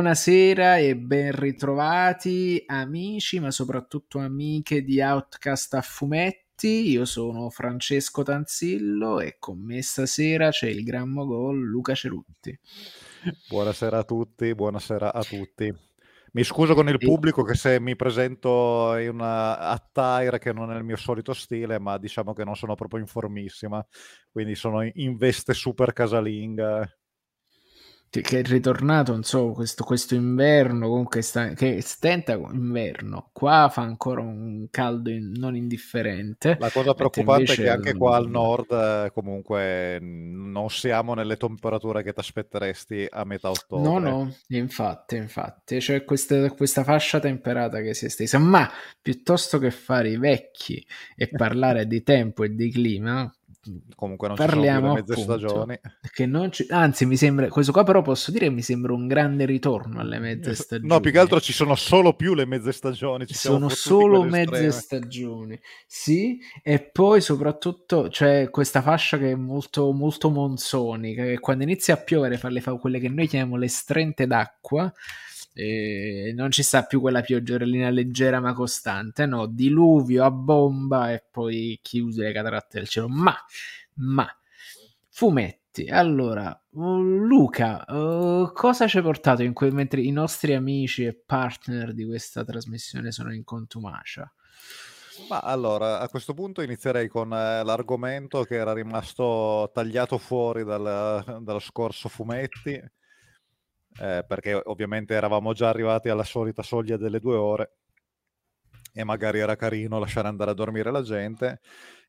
Buonasera e ben ritrovati amici, ma soprattutto amiche di Outcast a fumetti. Io sono Francesco Tanzillo e con me stasera c'è il gran mogol Luca Cerutti. Buonasera a tutti, buonasera a tutti. Mi scuso con il pubblico che se mi presento in una attire che non è il mio solito stile, ma diciamo che non sono proprio informissima, quindi sono in veste super casalinga che è ritornato, non so, questo, questo inverno, comunque sta, che stenta inverno, qua fa ancora un caldo in, non indifferente. La cosa preoccupante è che anche qua al nord eh, comunque non siamo nelle temperature che ti aspetteresti a metà ottobre. No, no, infatti, infatti, c'è cioè questa, questa fascia temperata che si è stesa, ma piuttosto che fare i vecchi e parlare di tempo e di clima, comunque non Parliamo, ci sono mezze stagioni. Che non ci... Anzi, mi sembra, questo qua però posso dire che mi sembra un grande ritorno alle mezze stagioni. No, più che altro ci sono solo più le mezze stagioni. Ci sono solo mezze stagioni, sì, e poi soprattutto c'è questa fascia che è molto, molto monzonica, che quando inizia a piovere fa, le, fa quelle che noi chiamiamo le strente d'acqua, e non ci sta più quella pioggerellina leggera ma costante, no, diluvio a bomba e poi chiuse le cataratte del cielo. Ma, ma, fumetti. Allora, uh, Luca, uh, cosa ci hai portato in que- mentre i nostri amici e partner di questa trasmissione sono in contumacia? Ma allora, a questo punto inizierei con eh, l'argomento che era rimasto tagliato fuori dal, dallo scorso fumetti, eh, perché ovviamente eravamo già arrivati alla solita soglia delle due ore e magari era carino lasciare andare a dormire la gente,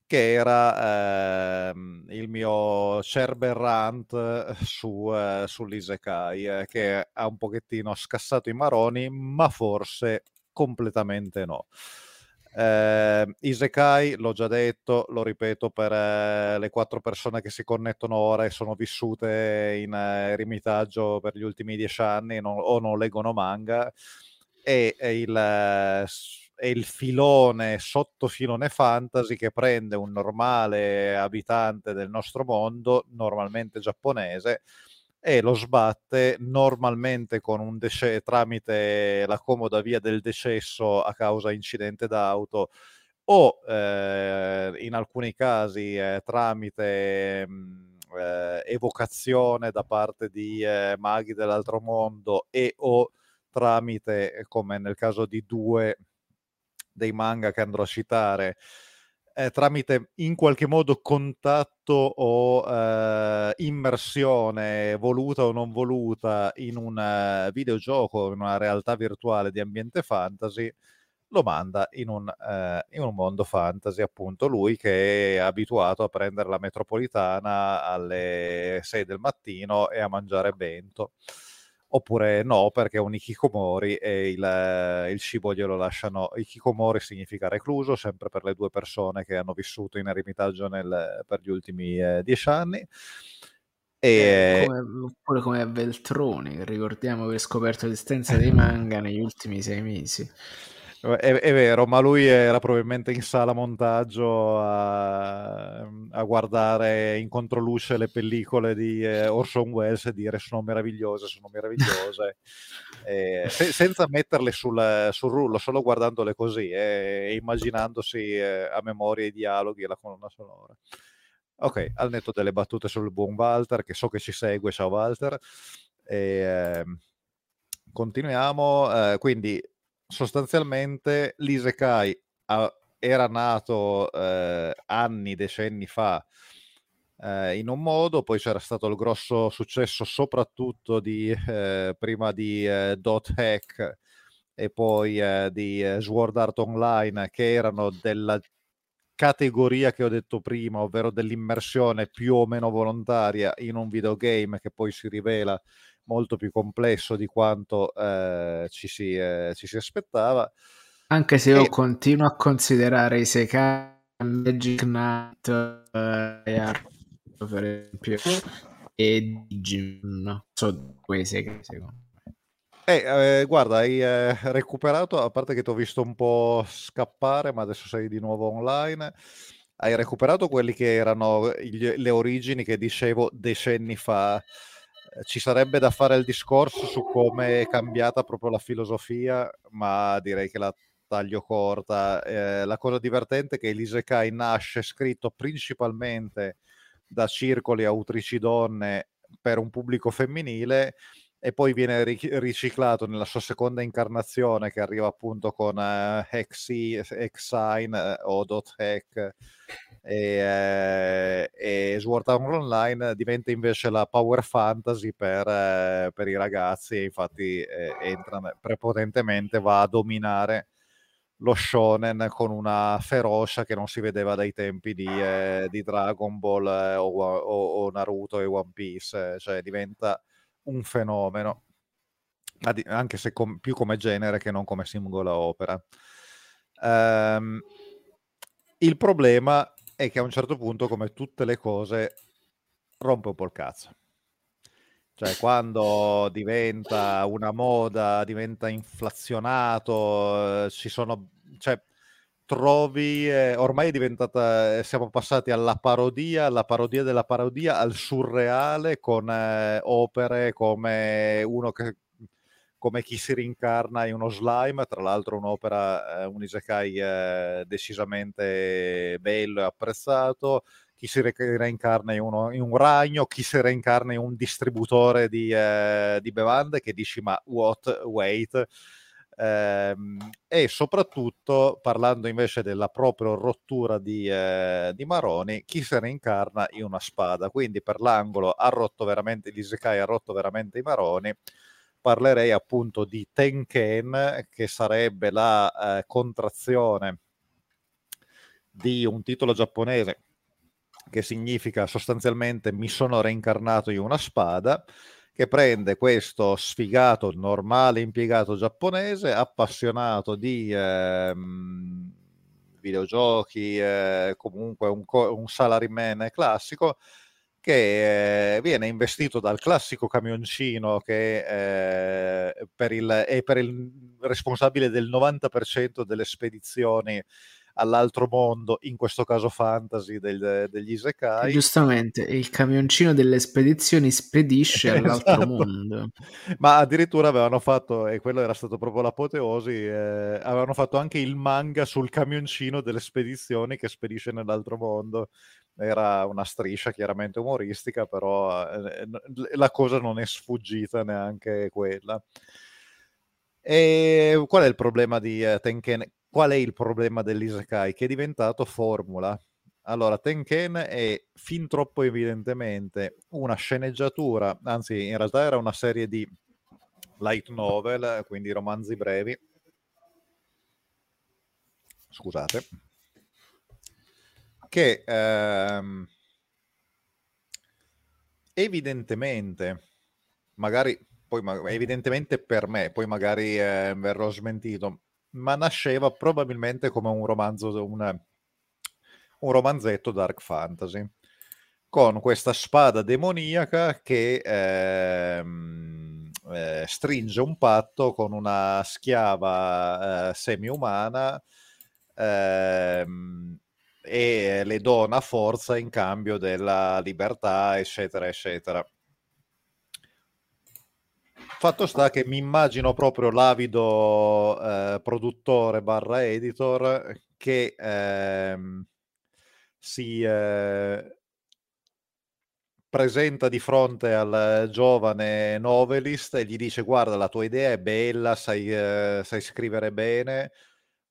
che era eh, il mio Cerber Rant su, eh, sull'Isekai, eh, che ha un pochettino scassato i maroni, ma forse completamente no. Eh, Isekai, l'ho già detto, lo ripeto per eh, le quattro persone che si connettono ora e sono vissute in eh, eremitaggio per gli ultimi dieci anni non, o non leggono manga, è, è, il, è il filone, sottofilone fantasy che prende un normale abitante del nostro mondo, normalmente giapponese, e lo sbatte normalmente dece- tramite la comoda via del decesso a causa incidente d'auto o eh, in alcuni casi eh, tramite mh, mm, eh, evocazione da parte di eh, maghi dell'altro mondo e o tramite, come nel caso di due dei manga che andrò a citare, eh, tramite in qualche modo contatto o eh, immersione voluta o non voluta in un uh, videogioco, in una realtà virtuale di ambiente fantasy, lo manda in un, uh, in un mondo fantasy, appunto lui che è abituato a prendere la metropolitana alle 6 del mattino e a mangiare bento oppure no perché è un ikikomori e il, il, cibo glielo lasciano. Ikikomori significa recluso, sempre per le due persone che hanno vissuto in eremitaggio nel, per gli ultimi eh, dieci anni. E... Eh, come, oppure come Veltroni, ricordiamo aver scoperto l'esistenza dei manga negli ultimi sei mesi. È, è, vero, ma lui era probabilmente in sala montaggio a, a guardare in controluce le pellicole di eh, Orson Welles e dire sono meravigliose, sono meravigliose, eh, se, senza metterle sul, sul, rullo, solo guardandole così e eh, immaginandosi eh, a memoria i dialoghi e la colonna sonora. Ok, al netto delle battute sul buon Walter, che so che ci segue, ciao Walter. E, ehm, continuiamo, eh, quindi sostanzialmente l'Isekai a, era nato eh, anni, decenni fa eh, in un modo, poi c'era stato il grosso successo soprattutto di, eh, prima di eh, Dot Hack e poi eh, di eh, Sword Art Online che erano della categoria che ho detto prima, ovvero dell'immersione più o meno volontaria in un videogame che poi si rivela molto più complesso di quanto eh, ci, si, eh, ci, si, aspettava. Anche se e... io continuo a considerare i Sekai Magic Knight eh, per esempio e Digimon so questi che secondo me eh, eh, guarda, hai eh, recuperato, a parte che ti ho visto un po' scappare, ma adesso sei di nuovo online. Hai recuperato quelli che erano gli, le origini che dicevo decenni fa ci sarebbe da fare il discorso su come è cambiata proprio la filosofia, ma direi che la taglio corta. Eh, la cosa divertente è che l'Isekai nasce scritto principalmente da circoli autrici donne per un pubblico femminile e poi viene riciclato nella sua seconda incarnazione che arriva appunto con uh, Hexi, Hexine uh, o Dot Hack e, uh, e Sword Art Online diventa invece la power fantasy per, uh, per i ragazzi e infatti eh, entra prepotentemente va a dominare lo shonen con una ferocia che non si vedeva dai tempi di, eh, di Dragon Ball eh, o, o, o, Naruto e One Piece, cioè diventa un fenomeno, anche se com- più come genere che non come singola opera. Um, il problema è che a un certo punto, come tutte le cose, rompe un po' il cazzo. Cioè, quando diventa una moda, diventa inflazionato, ci sono... Cioè, trovi... Eh, ormai è diventata... Eh, siamo passati alla parodia, alla parodia della parodia, al surreale con eh, opere come uno che come chi si rincarna in uno slime, tra l'altro un'opera, eh, un isekai eh, decisamente bello e apprezzato, chi si reincarna in, uno, in, un ragno, chi si reincarna in un distributore di, di bevande che dici ma what, wait, e soprattutto parlando invece della propria rottura di, eh, di, Maroni, chi si reincarna in una spada, quindi per l'angolo ha rotto veramente, l'Isekai ha rotto veramente i Maroni, parlerei appunto di Tenken, che sarebbe la eh, contrazione di un titolo giapponese che significa sostanzialmente mi sono reincarnato in una spada, che prende questo sfigato, normale impiegato giapponese, appassionato di ehm, videogiochi, eh, comunque un, un salaryman classico, che eh, viene investito dal classico camioncino che eh, per il, è per il responsabile del 90% delle spedizioni all'altro mondo, in questo caso fantasy del, degli Isekai. Giustamente, il camioncino delle spedizioni spedisce all'altro esatto. mondo. Ma addirittura avevano fatto, e quello era stato proprio l'apoteosi, eh, avevano fatto anche il manga sul camioncino delle spedizioni che spedisce nell'altro mondo era una striscia chiaramente umoristica, però eh, la cosa non è sfuggita neanche quella. E qual è il problema di uh, Tenken? Qual è il problema dell'Isekai? Che è diventato formula. Allora, Tenken è fin troppo evidentemente una sceneggiatura, anzi in realtà era una serie di light novel, quindi romanzi brevi. Scusate che ehm, evidentemente, magari, poi evidentemente per me, poi magari eh, verrò smentito, ma nasceva probabilmente come un romanzo, un, un romanzetto dark fantasy, con questa spada demoniaca che ehm, eh, stringe un patto con una schiava eh, semi-umana ehm, e le dona forza in cambio della libertà, eccetera, eccetera. Fatto sta che mi immagino proprio l'avido eh, produttore barra editor che ehm, si eh, presenta di fronte al giovane novelist e gli dice guarda la tua idea è bella, sai, eh, sai scrivere bene,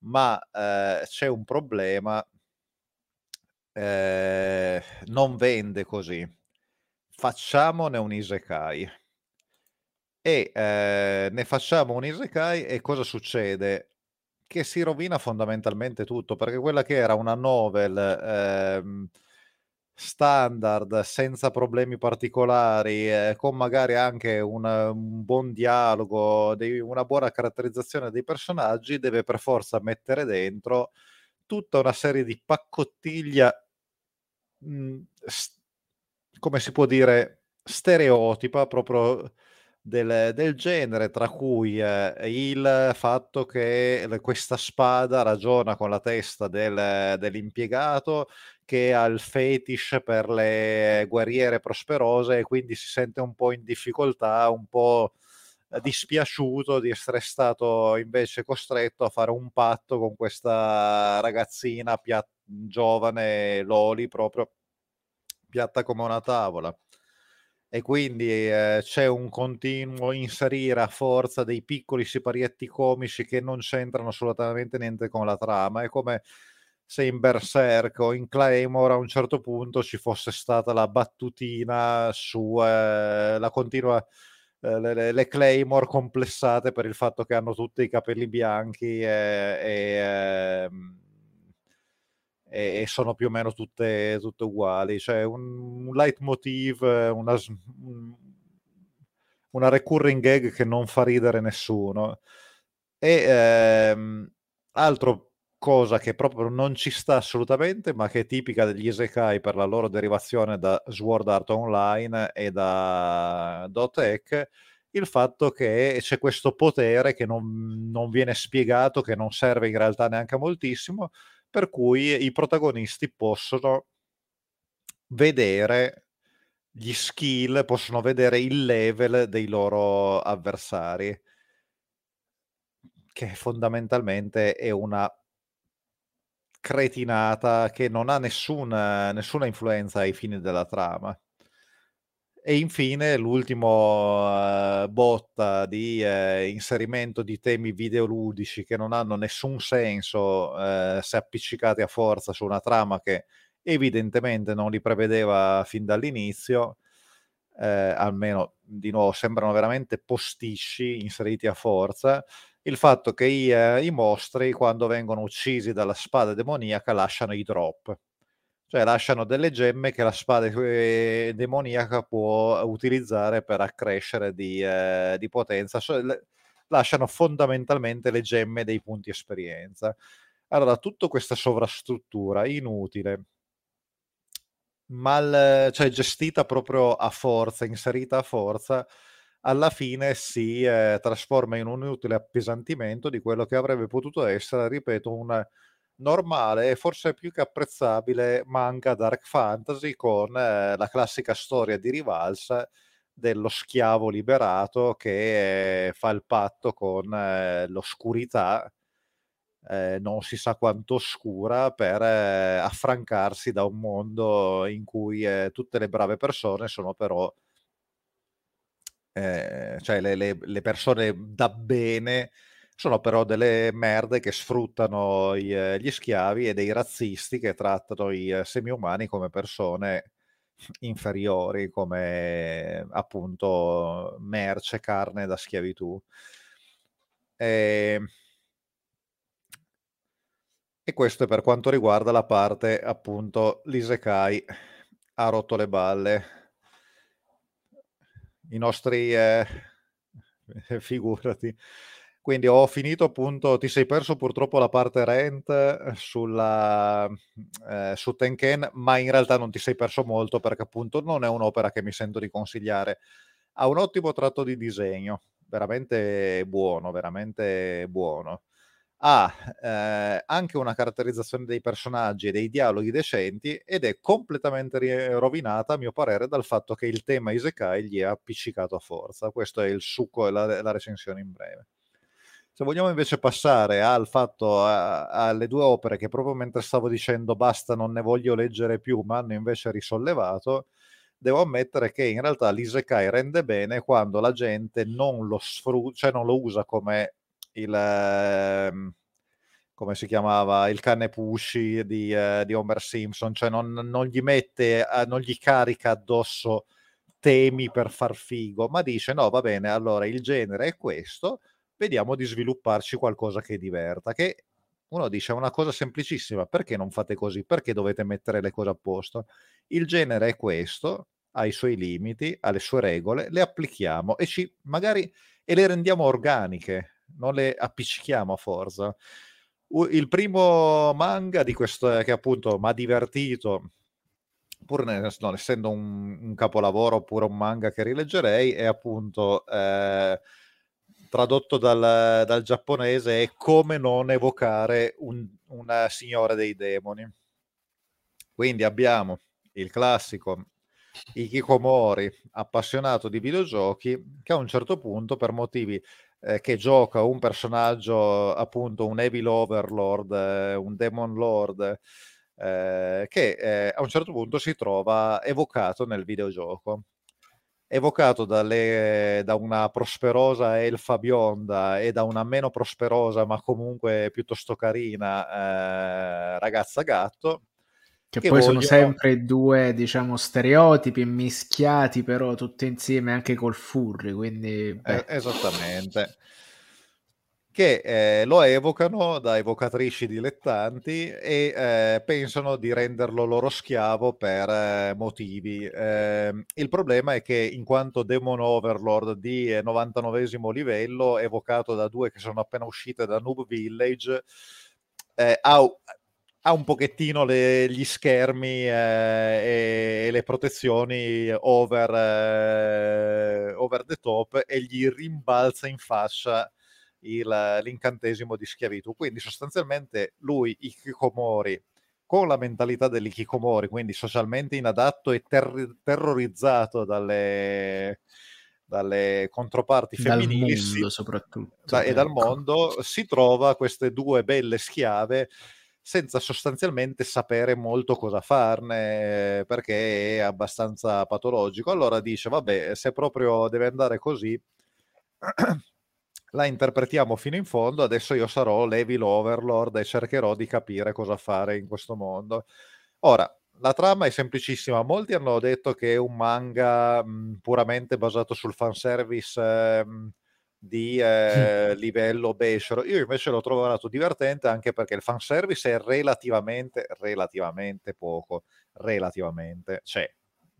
ma eh, c'è un problema eh, non vende così. Facciamone un isekai. E eh, ne facciamo un isekai e cosa succede? Che si rovina fondamentalmente tutto, perché quella che era una novel ehm, standard, senza problemi particolari, eh, con magari anche un, un buon dialogo, dei, una buona caratterizzazione dei personaggi, deve per forza mettere dentro tutta una serie di paccottiglia, mh, mhmm, st- come si può dire, stereotipa proprio del, del genere, tra cui eh, il fatto che questa spada ragiona con la testa del, dell'impiegato, che ha il fetish per le guerriere prosperose e quindi si sente un po' in difficoltà, un po' dispiaciuto di essere stato invece costretto a fare un patto con questa ragazzina pia- giovane, Loli, proprio piatta come una tavola. E quindi eh, c'è un continuo inserire a forza dei piccoli siparietti comici che non c'entrano assolutamente niente con la trama. È come se in Berserk o in Claymore a un certo punto ci fosse stata la battutina sulla eh, continua eh, le, le, Claymore complessate per il fatto che hanno tutti i capelli bianchi e, e, ehm, e, sono più o meno tutte, tutte uguali. Cioè un, un leitmotiv, una, una recurring gag che non fa ridere nessuno. E ehm, altro cosa che proprio non ci sta assolutamente, ma che è tipica degli Isekai per la loro derivazione da Sword Art Online e da Dotech, il fatto che c'è questo potere che non, non viene spiegato, che non serve in realtà neanche moltissimo, per cui i protagonisti possono vedere gli skill, possono vedere il level dei loro avversari, che fondamentalmente è una cretinata che non ha nessuna, nessuna influenza ai fini della trama. E infine l'ultimo uh, botta di uh, inserimento di temi videoludici che non hanno nessun senso uh, se appiccicati a forza su una trama che evidentemente non li prevedeva fin dall'inizio, almeno di nuovo sembrano veramente posticci inseriti a forza il fatto che i, eh, i mostri, quando vengono uccisi dalla spada demoniaca, lasciano i drop. Cioè lasciano delle gemme che la spada eh, demoniaca può utilizzare per accrescere di, eh, di potenza. Cioè, le, lasciano fondamentalmente le gemme dei punti esperienza. Allora, tutta questa sovrastruttura inutile, mal, cioè gestita proprio a forza, inserita a forza, alla fine si eh, trasforma in un inutile appesantimento di quello che avrebbe potuto essere, ripeto, un normale e forse più che apprezzabile manga dark fantasy con eh, la classica storia di rivalsa dello schiavo liberato che eh, fa il patto con eh, l'oscurità, eh, non si sa quanto oscura, per eh, affrancarsi da un mondo in cui eh, tutte le brave persone sono però cioè le, le, le, persone da bene sono però delle merde che sfruttano i, eh, gli schiavi e dei razzisti che trattano i eh, semi-umani come persone inferiori, come appunto merce, carne da schiavitù. E, ehm, e questo è per quanto riguarda la parte appunto l'Isekai ha rotto le balle i nostri eh, figurati. Quindi ho finito appunto, ti sei perso purtroppo la parte rent eh, sulla, eh, su Tenken, ma in realtà non ti sei perso molto perché appunto non è un'opera che mi sento di consigliare. Ha un ottimo tratto di disegno, veramente buono, veramente buono ha eh, anche una caratterizzazione dei personaggi e dei dialoghi decenti ed è completamente rovinata, a mio parere, dal fatto che il tema Isekai gli è appiccicato a forza. Questo è il succo e la, la recensione in breve. Se vogliamo invece passare al fatto, a, alle due opere che proprio mentre stavo dicendo basta, non ne voglio leggere più, ma hanno invece risollevato, devo ammettere che in realtà l'Isekai rende bene quando la gente non lo sfrutta, cioè non lo usa come il ehm, come si chiamava il cane Pushy di, eh, di Homer Simpson, cioè non, non, gli mette, eh, non gli carica addosso temi per far figo, ma dice no, va bene, allora il genere è questo, vediamo di svilupparci qualcosa che diverta, che uno dice una cosa semplicissima, perché non fate così? Perché dovete mettere le cose a posto? Il genere è questo, ha i suoi limiti, ha le sue regole, le applichiamo e ci magari e le rendiamo organiche, non le appiccichiamo a forza. Il primo manga di questo che appunto mi ha divertito, pur non essendo un, un, capolavoro oppure un manga che rileggerei, è appunto eh, tradotto dal, dal, giapponese è come non evocare un, una signora dei demoni. Quindi abbiamo il classico Ikikomori appassionato di videogiochi che a un certo punto per motivi eh, che gioca un personaggio appunto un Evil Overlord, eh, un Demon Lord eh, che eh, a un certo punto si trova evocato nel videogioco evocato dalle, da una prosperosa elfa bionda e da una meno prosperosa ma comunque piuttosto carina eh, ragazza gatto che, che poi vogliono... sono sempre due, diciamo, stereotipi mischiati, però tutti insieme anche col furry, quindi... Eh, esattamente. Che eh, lo evocano da evocatrici dilettanti e eh, pensano di renderlo loro schiavo per eh, motivi. Ehm, il problema è che in quanto Demon Overlord di 99 livello, evocato da due che sono appena uscite da Noob Village, eh, ha ha un pochettino le, gli schermi eh, e, le protezioni over, eh, over, the top e gli rimbalza in faccia il, l'incantesimo di schiavitù. Quindi sostanzialmente lui, Ikikomori, con la mentalità dell'Ikikomori, quindi socialmente inadatto e ter- terrorizzato dalle, dalle controparti femminili dal mondo, soprattutto da, e dal ecco. mondo si trova queste due belle schiave senza sostanzialmente sapere molto cosa farne perché è abbastanza patologico. Allora dice, vabbè, se proprio deve andare così, la interpretiamo fino in fondo, adesso io sarò l'Evil Overlord e cercherò di capire cosa fare in questo mondo. Ora, la trama è semplicissima. Molti hanno detto che è un manga mh, puramente basato sul fanservice eh, di eh, livello becero. Io invece l'ho trovato divertente anche perché il fanservice è relativamente, relativamente poco, relativamente c'è.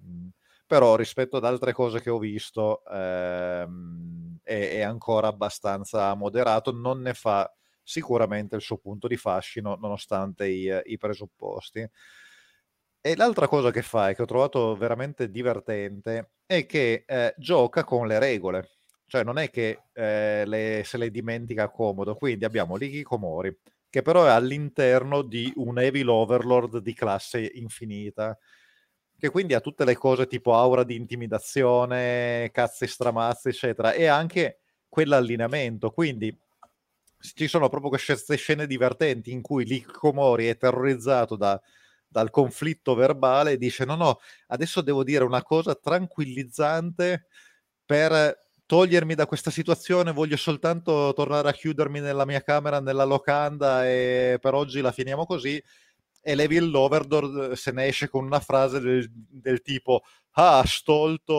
Mm. Però rispetto ad altre cose che ho visto ehm, è, è, ancora abbastanza moderato, non ne fa sicuramente il suo punto di fascino nonostante i, i presupposti. E l'altra cosa che fa e che ho trovato veramente divertente è che eh, gioca con le regole cioè non è che eh, le, se le dimentica comodo. Quindi abbiamo l'Ikikomori, che però è all'interno di un Evil Overlord di classe infinita, che quindi ha tutte le cose tipo aura di intimidazione, cazzi stramazzi, eccetera, e anche quell'allineamento. Quindi ci sono proprio queste scene divertenti in cui l'Ikikomori è terrorizzato da, dal conflitto verbale e dice no no, adesso devo dire una cosa tranquillizzante per togliermi da questa situazione, voglio soltanto tornare a chiudermi nella mia camera, nella locanda e per oggi la finiamo così. E Levil Loverdor se ne esce con una frase del, del tipo ah, stolto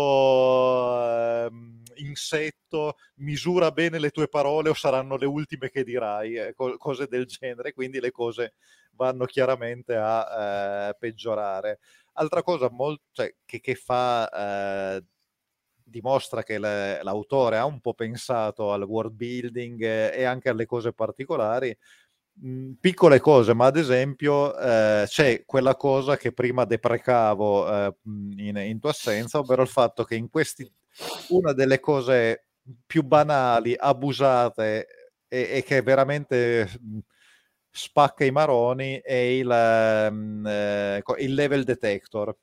eh, insetto, misura bene le tue parole o saranno le ultime che dirai, eh, co- cose del genere, quindi le cose vanno chiaramente a eh, peggiorare. Altra cosa molto, cioè, che, che, fa eh, dimostra che le, l'autore ha un po' pensato al world building eh, e anche alle cose particolari. Mh, piccole cose, ma ad esempio eh, c'è quella cosa che prima deprecavo eh, in, in, tua assenza, ovvero il fatto che in questi una delle cose più banali, abusate e, e che veramente spacca i maroni è il, um, il level detector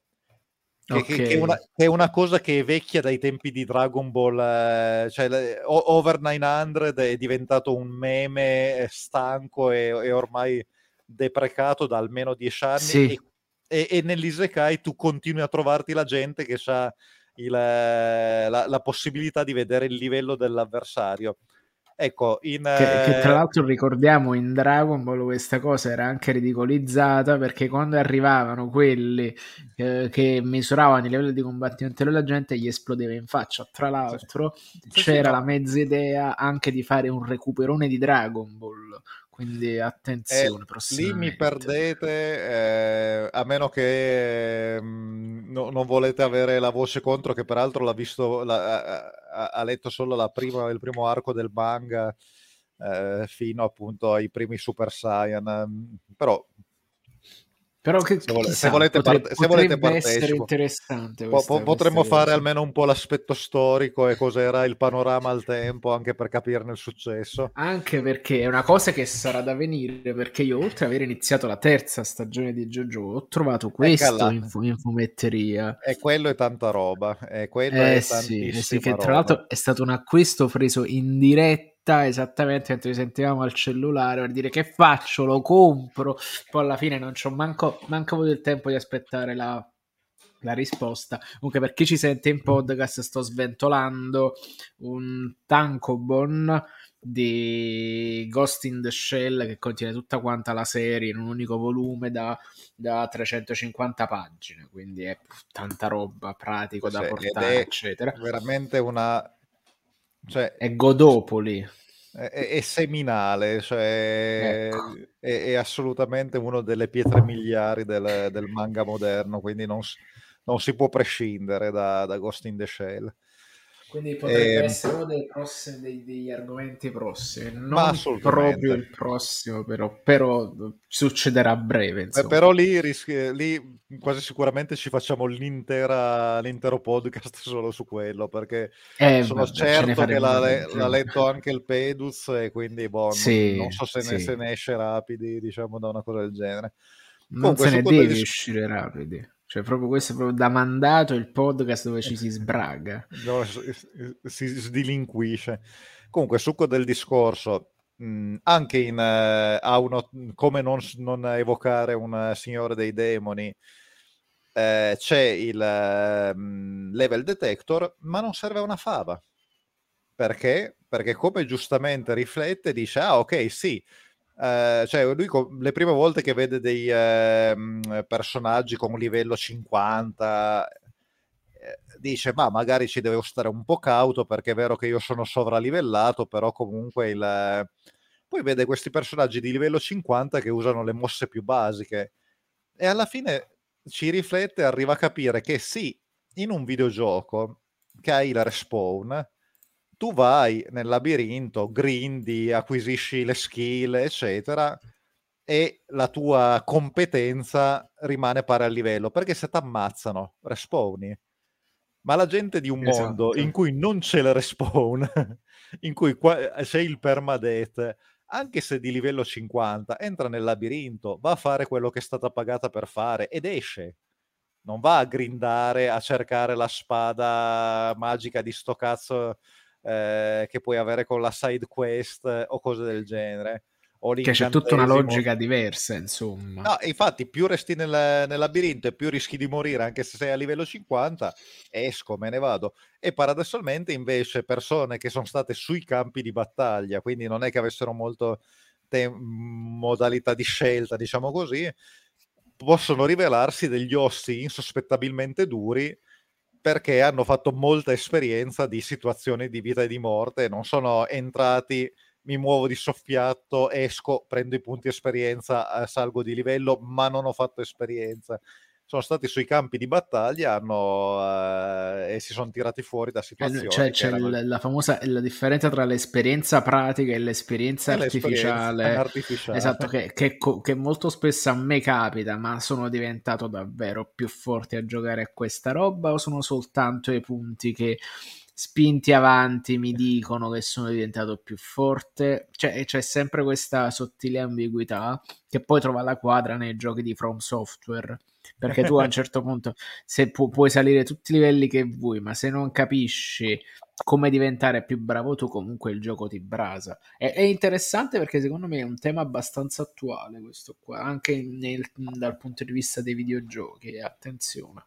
che, okay. che, è una, che, è una, cosa che è vecchia dai tempi di Dragon Ball, eh, cioè Over 900 è diventato un meme stanco e, e ormai deprecato da almeno dieci anni sì. e, e, e nell'Isekai tu continui a trovarti la gente che ha la, la possibilità di vedere il livello dell'avversario. Ecco, in, che, che, tra eh, l'altro ricordiamo in Dragon Ball questa cosa era anche ridicolizzata perché quando arrivavano quelli eh, che misuravano il livello di combattimento della gente gli esplodeva in faccia. Tra l'altro sì. c'era sì, la mezza idea anche di fare un recuperone di Dragon Ball quindi attenzione, eh, lì mi perdete eh, a meno che eh, no, non volete avere la voce contro, che peraltro l'ha visto, la, ha, ha, letto solo prima, il primo arco del manga eh, fino appunto ai primi Super Saiyan. Però Però che, se, vole, chissà, se volete, potrebbe, parte, se volete essere interessante. Questa, po- potremmo fare almeno un po' l'aspetto storico e cos'era il panorama al tempo, anche per capirne il successo. Anche perché è una cosa che sarà da venire, perché io oltre ad aver iniziato la terza stagione di JoJo, ho trovato questo in, in, fumetteria. E quello è tanta roba. E quello eh, è sì, eh sì, che tra l'altro è stato un acquisto preso in diretta esattamente mentre sentivamo al cellulare per dire che faccio, lo compro, poi alla fine non c'ho manco, manco avuto il tempo di aspettare la, la risposta. Comunque, per chi ci sente in podcast, sto sventolando un tankobon di Ghost in the Shell che contiene tutta quanta la serie in un unico volume da, da 350 pagine. Quindi è tanta roba pratico da portare, eccetera. Veramente una cioè, è Godopoli. È, è seminale, cioè ecco. è, è, assolutamente una delle pietre miliari del, del manga moderno, quindi non, non, si può prescindere da, da Ghost in the Shell. Quindi potrebbe e... Ehm essere uno dei prossimi, dei, degli argomenti prossimi, non proprio il prossimo, però, però succederà a breve. Insomma. Però lì, rischi, lì quasi sicuramente ci facciamo l'intero podcast solo su quello, perché eh, sono vabbè, certo che l'ha, l'ha, letto anche il Peduz e quindi boh, sì, non, non, so se, sì. ne, se, ne, esce rapidi, diciamo, da una cosa del genere. Non Comunque, se ne devi dis- uscire rapidi. Cioè, proprio questo è proprio da mandato il podcast dove ci si sbraga. No, si sdilinquisce. Comunque, succo del discorso, mh, anche in uh, a uno, come non, non, evocare un signore dei demoni, eh, c'è il uh, level detector, ma non serve a una fava. Perché? Perché come giustamente riflette, dice, ah ok, sì, Uh, cioè lui le prime volte che vede dei uh, personaggi con livello 50 eh, dice ma magari ci devo stare un po' cauto perché è vero che io sono sovralivellato però comunque il poi vede questi personaggi di livello 50 che usano le mosse più basiche e alla fine ci riflette e arriva a capire che sì in un videogioco che hai il respawn tu vai nel labirinto, grindi, acquisisci le skill, eccetera, e la tua competenza rimane pari al livello, perché se ti ammazzano, respawni. Ma la gente di un esatto. mondo in cui non c'è il respawn, in cui qua- c'è il permadeath, anche se di livello 50, entra nel labirinto, va a fare quello che è stata pagata per fare ed esce. Non va a grindare, a cercare la spada magica di sto cazzo eh, che puoi avere con la side quest o cose del genere. Che c'è tutta una logica diversa, insomma. No, infatti, più resti nel, nel, labirinto e più rischi di morire, anche se sei a livello 50, esco, me ne vado. E paradossalmente, invece, persone che sono state sui campi di battaglia, quindi non è che avessero molto te- modalità di scelta, diciamo così, possono rivelarsi degli ossi insospettabilmente duri perché hanno fatto molta esperienza di situazioni di vita e di morte, non sono entrati, mi muovo di soffiatto, esco, prendo i punti esperienza, eh, salgo di livello, ma non ho fatto esperienza sono stati sui campi di battaglia hanno, uh, e si sono tirati fuori da situazioni. Cioè, c'è erano... la, la, famosa la differenza tra l'esperienza pratica e l'esperienza e artificiale. artificiale. Esatto, che, che, che, molto spesso a me capita, ma sono diventato davvero più forte a giocare a questa roba o sono soltanto i punti che spinti avanti mi dicono che sono diventato più forte. Cioè, c'è sempre questa sottile ambiguità che poi trova la quadra nei giochi di From Software perché tu a un certo punto se pu- puoi salire tutti i livelli che vuoi, ma se non capisci come diventare più bravo tu comunque il gioco ti brasa. È, è interessante perché secondo me è un tema abbastanza attuale questo qua, anche nel, dal punto di vista dei videogiochi, attenzione.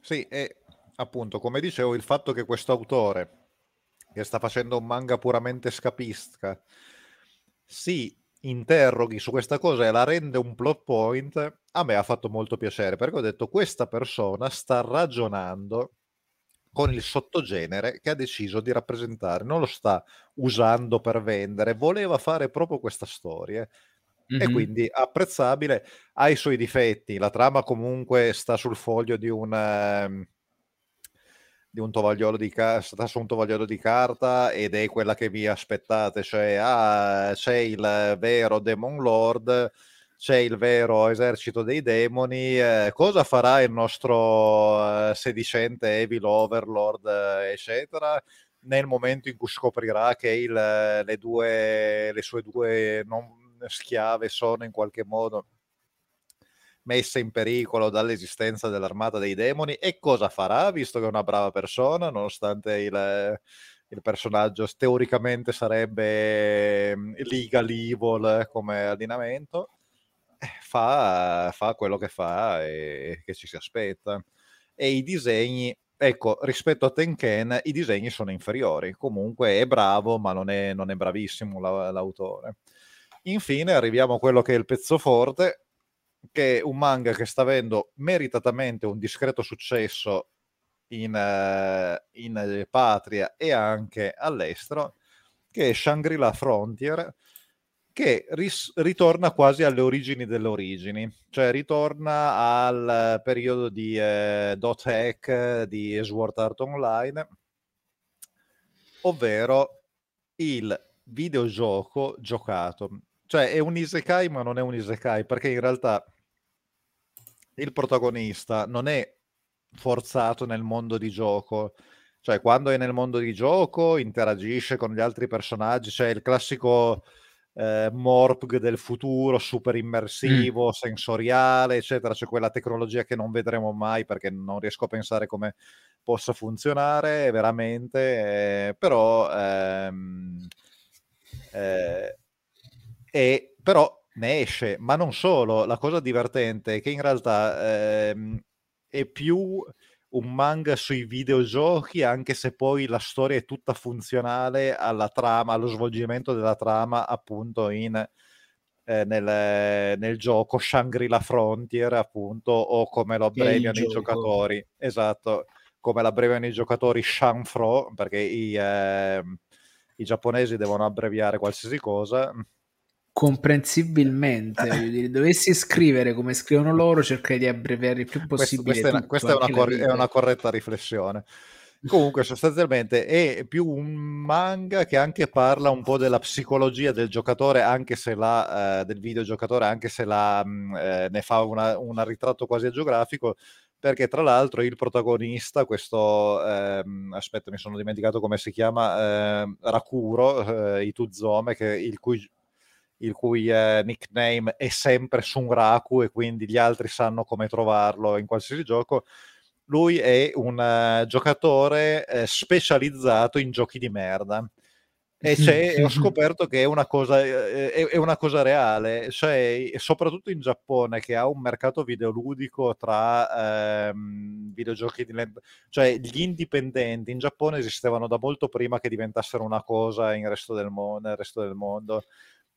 Sì, e appunto, come dicevo, il fatto che questo autore che sta facendo un manga puramente scapistica, sì, interroghi su questa cosa e la rende un plot point, a me ha fatto molto piacere perché ho detto questa persona sta ragionando con il sottogenere che ha deciso di rappresentare, non lo sta usando per vendere, voleva fare proprio questa storia mm-hmm. e quindi apprezzabile, ha i suoi difetti, la trama comunque sta sul foglio di un... Di un tovagliolo di carta, su un tovagliolo di carta ed è quella che vi aspettate, cioè ah, c'è il vero Demon Lord c'è il vero esercito dei demoni, eh, cosa farà il nostro eh, sedicente Evil Overlord, eh, eccetera, nel momento in cui scoprirà che il, le, due, le sue due non schiave sono in qualche modo messe in pericolo dall'esistenza dell'armata dei demoni e cosa farà visto che è una brava persona nonostante il, il personaggio teoricamente sarebbe mm, legal evil come allineamento eh, fa, fa quello che fa e che ci si aspetta e i disegni ecco, rispetto a Tenken i disegni sono inferiori. Comunque è bravo, ma non è, non è bravissimo la, l'autore. Infine arriviamo a quello che è il pezzo forte, che è un manga che sta avendo meritatamente un discreto successo in, uh, in patria e anche all'estero, che è Shangri-La Frontier, che ris- ritorna quasi alle origini delle origini, cioè ritorna al periodo di eh, Dot Hack di Sword Art Online, ovvero il videogioco giocato. Cioè è un isekai ma non è un isekai perché in realtà il protagonista non è forzato nel mondo di gioco, cioè quando è nel mondo di gioco interagisce con gli altri personaggi, cioè il classico eh, Morpg del futuro, super mm. immersivo, mm. sensoriale, eccetera. C'è quella tecnologia che non vedremo mai perché non riesco a pensare come possa funzionare veramente, eh, però, ehm, eh, e, però ne esce, ma non solo. La cosa divertente è che in realtà ehm, è più un manga sui videogiochi, anche se poi la storia è tutta funzionale alla trama, allo svolgimento della trama, appunto, in, eh, nel, nel, gioco Shangri-La Frontier, appunto, o come lo abbreviano i giocatori. Esatto, come l'abbreviano i giocatori Shanfro, perché i, eh, i giapponesi devono abbreviare qualsiasi cosa comprensibilmente, dire, dovessi scrivere come scrivono loro, cercherei di abbreviare il più possibile. Questo, tutto, questa, è, una, cor- è una corretta riflessione. Comunque, sostanzialmente è più un manga che anche parla un po' della psicologia del giocatore, anche se la, eh, del videogiocatore, anche se la, mm, eh, ne fa una, un ritratto quasi agiografico. Perché tra l'altro il protagonista, questo ehm, aspetta, mi sono dimenticato come si chiama, eh, Rakuro, eh, Ituzome, che, il cui il cui eh, nickname è sempre Sunraku e quindi gli altri sanno come trovarlo in qualsiasi gioco. Lui è un uh, giocatore eh, specializzato in giochi di merda. E ho scoperto che è una, cosa, eh, è, è una cosa reale, cioè, soprattutto in Giappone che ha un mercato videoludico tra ehm, videogiochi di cioè gli indipendenti in Giappone esistevano da molto prima che diventassero una cosa resto mo- nel resto del mondo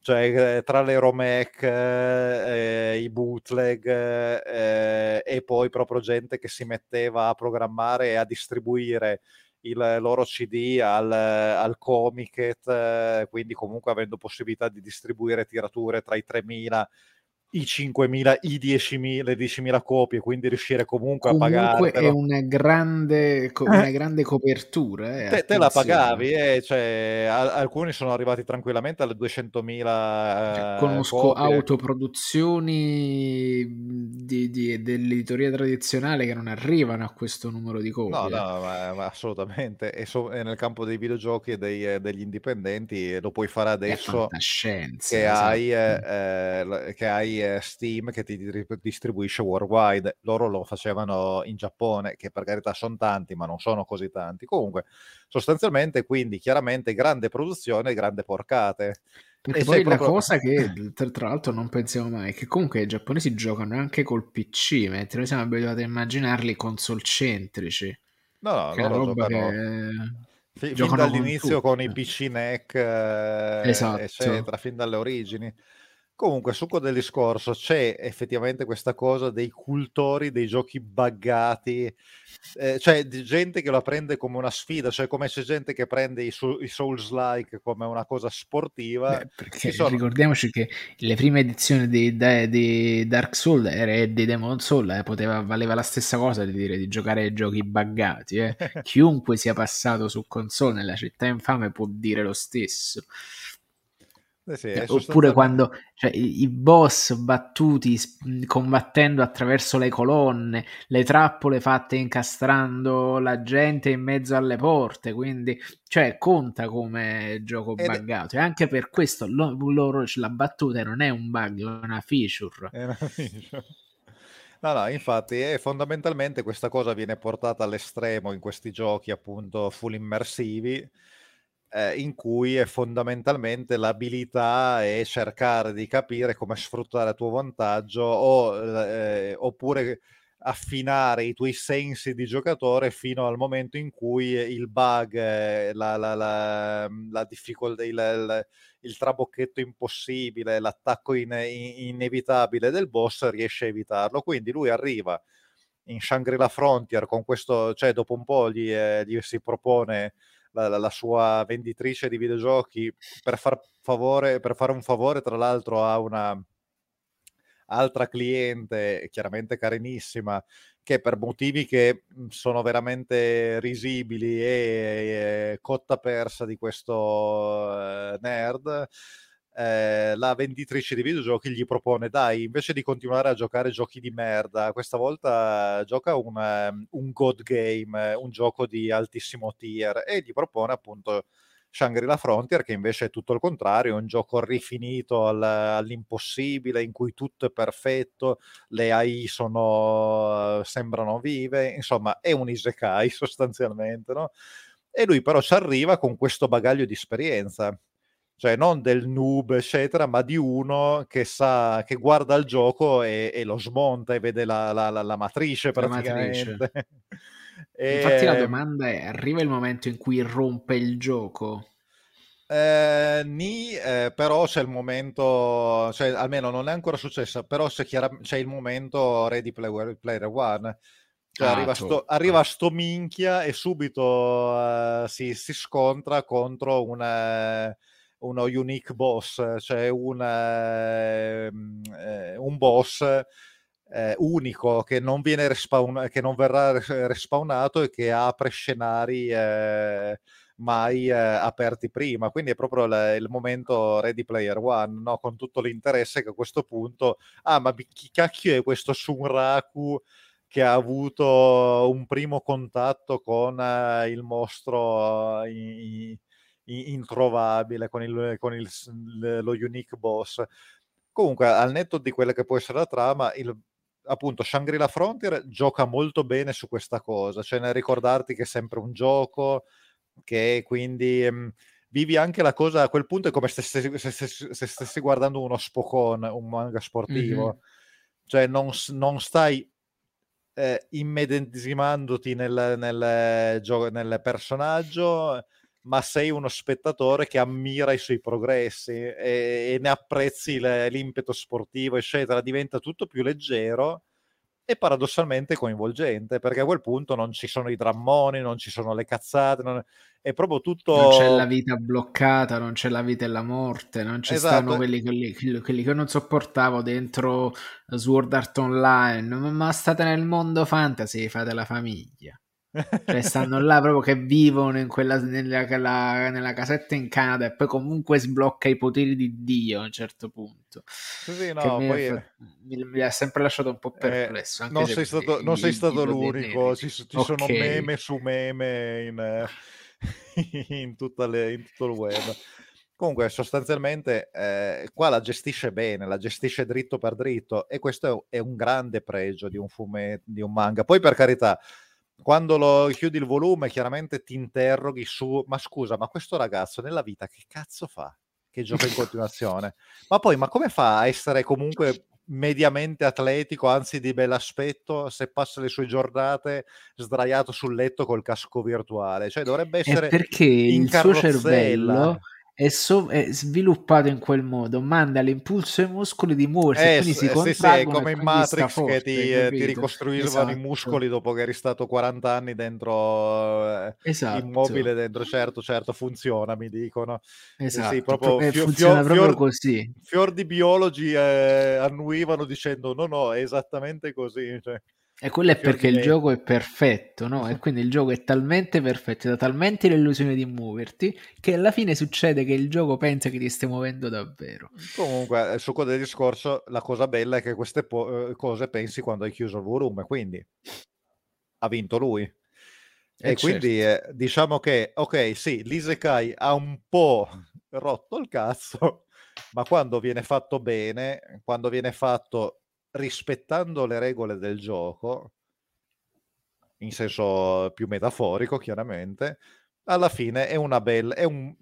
cioè eh, tra le romec, eh, i bootleg eh, e poi proprio gente che si metteva a programmare e a distribuire il loro CD al, al Comiket, eh, quindi comunque avendo possibilità di distribuire tirature tra i 3000 i 5.000, i 10.000, le 10.000 copie, quindi riuscire comunque, comunque a pagare. Comunque è una grande, una eh. grande copertura. Eh, te, te, la pagavi, eh, cioè, a, alcuni sono arrivati tranquillamente alle 200.000. Cioè, conosco copie. autoproduzioni di, di, dell'editoria tradizionale che non arrivano a questo numero di copie. No, no, ma, ma assolutamente. E, so, e, nel campo dei videogiochi e dei, degli indipendenti lo puoi fare adesso che, esatto. hai, eh, che hai eh, Steam che ti distribuisce worldwide, loro lo facevano in Giappone, che per carità sono tanti, ma non sono così tanti. Comunque, sostanzialmente, quindi, chiaramente, grande produzione, grande porcate. Perché e poi la proprio... cosa che tra, tra, l'altro non pensiamo mai è che comunque i giapponesi giocano anche col PC, mentre noi siamo abituati a immaginarli console centrici. No, no, che loro giocano... Che... Fin, fin dall'inizio con, con, i PC NEC, eh, esatto. eccetera, fin dalle origini. Comunque, succo del discorso, c'è effettivamente questa cosa dei cultori dei giochi buggati, eh, cioè di gente che la prende come una sfida, cioè come c'è gente che prende i, su- i Souls-like come una cosa sportiva. Beh, perché sono... ricordiamoci che le prime edizioni di, di, di Dark Souls e di Demon Souls eh, poteva, valeva la stessa cosa di dire di giocare ai giochi buggati. Eh. Chiunque sia passato su console nella città infame può dire lo stesso. Eh sì, cioè, oppure quando cioè, i, boss battuti combattendo attraverso le colonne, le trappole fatte incastrando la gente in mezzo alle porte, quindi cioè, conta come gioco Ed buggato. E anche per questo lo, loro la battuta non è un bug, è una feature. È una feature. No, no, infatti, e fondamentalmente questa cosa viene portata all'estremo in questi giochi appunto full immersivi eh, in cui è fondamentalmente l'abilità è cercare di capire come sfruttare a tuo vantaggio o, eh, oppure affinare i tuoi sensi di giocatore fino al momento in cui il bug, eh, la, la, la, la difficoltà, il, il, il, trabocchetto impossibile, l'attacco in, in, inevitabile del boss riesce a evitarlo. Quindi lui arriva in Shangri-La Frontier con questo, cioè dopo un po' gli, eh, gli si propone la, la, sua venditrice di videogiochi per, far favore, per fare un favore, tra l'altro, a una altra cliente, chiaramente carinissima, che per motivi che mhmm, sono veramente risibili e, e cotta persa di questo uh, nerd, eh, la venditrice di videogiochi gli propone dai invece di continuare a giocare giochi di merda questa volta gioca un, um, un god game un gioco di altissimo tier e gli propone appunto Shangri-La Frontier che invece è tutto il contrario, è un gioco rifinito al, all'impossibile in cui tutto è perfetto, le AI sono, sembrano vive, insomma è un isekai sostanzialmente, no? E lui però ci arriva con questo bagaglio di esperienza cioè non del noob, eccetera, ma di uno che sa, che guarda il gioco e, e lo smonta e vede la, la, la, la matrice praticamente. Matrice. e... Infatti la domanda è, arriva il momento in cui rompe il gioco? Eh, ni, eh, però c'è il momento, cioè almeno non è ancora successo, però c'è, chiara, c'è il momento Ready Player, player One. Cioè, ah, arriva, sto, arriva, sto, minchia e subito uh, si, si, scontra contro una uno unique boss, cioè un, ehm, eh, un boss eh, unico che non, viene respawn- che non verrà respawnato e che apre scenari eh, mai eh, aperti prima. Quindi è proprio l- il momento Ready Player One, no? con tutto l'interesse che a questo punto, ah, ma chi cacchio è questo Sunraku? che ha avuto un primo contatto con uh, il mostro uh, introvabile con, il, con il, lo unique boss. Comunque, al netto di quella che può essere la trama, il, appunto Shangri-La Frontier gioca molto bene su questa cosa, cioè nel ricordarti che è sempre un gioco, che quindi mh, mhmm, vivi anche la cosa a quel punto è come se stessi, se stessi, se stessi guardando uno Spokon, un manga sportivo, mm-hmm. cioè non, non stai eh, immedesimandoti nel, nel, nel, nel personaggio ma sei uno spettatore che ammira i suoi progressi e, e ne apprezzi le, l'impeto sportivo, eccetera, diventa tutto più leggero e paradossalmente coinvolgente, perché a quel punto non ci sono i drammoni, non ci sono le cazzate, non... è proprio tutto... Non c'è la vita bloccata, non c'è la vita e la morte, non ci esatto. stanno quelli, quelli, quelli, che non sopportavo dentro Sword Art Online, ma state nel mondo fantasy, fate la famiglia. Cioè stanno là proprio che vivono in quella, nella, la, nella, casetta in Canada e poi comunque sblocca i poteri di Dio a un certo punto. Sì, no, mi, poi... ha, mi, mi, ha sempre lasciato un po' eh, perplesso. Eh, non, sei stato, non sei stato, l'unico, ci, ci okay. sono meme su meme in, in, le, in tutto il web. Comunque, sostanzialmente, eh, qua la gestisce bene, la gestisce dritto per dritto, e questo è, è un grande pregio di un fumetto, di un manga. Poi, per carità, quando lo chiudi il volume, chiaramente ti interroghi su, ma scusa, ma questo ragazzo nella vita che cazzo fa? Che gioca in continuazione. ma poi, ma come fa a essere comunque mediamente atletico, anzi di bell'aspetto, se passa le sue giornate sdraiato sul letto col casco virtuale? Cioè dovrebbe essere è perché in il suo cervello è, so- è, sviluppato in quel modo, manda l'impulso ai muscoli di muoversi, eh, quindi si eh, sì, sì, è come in Matrix forte, che ti, eh, ti ricostruiscono esatto. i muscoli dopo che eri stato 40 anni dentro eh, esatto. immobile dentro, certo, certo, funziona, mi dicono. Esatto, sì, proprio, fio- funziona fior, proprio così. Fior di biologi eh, annuivano dicendo no, no, è esattamente così, cioè. E quello è perché il gioco è perfetto, no? E quindi il gioco è talmente perfetto, dà talmente l'illusione di muoverti, che alla fine succede che il gioco pensa che ti stia muovendo davvero. Comunque, il succo del discorso, la cosa bella è che queste po- eh, cose pensi quando hai chiuso il volume, quindi ha vinto lui. E, e certo. quindi eh, diciamo che, ok, sì, l'Isekai ha un po' rotto il cazzo, ma quando viene fatto bene, quando viene fatto rispettando le regole del gioco, in senso più metaforico chiaramente, alla fine è bella, è un,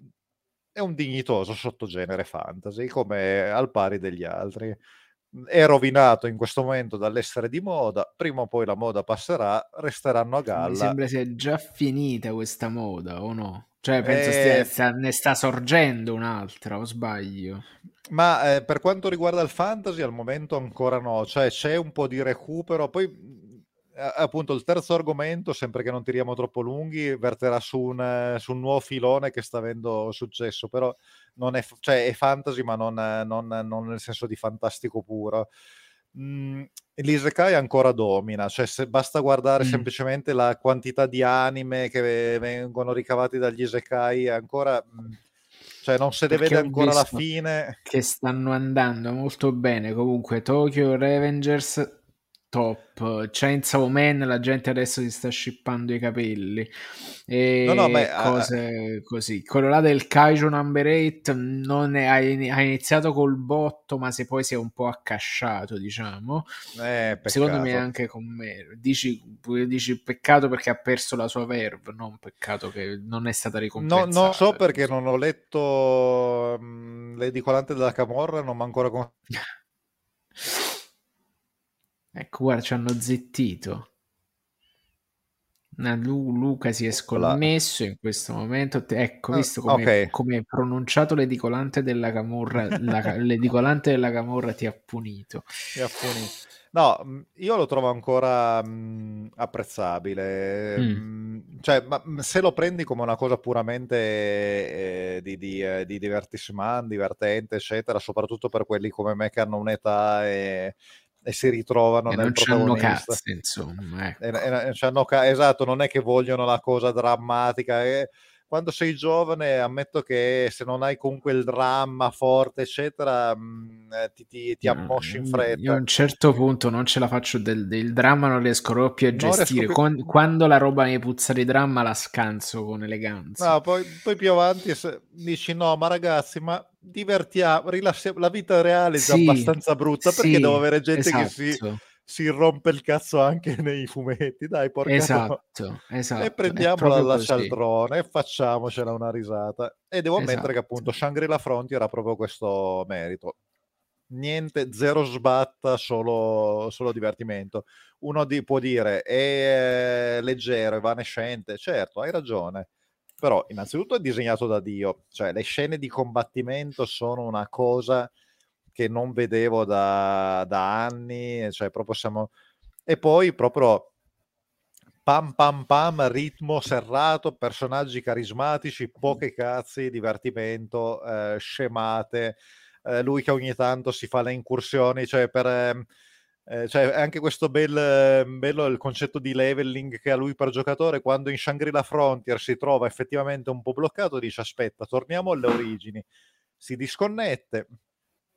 è un dignitoso sottogenere fantasy, come al pari degli altri. È rovinato in questo momento dall'essere di moda, prima o poi la moda passerà, resteranno a galla. Mi sembra sia già finita questa moda, o no? Cioè, penso eh... stia, ne sta sorgendo un'altra, o sbaglio? Ma eh, per quanto riguarda il fantasy, al momento ancora no, cioè c'è un po' di recupero. Poi, appunto, il terzo argomento, sempre che non tiriamo troppo lunghi, verterà su un, su un nuovo filone che sta avendo successo, però non è, cioè, è fantasy, ma non, non, non, nel senso di fantastico puro. Mm, L'Isekai ancora domina, cioè se basta guardare mm. semplicemente la quantità di anime che vengono ricavati dagli Isekai, ancora... Mm, cioè non se ne vede ancora la fine. Che stanno andando molto bene. Comunque, Tokyo Revengers top. Chainsaw Man, la gente adesso si sta scippando i capelli e no, no, beh, cose uh, così. Quello là del Kaiju Number 8 non è, ha, iniziato col botto, ma se poi si è un po' accasciato, diciamo. Eh, Secondo me anche con me. Dici, dici peccato perché ha perso la sua verve, non peccato che non è stata ricompensata. No, non so perché non ho letto um, l'edicolante della Camorra, non mi ha ancora con... Ecco, guarda, ci hanno zittito. Lu- Luca si è sconnesso in questo momento. Ecco, ah, visto come, okay. come pronunciato l'edicolante della Camorra, la, l'edicolante della Camorra ti ha punito. Ti ha punito. No, io lo trovo ancora mh, apprezzabile. Mm. Mh, cioè, ma se lo prendi come una cosa puramente eh, di, di, eh, di divertissement, divertente, eccetera, soprattutto per quelli come me che hanno un'età e, e si ritrovano e nel non protagonista. Cazzo, insomma, ecco. e, e, ca- esatto, non è che vogliono la cosa drammatica. E, quando sei giovane, ammetto che se non hai comunque il dramma forte, eccetera, mh, mm, eh, ti, ti, ti ammosci in fretta. Io a un certo punto non ce la faccio del, del dramma, non riesco proprio più a gestire. Più... Quando, quando, la roba mi puzza di dramma, la scanso con eleganza. No, poi, poi più avanti dici: no, ma ragazzi, ma divertiamo, rilassiamo. La vita reale è già sì, abbastanza brutta perché sì, devo avere gente esatto. che si si rompe il cazzo anche nei fumetti, dai, porca esatto, esatto. E prendiamola dalla cialtrone e facciamocela una risata. E devo esatto. ammettere che appunto Shangri-La Frontier ha proprio questo merito. Niente, zero sbatta, solo, solo divertimento. Uno di, può dire è leggero, evanescente, certo, hai ragione. Però innanzitutto è disegnato da Dio, cioè le scene di combattimento sono una cosa che non vedevo da, da anni, cioè proprio siamo... E poi proprio pam pam pam, ritmo serrato, personaggi carismatici, poche cazzi, divertimento, eh, scemate, eh, lui che ogni tanto si fa le incursioni, cioè per... Ehm, eh, cioè anche questo bel, bello il concetto di leveling che ha lui per giocatore quando in Shangri-La Frontier si trova effettivamente un po' bloccato dice aspetta torniamo alle origini. Si disconnette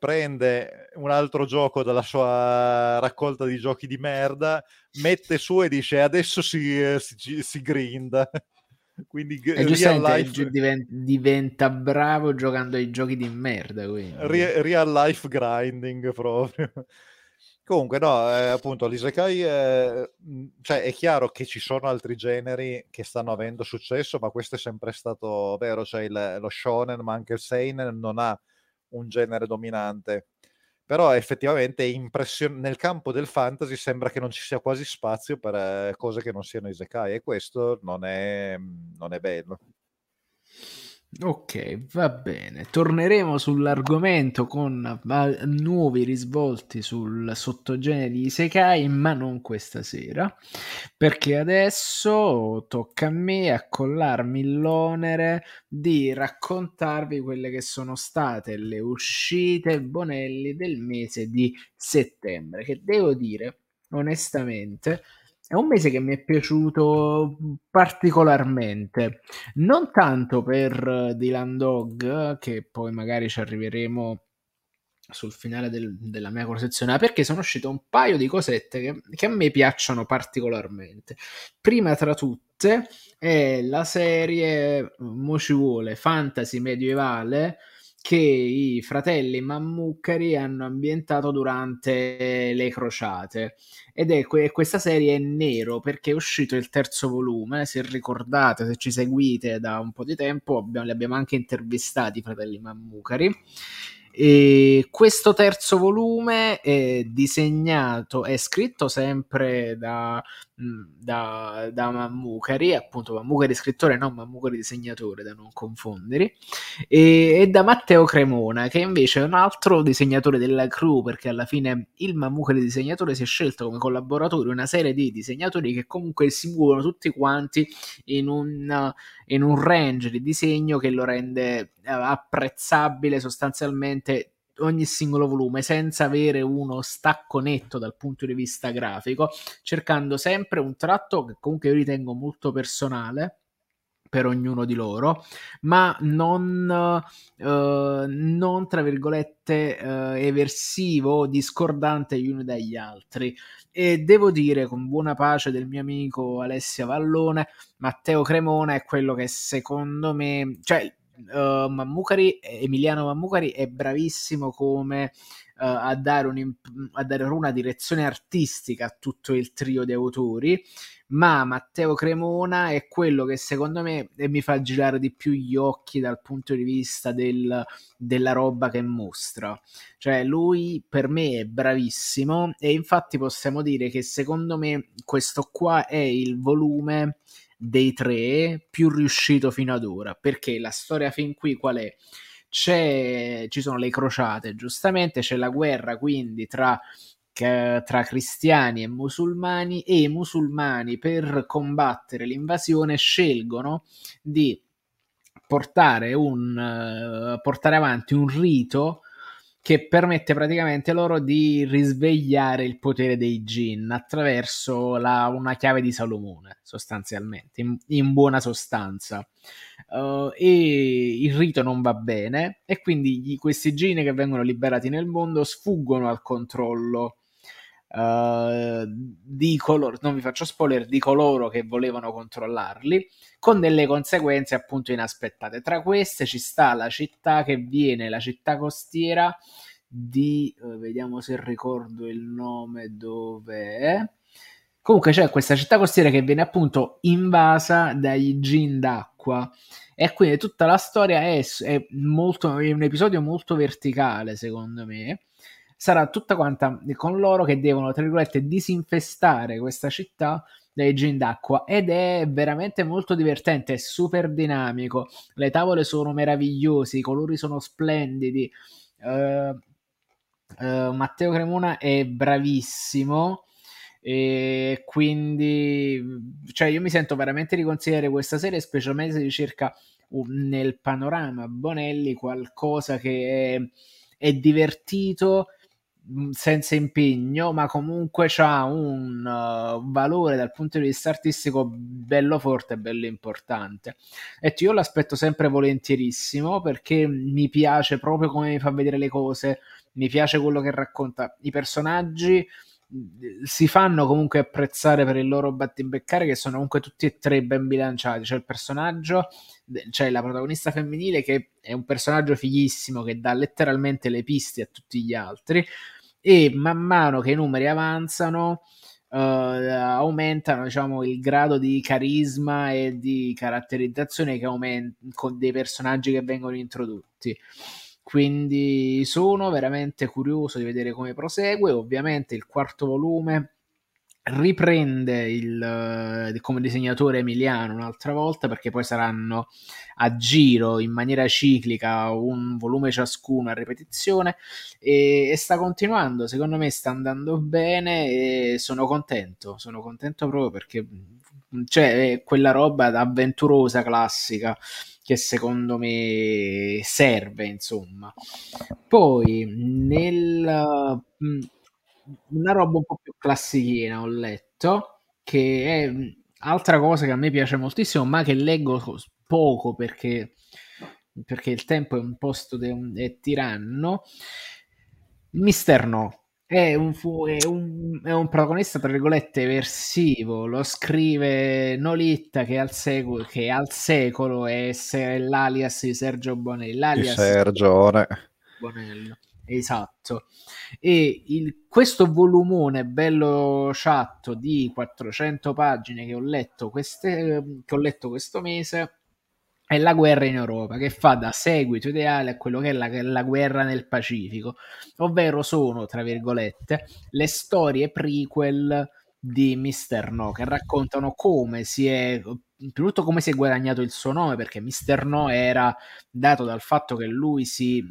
prende un altro gioco dalla sua raccolta di giochi di merda, mette su e dice adesso si, eh, si, si grinda. Quindi e real life... diventa, bravo giocando ai giochi di merda. Real, real life grinding proprio. Comunque, no, eh, appunto, l'Isekai, eh, cioè è chiaro che ci sono altri generi che stanno avendo successo, ma questo è sempre stato vero, cioè il, lo shonen, ma anche il seinen non ha un genere dominante. Però effettivamente impression- nel campo del fantasy sembra che non ci sia quasi spazio per eh, cose che non siano isekai e questo non è, non è bello. Ok, va bene. Torneremo sull'argomento con nuovi risvolti sul sottogenere di Isekai, ma non questa sera, perché adesso tocca a me accollarmi l'onere di raccontarvi quelle che sono state le uscite Bonelli del mese di settembre, che devo dire onestamente. È un mese che mi è piaciuto particolarmente, non tanto per Dylan Dog, che poi magari ci arriveremo sul finale del, della mia corsezione, perché sono uscite un paio di cosette che, che, a me piacciono particolarmente. Prima tra tutte è la serie, mo ci vuole, fantasy medievale che i fratelli Mammucari hanno ambientato durante le crociate. Ed è que- questa serie è nero perché è uscito il terzo volume se ricordate se ci seguite da un po' di tempo abbiamo, li abbiamo anche intervistati i fratelli Mammucari. E questo terzo volume è disegnato, è scritto sempre da, da, da Mammucari, appunto Mammucari scrittore, non Mammucari disegnatore, da non confondere, e, e, da Matteo Cremona, che invece è un altro disegnatore della crew, perché alla fine il Mammucari disegnatore si è scelto come collaboratore una serie di disegnatori che comunque si muovono tutti quanti in un, in un range di disegno che lo rende eh, apprezzabile sostanzialmente ogni singolo volume senza avere uno stacco netto dal punto di vista grafico, cercando sempre un tratto che comunque io ritengo molto personale per ognuno di loro, ma non, uh, non tra virgolette uh, eversivo, discordante gli uni dagli altri. E devo dire, con buona pace del mio amico Alessia Vallone, Matteo Cremona è quello che secondo me, cioè uh, Mammucari, Emiliano Mammucari è bravissimo come uh, a, dare un, a dare una direzione artistica a tutto il trio di autori, ma Matteo Cremona è quello che secondo me mi fa girare di più gli occhi dal punto di vista del, della roba che mostra. Cioè, lui per me è bravissimo e infatti possiamo dire che secondo me questo qua è il volume dei tre più riuscito fino ad ora, perché la storia fin qui qual è? C'è, ci sono le crociate, giustamente c'è la guerra quindi tra tra cristiani e musulmani e i musulmani per combattere l'invasione scelgono di portare, un, uh, portare avanti un rito che permette praticamente loro di risvegliare il potere dei Jin attraverso la, una chiave di Salomone, sostanzialmente, in, in buona sostanza. Uh, e il rito non va bene e quindi gli, questi Jin che vengono liberati nel mondo sfuggono al controllo Uh, di coloro, non vi faccio spoiler, di coloro che volevano controllarli, con delle conseguenze appunto inaspettate. Tra queste ci sta la città che viene, la città costiera di, uh, vediamo se ricordo il nome dove è. Comunque c'è questa città costiera che viene appunto invasa dai gin d'acqua e quindi tutta la storia è, è, molto, è un episodio molto verticale secondo me sarà tutta quanta con loro che devono, tra virgolette, disinfestare questa città dai gin d'acqua. Ed è veramente molto divertente, è super dinamico, le tavole sono meravigliose, i colori sono splendidi. Uh, uh, Matteo Cremona è bravissimo. E quindi cioè io mi sento veramente di consigliare questa serie specialmente se ricerca nel panorama Bonelli qualcosa che è, è divertito senza impegno, ma comunque ha un uh, valore dal punto di vista artistico bello forte e bello importante. E io l'aspetto sempre volentierissimo perché mi piace proprio come mi fa vedere le cose, mi piace quello che racconta. I personaggi si fanno comunque apprezzare per il loro battibeccare che sono comunque tutti e tre ben bilanciati. C'è il personaggio, c'è la protagonista femminile che è un personaggio fighissimo che dà letteralmente le piste a tutti gli altri e man mano che i numeri avanzano uh, aumentano diciamo, il grado di carisma e di caratterizzazione che aumenta con dei personaggi che vengono introdotti. Quindi sono veramente curioso di vedere come prosegue. Ovviamente il quarto volume riprende il, come disegnatore Emiliano un'altra volta perché poi saranno a giro in maniera ciclica un volume ciascuno a ripetizione e, e, sta continuando secondo me sta andando bene e sono contento sono contento proprio perché c'è quella roba avventurosa classica che secondo me serve insomma. Poi nel una roba un po' più classichina ho letto, che è altra cosa che a me piace moltissimo, ma che leggo poco perché, perché il tempo è un posto de, è tiranno. Mister No è un, è, un, è un, protagonista, tra virgolette, versivo. Lo scrive Nolitta, che, al secolo, che al secolo è l'alias di Sergio Bonelli. L'alias Sergio Bonello. Esatto. E il, questo volumone bello ciatto di 400 pagine che ho letto, queste, che ho letto questo mese è la guerra in Europa, che fa da seguito ideale a quello che è la, la, guerra nel Pacifico, ovvero sono, tra virgolette, le storie prequel di Mister No, che raccontano come si è, tutto come si è guadagnato il suo nome, perché Mister No era dato dal fatto che lui si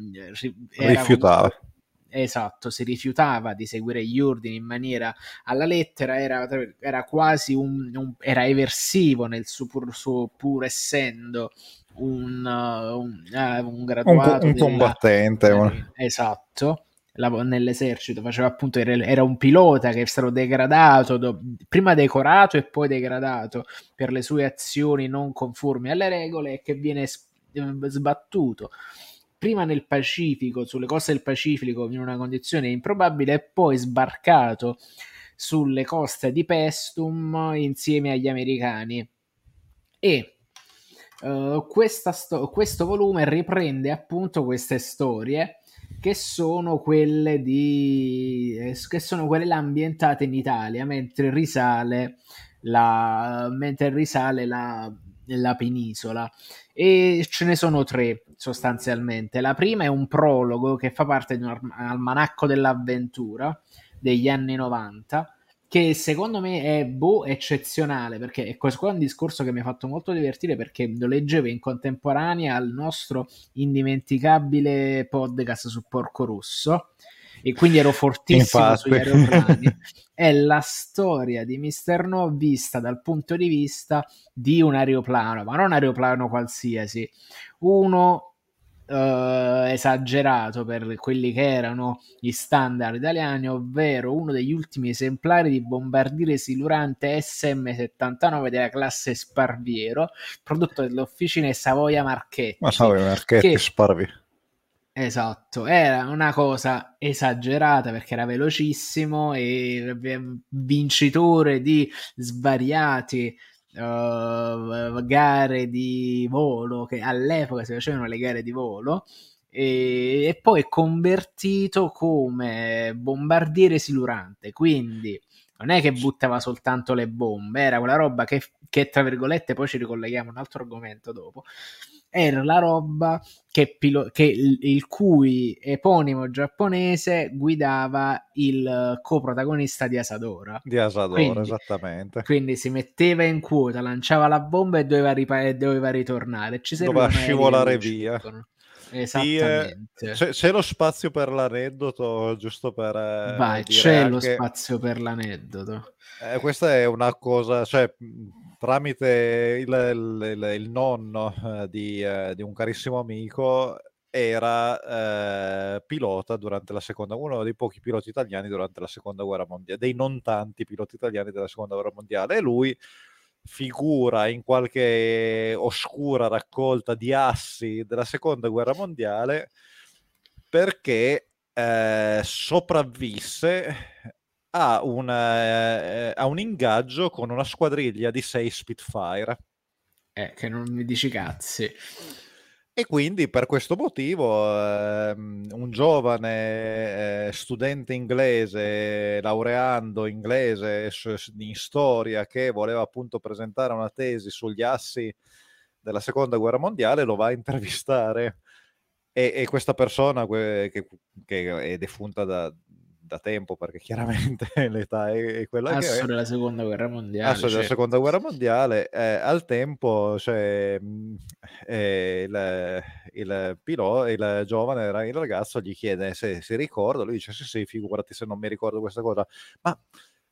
rifiutava. Come, esatto, si rifiutava di seguire gli ordini in maniera alla lettera, era, era quasi un, un, era eversivo nel suo pur, suo pur essendo un, un, uh, un graduato un, un combattente della, esatto nell'esercito faceva appunto era, un pilota che è stato degradato prima decorato e poi degradato per le sue azioni non conformi alle regole e che viene sbattuto prima nel Pacifico, sulle coste del Pacifico in una condizione improbabile e poi sbarcato sulle coste di Pestum insieme agli americani. E uh, sto- questo volume riprende appunto queste storie che sono quelle di eh, che sono quelle ambientate in Italia mentre risale la mentre risale la, la penisola e ce ne sono tre sostanzialmente. La prima è un prologo che fa parte di un almanacco dell'avventura degli anni 90 che secondo me è boh, eccezionale perché è questo qua è un discorso che mi ha fatto molto divertire perché lo leggevo in contemporanea al nostro indimenticabile podcast su Porco Rosso e quindi ero fortissimo Infatti. sugli aeroplani. è la storia di Mister No vista dal punto di vista di un aeroplano, ma non un aeroplano qualsiasi, uno Uh, esagerato per quelli che erano gli standard italiani, ovvero uno degli ultimi esemplari di bombardiere silurante SM-79 della classe Sparviero, prodotto dalle officine Savoia Marchetti. Ma Savoia Marchetti, che, Sparviero Esatto, era una cosa esagerata perché era velocissimo e vincitore di svariati uh, gare di volo che all'epoca si facevano le gare di volo e, e poi convertito come bombardiere silurante, quindi non è che buttava soltanto le bombe, era quella roba che, che tra virgolette, poi ci ricolleghiamo a un altro argomento dopo, era la roba che, pilo- che il, il, cui eponimo giapponese guidava il coprotagonista di Asadora. Di Asadora, quindi, esattamente. Quindi si metteva in quota, lanciava la bomba e doveva, ripa- doveva ritornare. Ci doveva scivolare via. Esattamente. C'è, c'è, lo spazio per l'aneddoto, giusto per... Eh, Vai, c'è anche... lo spazio per l'aneddoto. Eh, questa è una cosa, cioè, tramite il, il, il nonno eh, di, eh, di, un carissimo amico, era eh, pilota durante la seconda, uno dei pochi piloti italiani durante la seconda guerra mondiale, dei non tanti piloti italiani della seconda guerra mondiale, e lui figura in qualche oscura raccolta di assi della seconda guerra mondiale perché eh, sopravvisse a, una, eh, a, un ingaggio con una squadriglia di sei Spitfire. Eh, che non mi dici cazzi. E quindi per questo motivo ehm, un giovane eh, studente inglese, laureando inglese in storia, che voleva appunto presentare una tesi sugli assi della seconda guerra mondiale, lo va a intervistare. E, e questa persona che, che, è defunta da, da tempo perché chiaramente l'età è, è quella Asso che è. della seconda guerra mondiale Asso certo. della seconda guerra mondiale eh, al tempo cioè, eh, il, il pilota il giovane il ragazzo gli chiede se si ricorda lui dice sì sì figurati se non mi ricordo questa cosa ma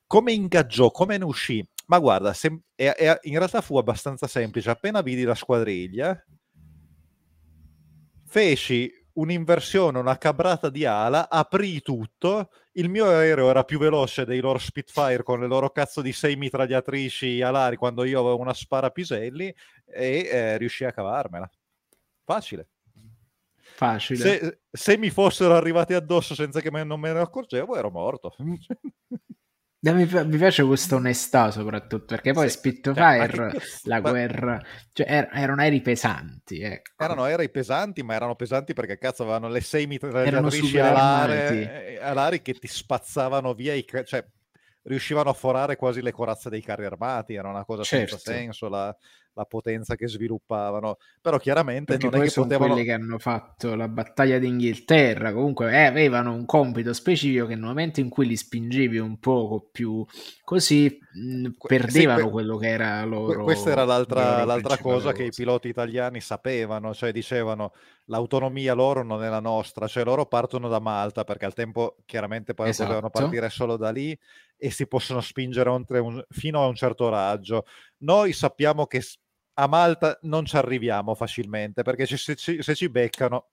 come ingaggiò come ne uscì ma guarda sem- è, è, in realtà fu abbastanza semplice appena vidi la squadriglia feci un'inversione, una cabrata di ala, aprì tutto, il mio aereo era più veloce dei loro Spitfire con le loro cazzo di sei mitragliatrici alari quando io avevo una spara piselli e eh, riuscì a cavarmela. Facile. Facile. Se, se, mi fossero arrivati addosso senza che me, non me ne accorgevo, ero morto. Mi, mi, piace questa onestà soprattutto perché poi sì, Spitfire, cioè, la ma... guerra, cioè er, erano aerei pesanti. Ecco. Erano aerei pesanti, ma erano pesanti perché cazzo avevano le sei mitragliatrici alari, eh, alari che ti spazzavano via i... Cioè, riuscivano a forare quasi le corazze dei carri armati, era una cosa certo. senza senso. La, la potenza che sviluppavano. Però chiaramente Perché non è che sono potevano... quelli che hanno fatto la battaglia d'Inghilterra, comunque eh, avevano un compito specifico che nel momento in cui li spingevi un poco più così, mh, perdevano sì, quello che era loro. Questa era l'altra, l'altra cosa che i piloti italiani sapevano, cioè dicevano l'autonomia loro non è la nostra, cioè loro partono da Malta perché al tempo chiaramente poi esatto. potevano partire solo da lì e si possono spingere un, fino a un certo raggio. Noi sappiamo che a Malta non ci arriviamo facilmente perché se ci, se ci beccano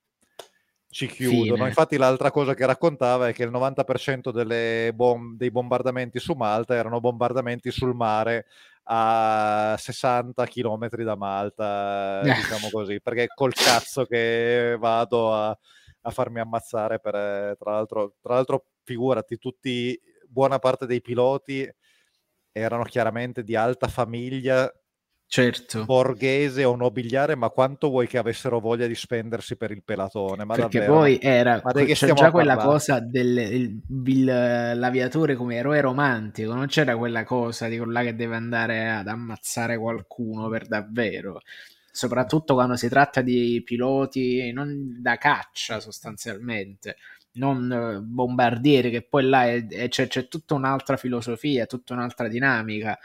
ci chiudono. Fine. Infatti l'altra cosa che raccontava è che il 90% bom- dei bombardamenti su Malta erano bombardamenti sul mare a 60 km da Malta, eh. diciamo così, perché col cazzo che vado a, a farmi ammazzare per, tra l'altro, tra l'altro figurati, tutti, buona parte dei piloti erano chiaramente di alta famiglia certo. borghese o nobiliare, ma quanto vuoi che avessero voglia di spendersi per il pelatone? Ma Perché davvero, poi era c'è già quella cosa dell'aviatore come eroe romantico, non c'era quella cosa di là che deve andare ad ammazzare qualcuno per davvero. Soprattutto quando si tratta di piloti non da caccia sostanzialmente non eh, bombardieri, che poi là è, è, c'è, c'è, tutta un'altra filosofia, tutta un'altra dinamica.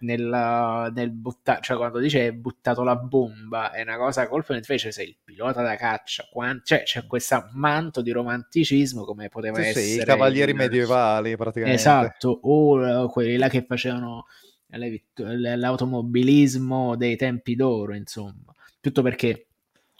Nel, nel buttare, cioè quando dice hai buttato la bomba è una cosa colpo invece sei il pilota da caccia, quando, cioè c'è questo manto di romanticismo come poteva sì, essere sì, i cavalieri il, medievali praticamente. Esatto, o quelli là che facevano l'automobilismo dei tempi d'oro, insomma, tutto perché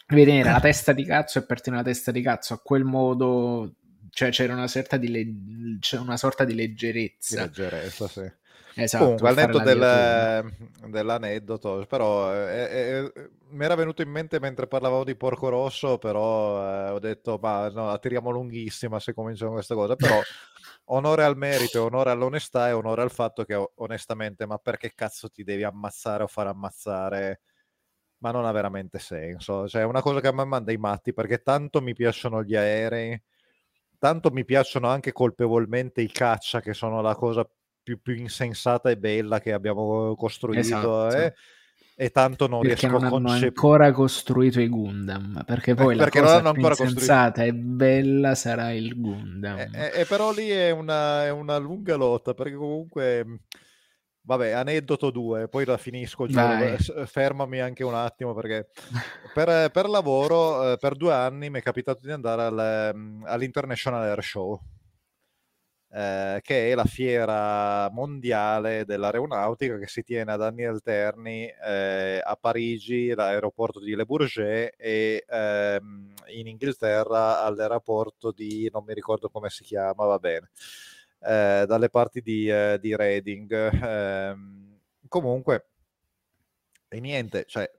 vedere la testa di cazzo e partire una testa di cazzo a quel modo cioè c'era una sorta di, le... una sorta di leggerezza. Leggerezza, sì. Esatto, Comunque, al netto del, dell'aneddoto, però eh, eh, eh, mi era venuto in mente mentre parlavamo di Porco Rosso, però eh, ho detto, ma no, la tiriamo lunghissima se cominciamo questa cosa, però onore al merito, onore all'onestà e onore al fatto che onestamente, ma perché cazzo ti devi ammazzare o far ammazzare? Ma non ha veramente senso. Cioè, è una cosa che a me manda i matti perché tanto mi piacciono gli aerei, tanto mi piacciono anche colpevolmente i caccia, che sono la cosa più, più insensata e bella che abbiamo costruito. Esatto. Eh? E tanto non perché riesco non a concepire. ancora costruito i Gundam. Perché poi eh, perché la cosa più insensata e bella sarà il Gundam. E, e, e però lì è una, è una lunga lotta perché comunque Vabbè, aneddoto 2, poi la finisco giù. Fermami anche un attimo perché per, per lavoro eh, per due anni mi è capitato di andare al, mm, all'International Air Show, eh, che è la fiera mondiale dell'aeronautica che si tiene ad anni alterni eh, a Parigi, l'aeroporto di Le Bourget, e ehm, in Inghilterra all'aeroporto di, non mi ricordo come si chiama, va bene eh, dalle parti di, eh, di Reading. Eh, comunque, e niente, cioè,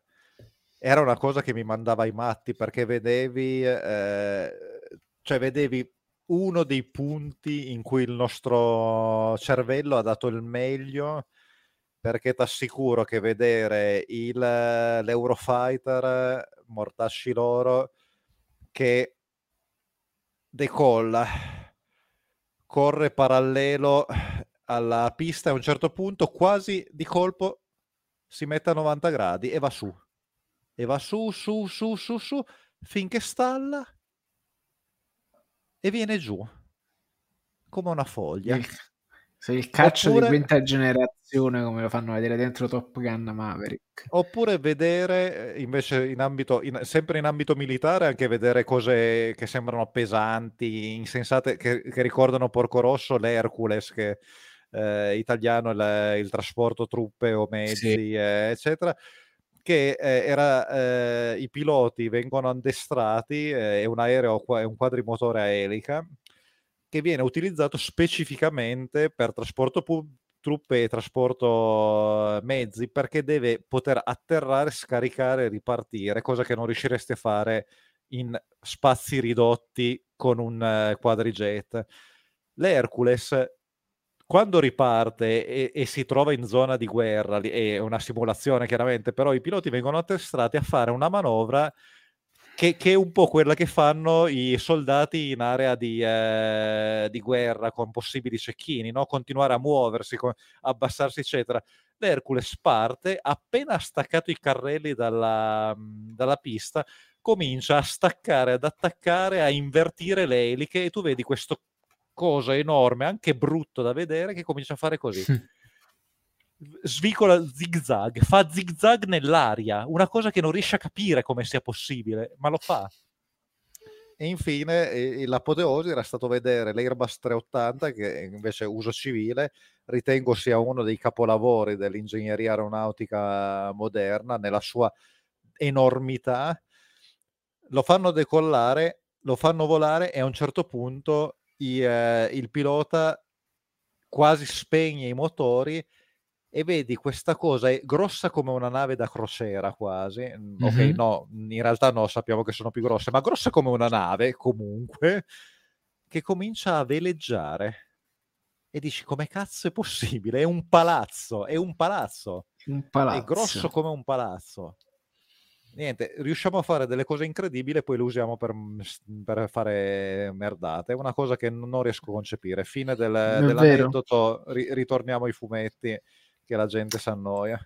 era una cosa che mi mandava ai matti perché vedevi, eh, cioè, vedevi uno dei punti in cui il nostro cervello ha dato il meglio perché ti assicuro che vedere il, l'Eurofighter, mortasci loro, che decolla corre parallelo alla pista a un certo punto quasi di colpo si mette a 90 gradi e va su. E va su, su, su, su, su, finché stalla e viene giù come una foglia. Sei il calcio Oppure... di quinta generazione come lo fanno vedere dentro Top Gun Maverick. Oppure vedere eh, invece in ambito, in, sempre in ambito militare, anche vedere cose che sembrano pesanti, insensate, che, che ricordano Porco Rosso, l'Hercules che eh, italiano, il, il, trasporto truppe o mezzi, sì. eh, eccetera che eh, era, eh, i piloti vengono addestrati, eh, è un aereo, è un quadrimotore a elica, che viene utilizzato specificamente per trasporto pu- truppe e trasporto mezzi, perché deve poter atterrare, scaricare e ripartire, cosa che non riuscireste a fare in spazi ridotti con un uh, quadrijet. L'Hercules quando riparte e, e, si trova in zona di guerra, è una simulazione chiaramente, però i piloti vengono attestrati a fare una manovra che, che è un po' quella che fanno i soldati in area di, eh, di guerra con possibili cecchini, no? continuare a muoversi, con, abbassarsi, eccetera. L'Hercules parte, appena staccato i carrelli dalla, dalla pista, comincia a staccare, ad attaccare, a invertire le eliche e tu vedi questo coso enorme, anche brutto da vedere, che comincia a fare così. Svicola zigzag, fa zigzag nell'aria, una cosa che non riesce a capire come sia possibile, ma lo fa. E infine l'apoteosi era stato vedere l'Airbus 380, che invece uso civile, ritengo sia uno dei capolavori dell'ingegneria aeronautica moderna nella sua enormità. Lo fanno decollare, lo fanno volare e a un certo punto i, eh, il pilota quasi spegne i motori e vedi questa cosa è grossa come una nave da crociera quasi. Mm-hmm. Ok, no, in realtà no, sappiamo che sono più grosse, ma grossa come una nave comunque, che comincia a veleggiare. E dici, come cazzo è possibile? È un palazzo, è un palazzo. Un palazzo. È grosso come un palazzo niente, riusciamo a fare delle cose incredibili e poi le usiamo per, per fare merdate. È una cosa che non riesco a concepire. Fine del, dell'aneddoto, ri, ritorniamo ai fumetti che la gente si annoia.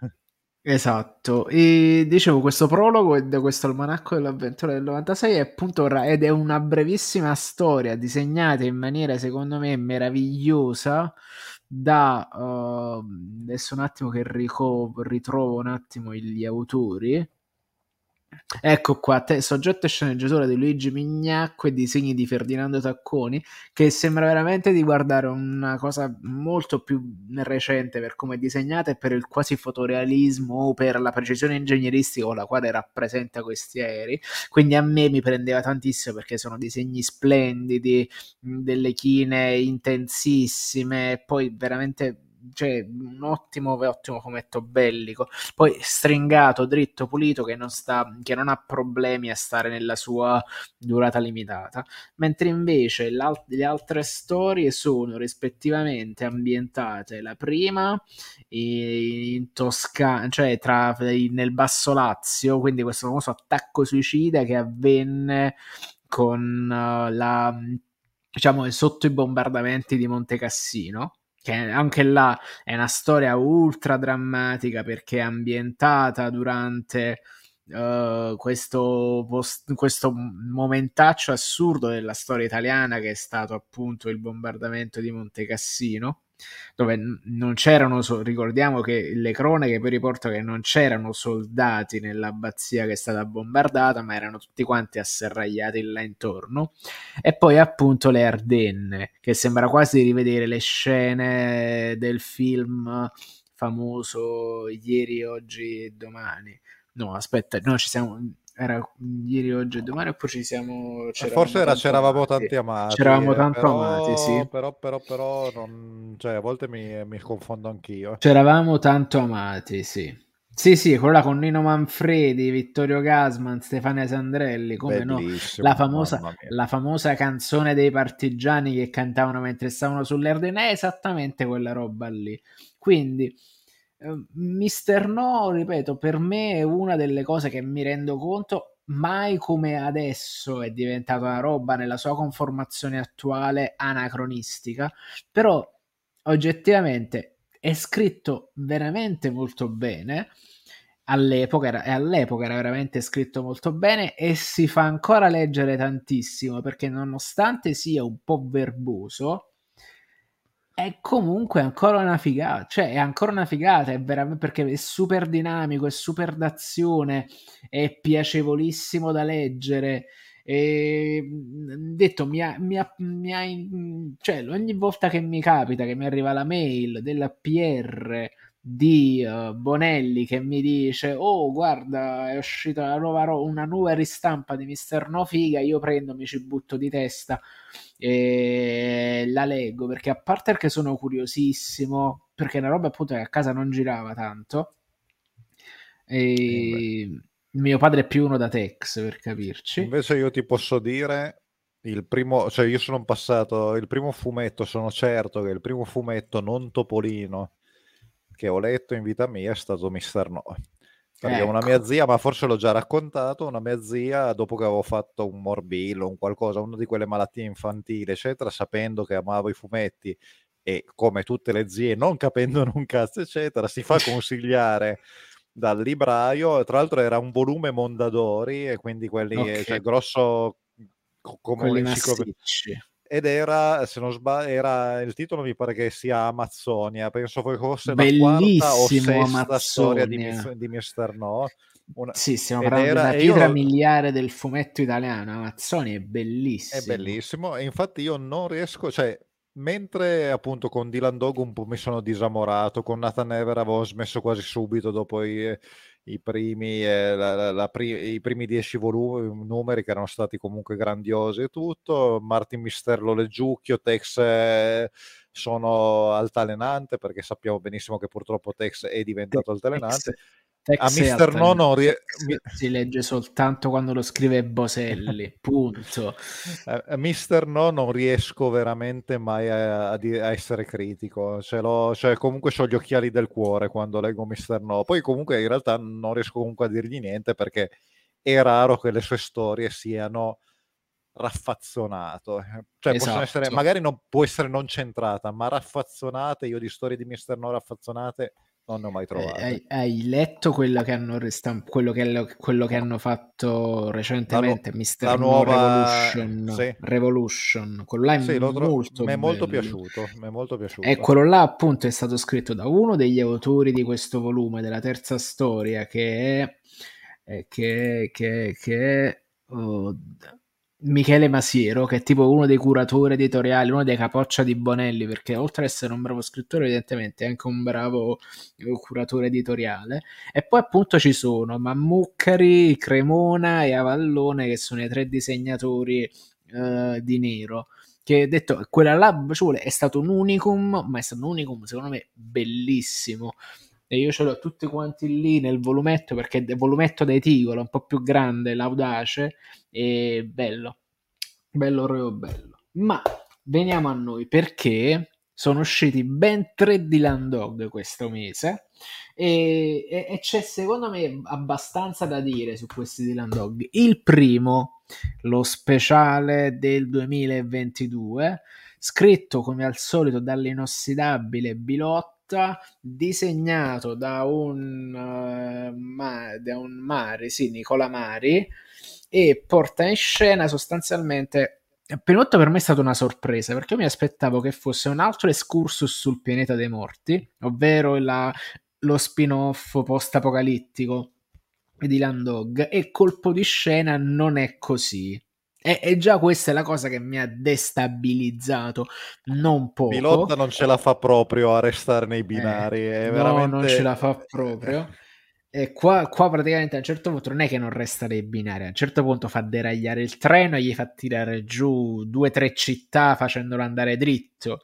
Esatto, e dicevo questo prologo da questo almanacco dell'avventura del 96 è appunto ed è una brevissima storia disegnata in maniera secondo me meravigliosa da uh, adesso un attimo che rico- ritrovo un attimo gli autori Ecco qua, te, soggetto e sceneggiatura di Luigi Mignacco e disegni di Ferdinando Tacconi, che sembra veramente di guardare una cosa molto più recente per come è disegnata e per il quasi fotorealismo o per la precisione ingegneristica con la quale rappresenta questi aerei. Quindi a me mi prendeva tantissimo perché sono disegni splendidi, delle chine intensissime, poi veramente cioè, un ottimo, ottimo fumetto bellico. Poi stringato, dritto, pulito, che non, sta, che non ha problemi a stare nella sua durata limitata. Mentre invece le altre storie sono rispettivamente ambientate la prima in Toscana, cioè tra, nel Basso Lazio, quindi questo famoso attacco suicida che avvenne con uh, la diciamo sotto i bombardamenti di Monte Cassino che anche là è una storia ultra drammatica perché è ambientata durante uh, questo, post- questo momentaccio assurdo della storia italiana che è stato appunto il bombardamento di Monte Cassino dove non c'erano, ricordiamo che le cronache poi riportano che non c'erano soldati nell'abbazia che è stata bombardata, ma erano tutti quanti asserragliati là intorno. E poi appunto le Ardenne, che sembra quasi rivedere le scene del film famoso ieri, oggi e domani. No, aspetta, no, ci siamo era ieri, oggi e domani, oppure ci siamo. Forse era c'eravamo tanti amati. C'eravamo tanto però, amati, sì. Però, però, però, non, cioè, a volte mi, mi confondo anch'io. C'eravamo tanto amati, sì. Sì, sì, quella con Nino Manfredi, Vittorio Gasman, Stefania Sandrelli, come no? La famosa, la famosa, canzone dei partigiani che cantavano mentre stavano sull'Erdene, è esattamente quella roba lì. Quindi Mister No, ripeto, per me è una delle cose che mi rendo conto mai come adesso è diventata una roba nella sua conformazione attuale anacronistica, però oggettivamente è scritto veramente molto bene. All'epoca era, all'epoca era veramente scritto molto bene e si fa ancora leggere tantissimo perché nonostante sia un po' verboso, è comunque ancora una figata, cioè è ancora una figata, è veramente perché è super dinamico, è super d'azione, è piacevolissimo da leggere. E detto, mi ha, mi ha, mi ha, cioè, ogni volta che mi capita che mi arriva la mail della PR di uh, Bonelli che mi dice oh guarda è uscita nuova ro- una nuova ristampa di Mister No Figa io prendo mi ci butto di testa e la leggo perché a parte perché sono curiosissimo perché è una roba appunto che a casa non girava tanto e eh mio padre è più uno da Tex per capirci invece io ti posso dire il primo, cioè io sono passato, il primo fumetto, sono certo che il primo fumetto non Topolino che ho letto in vita mia è stato Mister No. Perché ecco. una mia zia, ma forse l'ho già raccontato, una mia zia, dopo che avevo fatto un morbillo, un qualcosa, una di quelle malattie infantili, eccetera, sapendo che amavo i fumetti e come tutte le zie, non capendo un cazzo, eccetera, si fa consigliare dal libraio. Tra l'altro era un volume Mondadori e quindi quelli, okay. cioè, grosso come quelli massicci ed era, se non sbaglio, era, il titolo mi pare che sia Amazzonia, penso fosse la quarta o sesta Amazzonia. storia di, di Mr. No. Una, sì, stiamo parlando era, della pietra io, miliare del fumetto italiano, Amazzonia è bellissimo. È bellissimo, e infatti io non riesco, cioè, mentre appunto con Dylan Dog un po' mi sono disamorato, con Nathan Ever avevo smesso quasi subito dopo i i primi, eh, la, la, pri- i primi dieci volumi, numeri che erano stati comunque grandiosi e tutto. Martin Misterlo Leggiucchio, Tex eh, sono altalenante perché sappiamo benissimo che purtroppo Tex è diventato altalenante. Tex Tex a Mister No non rie- si legge soltanto quando lo scrive Boselli, punto. A Mister No non riesco veramente mai a, a, a essere critico, cioè, cioè, comunque ho gli occhiali del cuore quando leggo Mister No, poi comunque in realtà non riesco comunque a dirgli niente perché è raro che le sue storie siano raffazzonate, cioè esatto. essere, magari non, può essere non centrata, ma raffazzonate, io di storie di Mister No raffazzonate non ne ho mai trovato. Eh, hai, hai, letto quello che, hanno restam- quello, che, quello che hanno fatto recentemente, la, Mister la nuova Revolution? Sì. Revolution. Quello là è sì, molto Mi è molto piaciuto. Mi è molto piaciuto. E quello là appunto è stato scritto da uno degli autori di questo volume, della terza storia, che è... Eh, che, che, che oh, Michele Masiero, che è tipo uno dei curatori editoriali, uno dei capoccia di Bonelli, perché oltre ad essere un bravo scrittore, evidentemente è anche un bravo eh, curatore editoriale. E poi appunto ci sono Mammucari, Cremona e Avallone, che sono i tre disegnatori uh, di Nero. Che detto, quella là è stato un unicum, ma è stato un unicum secondo me bellissimo e io ce l'ho tutti quanti lì nel volumetto perché è volumetto dei Tigolo, un po' più grande, l'audace e bello, bello proprio bello. Ma veniamo a noi perché sono usciti ben tre Dylan Dog questo mese e, e, e, c'è secondo me abbastanza da dire su questi Dylan Dog. Il primo, lo speciale del 2022, scritto come al solito dall'inossidabile Bilotto disegnato da un, uh, ma, da un Mari, sì, Nicola Mari, e porta in scena sostanzialmente Prima tutto per me è stata una sorpresa perché io mi aspettavo che fosse un altro excursus sul pianeta dei morti, ovvero la, lo spin-off post-apocalittico di Landog e colpo di scena non è così. E, e, già questa è la cosa che mi ha destabilizzato non poco. Pilota non ce la fa proprio a restare nei binari. Eh, no, veramente... non ce la fa proprio. E qua, qua, praticamente a un certo punto non è che non resta nei binari, a un certo punto fa deragliare il treno e gli fa tirare giù due o tre città facendolo andare dritto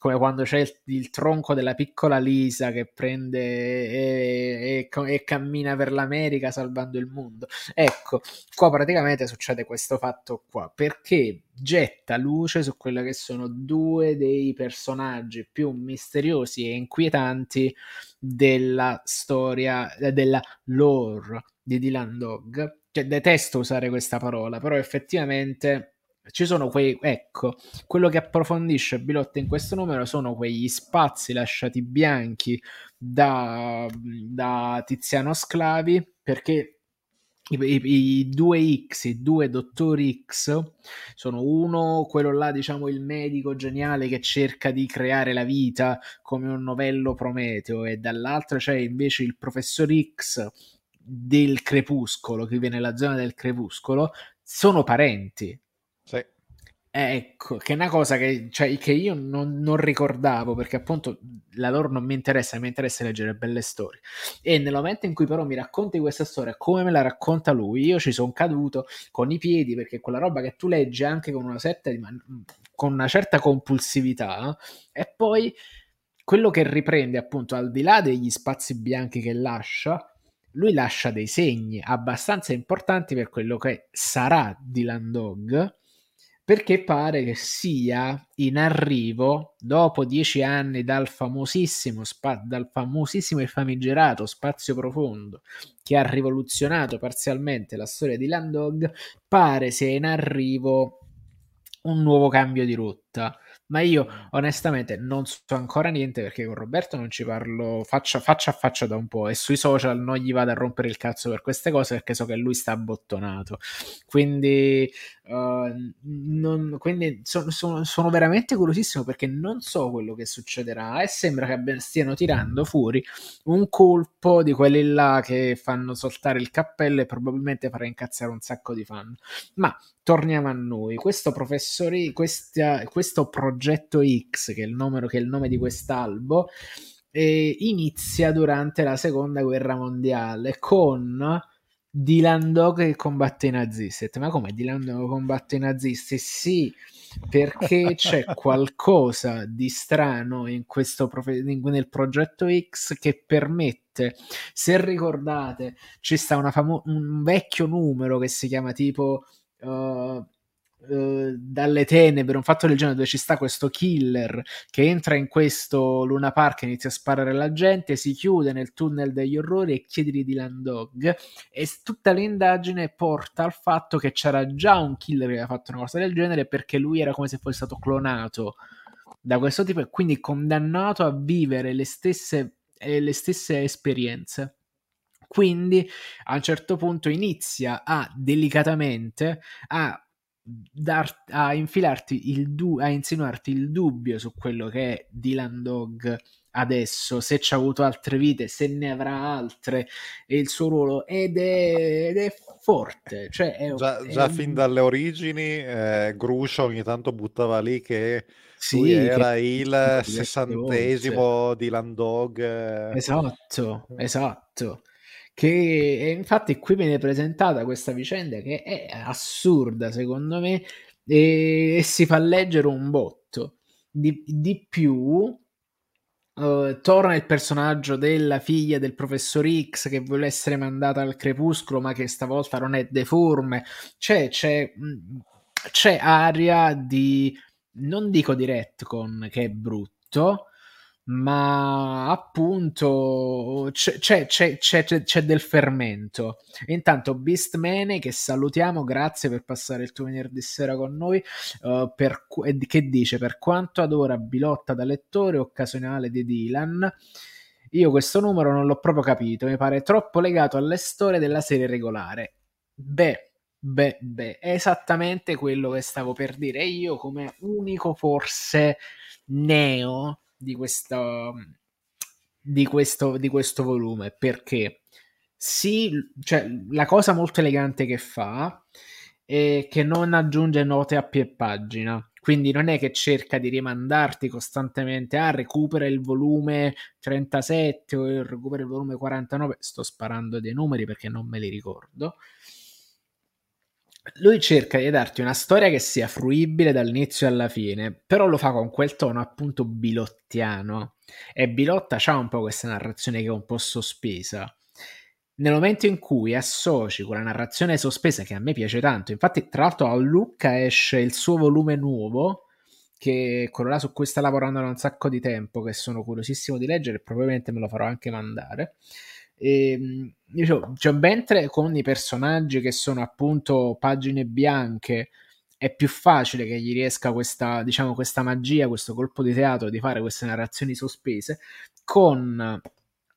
come quando c'è il, il, tronco della piccola Lisa che prende e, e, e, cammina per l'America salvando il mondo. Ecco, qua praticamente succede questo fatto qua, perché getta luce su quello che sono due dei personaggi più misteriosi e inquietanti della storia, della lore di Dylan Dog. Cioè, detesto usare questa parola, però effettivamente ci sono quei, ecco, quello che approfondisce Bilotta in questo numero sono quegli spazi lasciati bianchi da, da Tiziano Sclavi, perché i, i, i, due X, i due dottori X, sono uno, quello là, diciamo, il medico geniale che cerca di creare la vita come un novello Prometeo, e dall'altro c'è invece il professor X del crepuscolo, che viene nella zona del crepuscolo, sono parenti sì. Ecco, che è una cosa che, cioè, che io non, non, ricordavo perché appunto la loro non mi interessa, mi interessa leggere belle storie. E nel momento in cui però mi racconti questa storia come me la racconta lui, io ci sono caduto con i piedi perché quella roba che tu leggi anche con una, di, con una certa compulsività e poi quello che riprende appunto al di là degli spazi bianchi che lascia, lui lascia dei segni abbastanza importanti per quello che sarà Dylan Dog perché pare che sia in arrivo dopo dieci anni dal famosissimo, spa- dal famosissimo e famigerato Spazio Profondo che ha rivoluzionato parzialmente la storia di Landog, pare sia in arrivo un nuovo cambio di rotta ma io onestamente non so ancora niente perché con Roberto non ci parlo faccia, faccia a faccia da un po' e sui social non gli vado a rompere il cazzo per queste cose perché so che lui sta abbottonato. Quindi, uh, non, quindi so, so, sono veramente curiosissimo perché non so quello che succederà e sembra che stiano tirando fuori un colpo di quelli là che fanno soltare il cappello e probabilmente farà incazzare un sacco di fan. Ma torniamo a noi. Questo professore, questa, questo progetto X, che è il nome, che è il nome di quest'albo, eh, inizia durante la seconda guerra mondiale con Dylan Dog che combatte i nazisti. Ma come Dylan Dog combatte i nazisti? Sì, perché c'è qualcosa di strano in questo profe- nel progetto X che permette, se ricordate, ci sta famo- un vecchio numero che si chiama tipo uh, uh, dalle tenebre, un fatto del genere dove ci sta questo killer che entra in questo Luna Park e inizia a sparare alla gente, si chiude nel tunnel degli orrori e chiede di Dylan Dog e tutta l'indagine porta al fatto che c'era già un killer che aveva fatto una cosa del genere perché lui era come se fosse stato clonato da questo tipo e quindi condannato a vivere le stesse, eh, le stesse esperienze. Quindi a un certo punto inizia a delicatamente a Dar, a infilarti il du- a insinuarti il dubbio su quello che è Dylan Dog adesso, se ci ha avuto altre vite, se ne avrà altre e il suo ruolo ed è, ed è forte. Cioè è, già, è già fin dalle origini, eh, Gruscio ogni tanto buttava lì che sì, era il sessantesimo Dylan Dog. Eh. Esatto, esatto che infatti qui viene presentata questa vicenda che è assurda secondo me e, e si fa leggere un botto. Di, di più uh, torna il personaggio della figlia del professor X che vuole essere mandata al crepuscolo ma che stavolta non è deforme. C'è, c'è, c'è aria di non dico di retcon che è brutto ma appunto c'è, c'è, c'è, c'è, del fermento. Intanto Beastmane, che salutiamo, grazie per passare il tuo venerdì sera con noi, uh, per, che dice, per quanto adora Bilotta da lettore occasionale di Dylan, io questo numero non l'ho proprio capito, mi pare troppo legato alle storie della serie regolare. Beh, beh, beh, è esattamente quello che stavo per dire io come unico forse neo di, questa, di, questo, di questo volume perché sì, cioè, la cosa molto elegante che fa è che non aggiunge note a piè pagina. Quindi non è che cerca di rimandarti costantemente a ah, recupera il volume 37 o recupera il volume 49. Sto sparando dei numeri perché non me li ricordo lui cerca di darti una storia che sia fruibile dall'inizio alla fine, però lo fa con quel tono appunto bilottiano. E Bilotta ha un po' questa narrazione che è un po' sospesa. Nel momento in cui associ quella narrazione sospesa che a me piace tanto, infatti tra l'altro a Lucca esce il suo volume nuovo, che è quello là su cui sta lavorando da un sacco di tempo, che sono curiosissimo di leggere e probabilmente me lo farò anche mandare. E, ehm, diciamo, cioè, mentre con i personaggi che sono appunto pagine bianche. È più facile che gli riesca questa, diciamo, questa magia, questo colpo di teatro di fare queste narrazioni sospese con,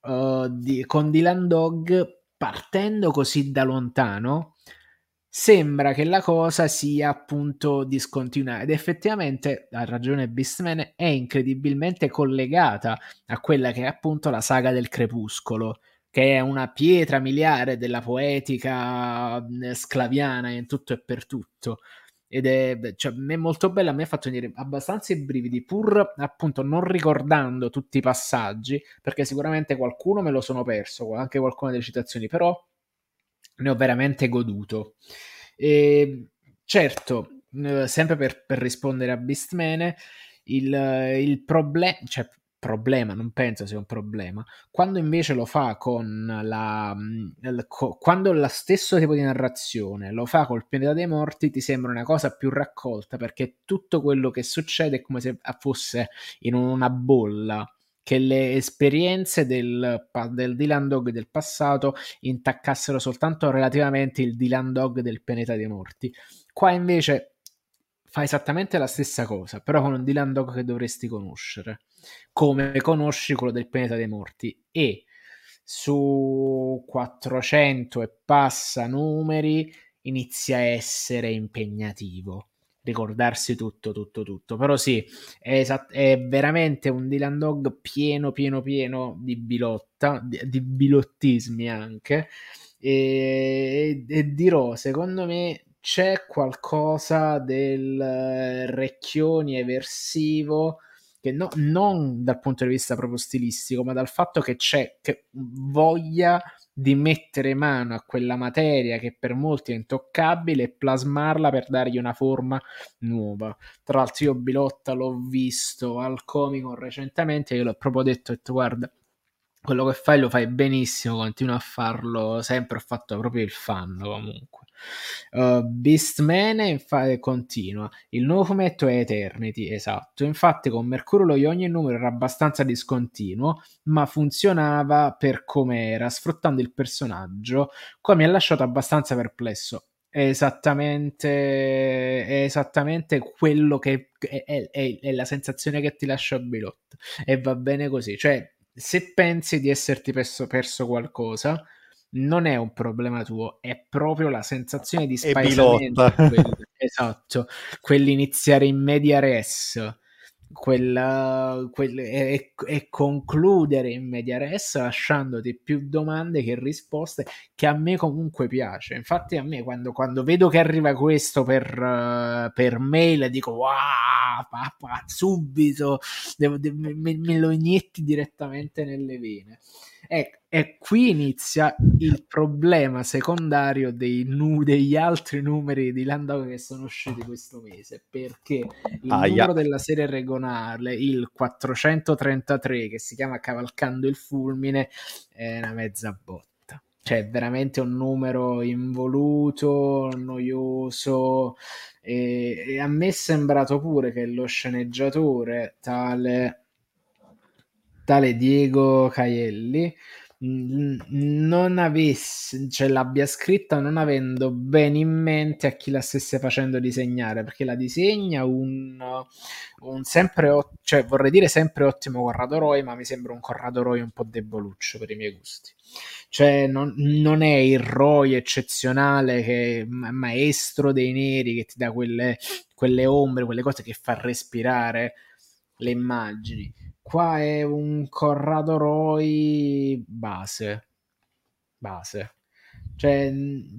uh, di, con Dylan Dog partendo così da lontano. Sembra che la cosa sia appunto discontinuata ed effettivamente ha ragione Beastman è incredibilmente collegata a quella che è appunto la saga del crepuscolo che è una pietra miliare della poetica sclaviana in tutto e per tutto. ed è, cioè, è molto bella, me ha fatto venire abbastanza i brividi, pur appunto non ricordando tutti i passaggi, perché sicuramente qualcuno me lo sono perso, anche qualcuna delle citazioni, però ne ho veramente goduto. E, certo, eh, sempre per, per, rispondere a Beastmane, il, il problema, cioè problema, non penso sia un problema. Quando invece lo fa con la. Il, quando lo stesso tipo di narrazione lo fa col pianeta dei morti, ti sembra una cosa più raccolta perché tutto quello che succede è come se fosse in una bolla. Che le esperienze del, del Dylan Dog del passato intaccassero soltanto relativamente il Dylan Dog del pianeta dei morti. Qua invece fa esattamente la stessa cosa, però con un Dylan Dog che dovresti conoscere come conosci quello del pianeta dei morti e su 400 e passa numeri inizia a essere impegnativo ricordarsi tutto, tutto, tutto. Però sì, è, esat- è veramente un Dylan Dog pieno, pieno, pieno di bilotta, di, di bilottismi anche. E, e, dirò, secondo me c'è qualcosa del Recchioni eversivo che no, non dal punto di vista proprio stilistico, ma dal fatto che c'è che voglia di mettere mano a quella materia che per molti è intoccabile e plasmarla per dargli una forma nuova. Tra l'altro io Bilotta l'ho visto al Comic recentemente e l'ho proprio detto, detto guarda, quello che fai lo fai benissimo, continua a farlo sempre, ho fatto proprio il fan comunque. Uh, Beastman infatti continua, il nuovo fumetto è Eternity, esatto, infatti con Mercurio ogni numero era abbastanza discontinuo, ma funzionava per come era, sfruttando il personaggio, qua mi ha lasciato abbastanza perplesso. È esattamente, è esattamente quello che è, è, è, la sensazione che ti lascia Bilot e va bene così, cioè se pensi di esserti perso, perso qualcosa, non è un problema tuo, è proprio la sensazione di spaesamento. esatto, quell'iniziare in media res quella, quella, e, e, concludere in media res lasciandoti più domande che risposte che a me comunque piace. Infatti a me quando, quando vedo che arriva questo per, per mail dico wow papà, subito devo, de- me, me, lo inietti direttamente nelle vene e, e qui inizia il problema secondario dei nu- degli altri numeri di Landau che sono usciti questo mese, perché il ah, numero yeah. della serie regionale, il 433, che si chiama Cavalcando il fulmine, è una mezza botta. Cioè, è veramente un numero involuto, noioso. E, e a me è sembrato pure che lo sceneggiatore, tale tale Diego Caielli non avesse, cioè l'abbia scritta non avendo bene in mente a chi la stesse facendo disegnare, perché la disegna un, un sempre, cioè vorrei dire sempre ottimo Corrado Roy, ma mi sembra un Corrado Roy un po' deboluccio per i miei gusti. Cioè non, non è il Roy eccezionale che è maestro dei neri che ti dà quelle, quelle ombre, quelle cose che fa respirare le immagini Qua è un Corrado Roy base. Base. Cioè,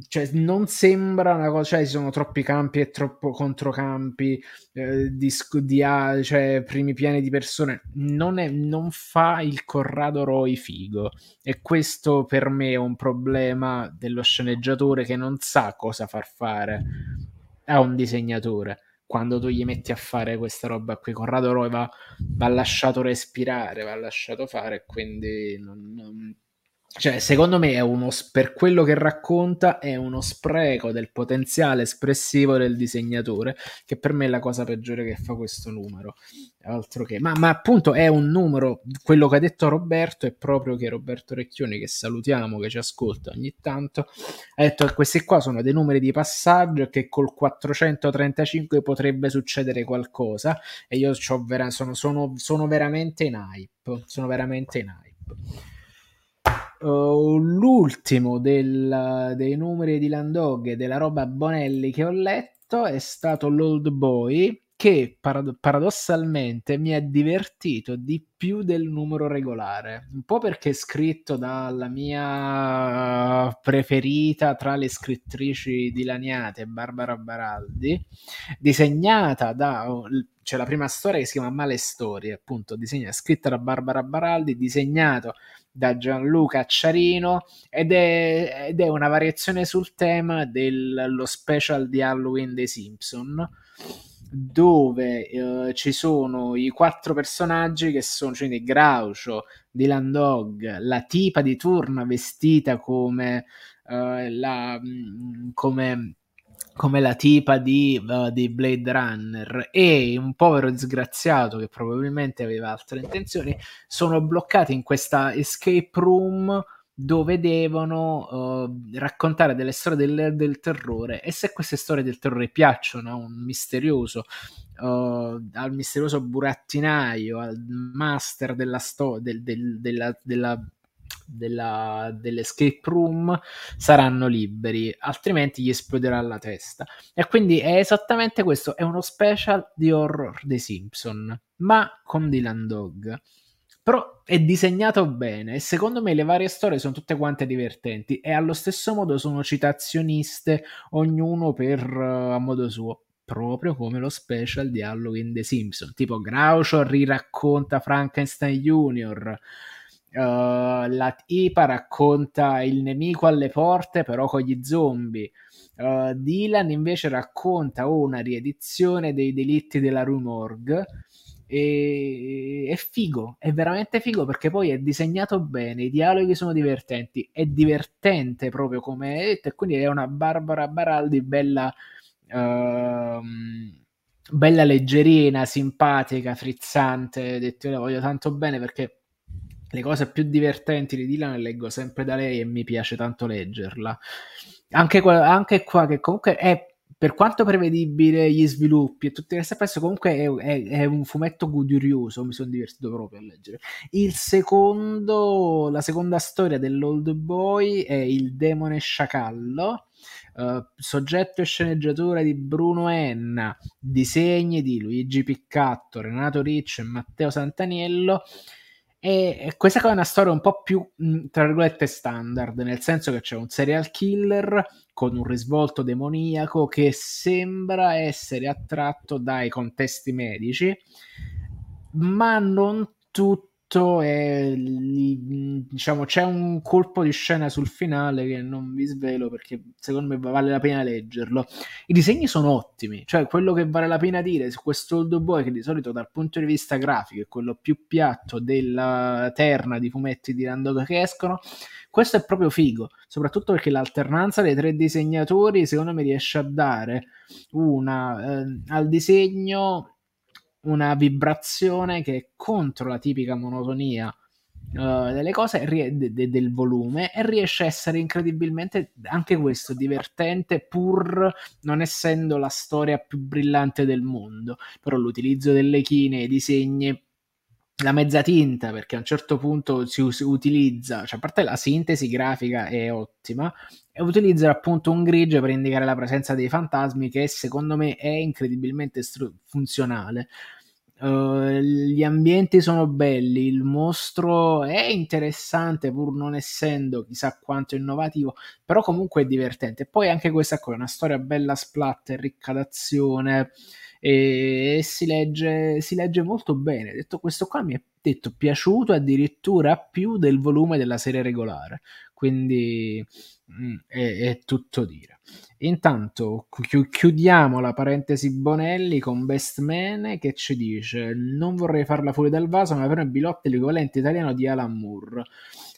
cioè, non sembra una cosa, cioè ci sono troppi campi e troppo controcampi, eh, di, di, cioè primi piani di persone, non, è, non fa il Corrado Roy figo e questo per me è un problema dello sceneggiatore che non sa cosa far fare a un disegnatore quando tu gli metti a fare questa roba qui. Corrado Roy va, va lasciato respirare, va lasciato fare, quindi non, non, cioè, secondo me uno, per quello che racconta è uno spreco del potenziale espressivo del disegnatore, che per me è la cosa peggiore che fa questo numero. Che, ma, ma appunto è un numero, quello che ha detto Roberto è proprio che Roberto Recchioni, che salutiamo, che ci ascolta ogni tanto, ha detto che questi qua sono dei numeri di passaggio che col 435 potrebbe succedere qualcosa e io vera- sono, sono, sono veramente in hype, sono veramente in hype. Uh, l'ultimo del, dei numeri di Landog e della roba Bonelli che ho letto è stato l'Old Boy che parad- paradossalmente mi ha divertito di più del numero regolare, un po' perché è scritto dalla mia preferita tra le scrittrici dilaniate, Barbara Baraldi, disegnata da c'è la prima storia che si chiama Male Storie, appunto, disegna, scritta da Barbara Baraldi, disegnato da Gianluca Acciarino ed è, ed è una variazione sul tema dello special di Halloween dei Simpson dove eh, ci sono i quattro personaggi che sono cioè, Groucho, Dylan Dog, la tipa di turno vestita come, eh, la, mm, come come la tipa di, uh, di, Blade Runner e un povero disgraziato che probabilmente aveva altre intenzioni sono bloccati in questa escape room dove devono uh, raccontare delle storie del, del, terrore. E se queste storie del terrore piacciono a un misterioso uh, al misterioso burattinaio al master della storia del, del, della, della della, dell'escape room saranno liberi, altrimenti gli esploderà la testa. E quindi è esattamente questo: è uno special di horror dei Simpson, ma con Dylan Dog. Però è disegnato bene e secondo me le varie storie sono tutte quante divertenti e allo stesso modo sono citazioniste, ognuno per uh, a modo suo proprio come lo special di Halloween The Simpson. Tipo Groucho riracconta Frankenstein Junior, Uh, la IPA racconta il nemico alle porte, però con gli zombie. Uh, Dylan invece racconta una riedizione dei delitti della Rue Morgue. E è figo, è veramente figo perché poi è disegnato bene, i dialoghi sono divertenti, è divertente proprio come hai detto, e quindi è una Barbara Baraldi bella, uh, bella leggerina, simpatica, frizzante. Detto, la voglio tanto bene perché le cose più divertenti di Dylan le leggo sempre da lei e mi piace tanto leggerla. Anche qua, anche qua che comunque è per quanto prevedibile gli sviluppi e tutte queste cose, comunque è, è, è, un fumetto godurioso, mi sono divertito proprio a leggere. Il secondo, la seconda storia dell'Old Boy è Il demone sciacallo, uh, soggetto e sceneggiatura di Bruno Enna, disegni di Luigi Piccatto, Renato Riccio e Matteo Santaniello e questa è una storia un po' più, tra virgolette, standard, nel senso che c'è un serial killer con un risvolto demoniaco che sembra essere attratto dai contesti medici, ma non tutti e diciamo c'è un colpo di scena sul finale che non vi svelo perché secondo me vale la pena leggerlo. I disegni sono ottimi cioè quello che vale la pena dire su questo old boy che di solito dal punto di vista grafico è quello più piatto della terna di fumetti di Randoga che escono questo è proprio figo soprattutto perché l'alternanza dei tre disegnatori secondo me riesce a dare una eh, al disegno una vibrazione che è contro la tipica monotonia uh, delle cose de- de- del volume e riesce a essere incredibilmente anche questo divertente pur non essendo la storia più brillante del mondo però l'utilizzo delle chine i disegni la mezza tinta perché a un certo punto si, us- utilizza, cioè a parte la sintesi grafica è ottima, e utilizza appunto un grigio per indicare la presenza dei fantasmi che secondo me è incredibilmente stru- funzionale. Uh, gli ambienti sono belli, il mostro è interessante pur non essendo chissà quanto innovativo, però comunque è divertente. Poi anche questa qua è una storia bella splatter, ricca d'azione e, e si, legge, si legge molto bene. Detto questo qua mi è detto piaciuto addirittura più del volume della serie regolare, quindi mh, mm, è, è tutto dire. Intanto chiudiamo la parentesi Bonelli con Best Man che ci dice: Non vorrei farla fuori dal vaso, ma per me Bilotti è l'equivalente italiano di Alan Moore.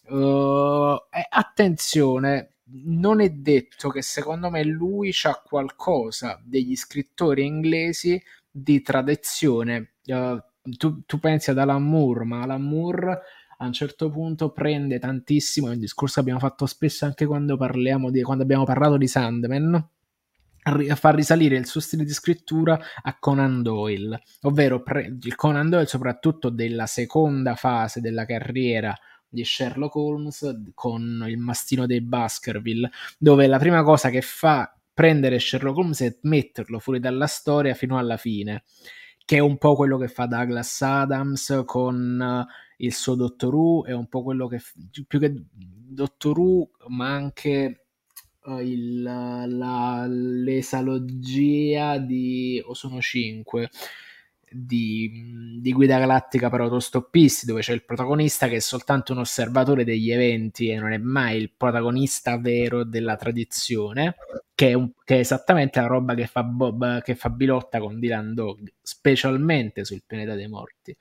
Uh, eh, attenzione, non è detto che secondo me lui c'ha qualcosa degli scrittori inglesi di tradizione. Uh, tu, tu, pensi ad Alan Moore, ma Alan Moore a un certo punto prende tantissimo, è un discorso che abbiamo fatto spesso anche quando di, quando abbiamo parlato di Sandman, a far risalire il suo stile di scrittura a Conan Doyle, ovvero pre- il Conan Doyle soprattutto della seconda fase della carriera di Sherlock Holmes con il mastino dei Baskerville, dove la prima cosa che fa prendere Sherlock Holmes e metterlo fuori dalla storia fino alla fine, che è un po' quello che fa Douglas Adams con il suo Doctor Who, è un po' quello che più che Doctor Who, ma anche uh, il, la, l'esalogia di o sono 5 di, di, Guida Galattica per autostoppisti, dove c'è il protagonista che è soltanto un osservatore degli eventi e non è mai il protagonista vero della tradizione, che è, un, che è esattamente la roba che fa, Bob, che fa Bilotta con Dylan Dog, specialmente sul pianeta dei morti.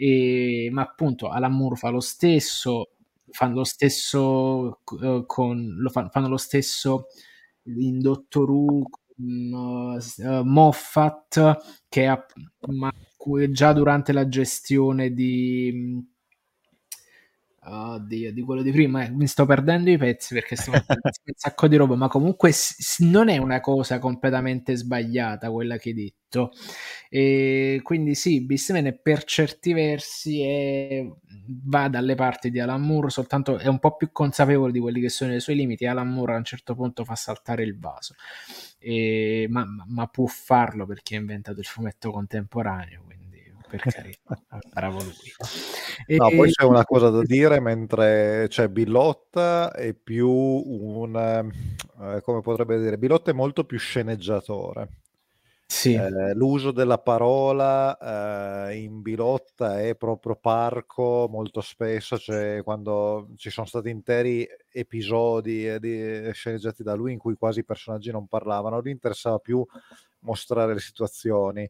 E, ma appunto Alan Moore fa lo stesso, fanno lo stesso uh, con, lo fanno, fanno lo stesso in Doctor Who uh, Moffat che ha, ma, già durante la gestione di Oddio, di quello di prima, eh, mi sto perdendo i pezzi perché stiamo facendo un sacco di roba, ma comunque s- non è una cosa completamente sbagliata quella che hai detto. E quindi sì, Beastman per certi versi è... va dalle parti di Alan Moore, soltanto è un po' più consapevole di quelli che sono i suoi limiti. Alan Moore a un certo punto fa saltare il vaso, e... ma, ma può farlo perché ha inventato il fumetto contemporaneo. Quindi per carità, bravo lui. E... No, poi c'è una cosa da dire, mentre c'è Bilotta è più un, eh, come potrebbe dire, Bilotta è molto più sceneggiatore. Sì. Eh, l'uso della parola eh, in Bilotta è proprio parco molto spesso, cioè quando ci sono stati interi episodi eh, di, sceneggiati da lui in cui quasi i personaggi non parlavano, lui interessava più mostrare le situazioni.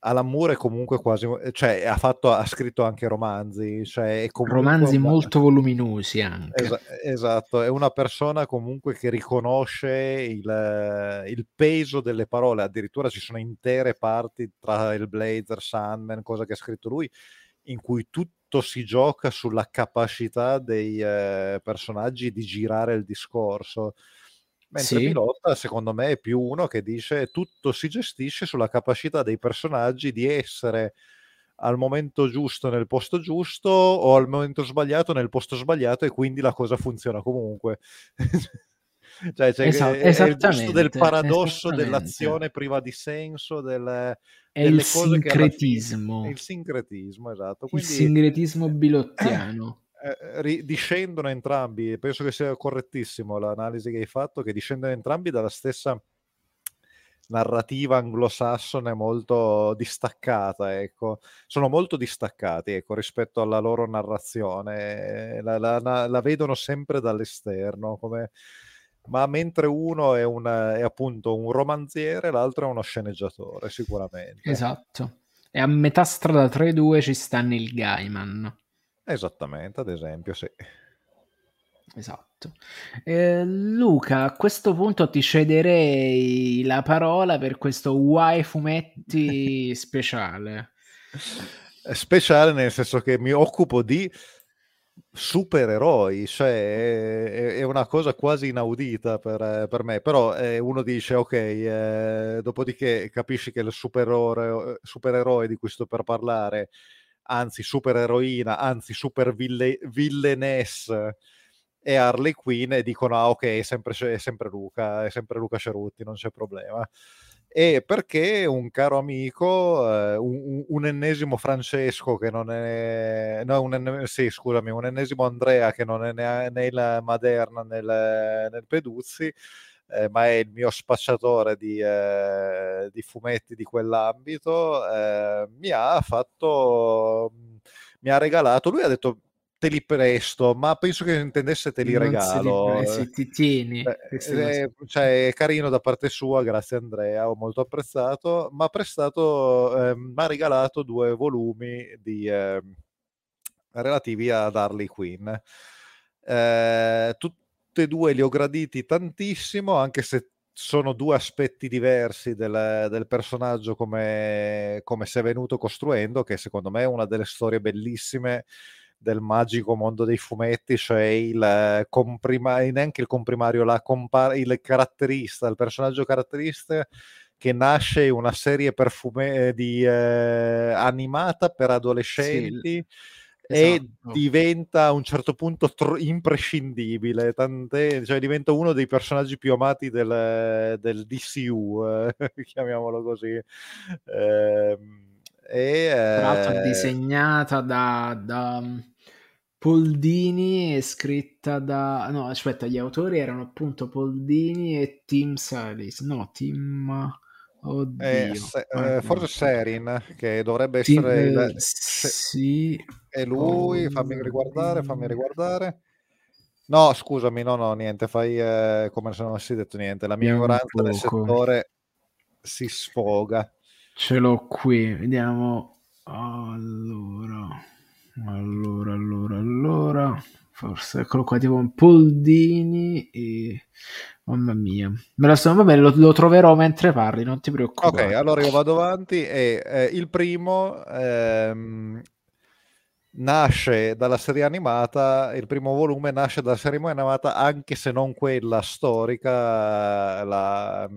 Alan Moore è comunque quasi, cioè ha, fatto, ha scritto anche romanzi, cioè romanzi una, molto voluminosi anche. Es- esatto, è una persona comunque che riconosce il, il, peso delle parole, addirittura ci sono intere parti tra il Blazer, Sandman, cosa che ha scritto lui, in cui tutto si gioca sulla capacità dei eh, personaggi di girare il discorso. Mentre sì. Pilota, secondo me, è più uno che dice tutto si gestisce sulla capacità dei personaggi di essere al momento giusto nel posto giusto o al momento sbagliato nel posto sbagliato e quindi la cosa funziona comunque. cioè, cioè è, è il gusto del paradosso dell'azione priva di senso, del, è il sincretismo. Fine, il sincretismo, esatto. Quindi, il sincretismo bilottiano. Eh, ri- discendono entrambi, penso che sia correttissimo l'analisi che hai fatto, che discendono entrambi dalla stessa narrativa anglosassone molto distaccata, ecco. Sono molto distaccati, ecco, rispetto alla loro narrazione. La, la, la vedono sempre dall'esterno, come... ma mentre uno è, un, è appunto un romanziere, l'altro è uno sceneggiatore, sicuramente. Esatto. E a metà strada tra i due ci sta Neil Gaiman. Esattamente, ad esempio, sì. Esatto. Eh, Luca, a questo punto ti cederei la parola per questo Why Fumetti speciale. Speciale nel senso che mi occupo di supereroi, cioè è, è, una cosa quasi inaudita per, per me, però eh, uno dice ok, eh, dopodiché capisci che il supereroe, supereroe di cui sto per parlare anzi supereroina, anzi super ville- villainess e Harley Quinn e dicono ah ok è sempre, è sempre Luca, è sempre Luca Cerutti, non c'è problema. E perché un caro amico, eh, un, un, ennesimo Francesco che non è, no, un enne, sì, scusami, un ennesimo Andrea che non è né, né la Maderna né, nel Peduzzi, eh, ma è il mio spacciatore di, eh, di fumetti di quell'ambito, eh, mi ha fatto, mi ha regalato, lui ha detto te li presto, ma penso che intendesse te li non regalo. Li presi, ti tieni. Eh, cioè, è carino da parte sua, grazie Andrea, ho molto apprezzato, ma prestato, eh, mi ha regalato due volumi di, eh, relativi ad Harley Quinn. Eh, tutti tutti e due li ho graditi tantissimo, anche se sono due aspetti diversi del, del personaggio come, come si è venuto costruendo, che secondo me è una delle storie bellissime del magico mondo dei fumetti, cioè il comprimario, neanche il comprimario, la compa- il caratterista, il personaggio caratterista che nasce in una serie perfume- di, eh, animata per adolescenti. Sì e Esatto. diventa a un certo punto tro- imprescindibile, tant'è, cioè diventa uno dei personaggi più amati del, del DCU, eh, chiamiamolo così. Ehm, e, Tra l'altro eh, disegnata da, da mm, Poldini e scritta da... No, aspetta, gli autori erano appunto Poldini e Tim Salis. No, Tim... Oddio. eh, se- eh, forse Serin, che dovrebbe essere il... eh, se- sì. È lui, fammi riguardare, fammi riguardare. No, scusami, no, no, niente, fai eh, come se non avessi detto niente. La mia ignoranza poco. settore si sfoga. Ce l'ho qui, vediamo. Allora, allora, allora, allora. Forse eccolo qua, tipo un Poldini e... Mamma mia. Me la sto... Vabbè, lo, lo troverò mentre parli, non ti Ok, preoccupare. allora io vado avanti e eh, il primo ehm, nasce dalla serie animata, il primo volume nasce dalla serie animata anche se non quella storica, la,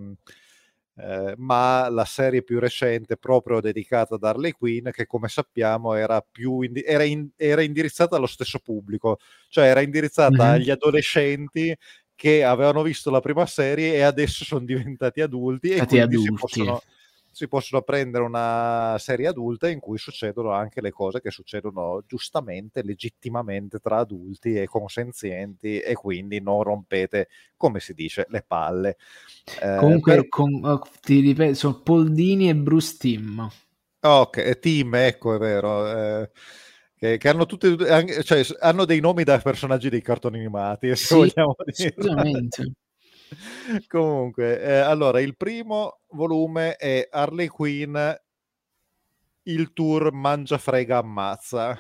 eh, ma la serie più recente proprio dedicata ad Harley Quinn che come sappiamo era, più indi- era, in- era indirizzata allo stesso pubblico, cioè era indirizzata Mhm. agli adolescenti che avevano visto la prima serie e adesso sono diventati adulti e Stati quindi si adulti. possono, si possono prendere una serie adulta in cui succedono anche le cose che succedono giustamente, legittimamente tra adulti e consenzienti e quindi non rompete, come si dice, le palle. Eh, Comunque, per- con- oh, ti ripeto, sono Poldini e Bruce Timm. Ok, team, ecco, è vero. eh, che, che hanno tutti, cioè, hanno dei nomi da personaggi dei cartoni animati, se Sì, vogliamo dire. Comunque, eh, allora, il primo volume è Harley Quinn, il tour Mangia, Frega, Ammazza,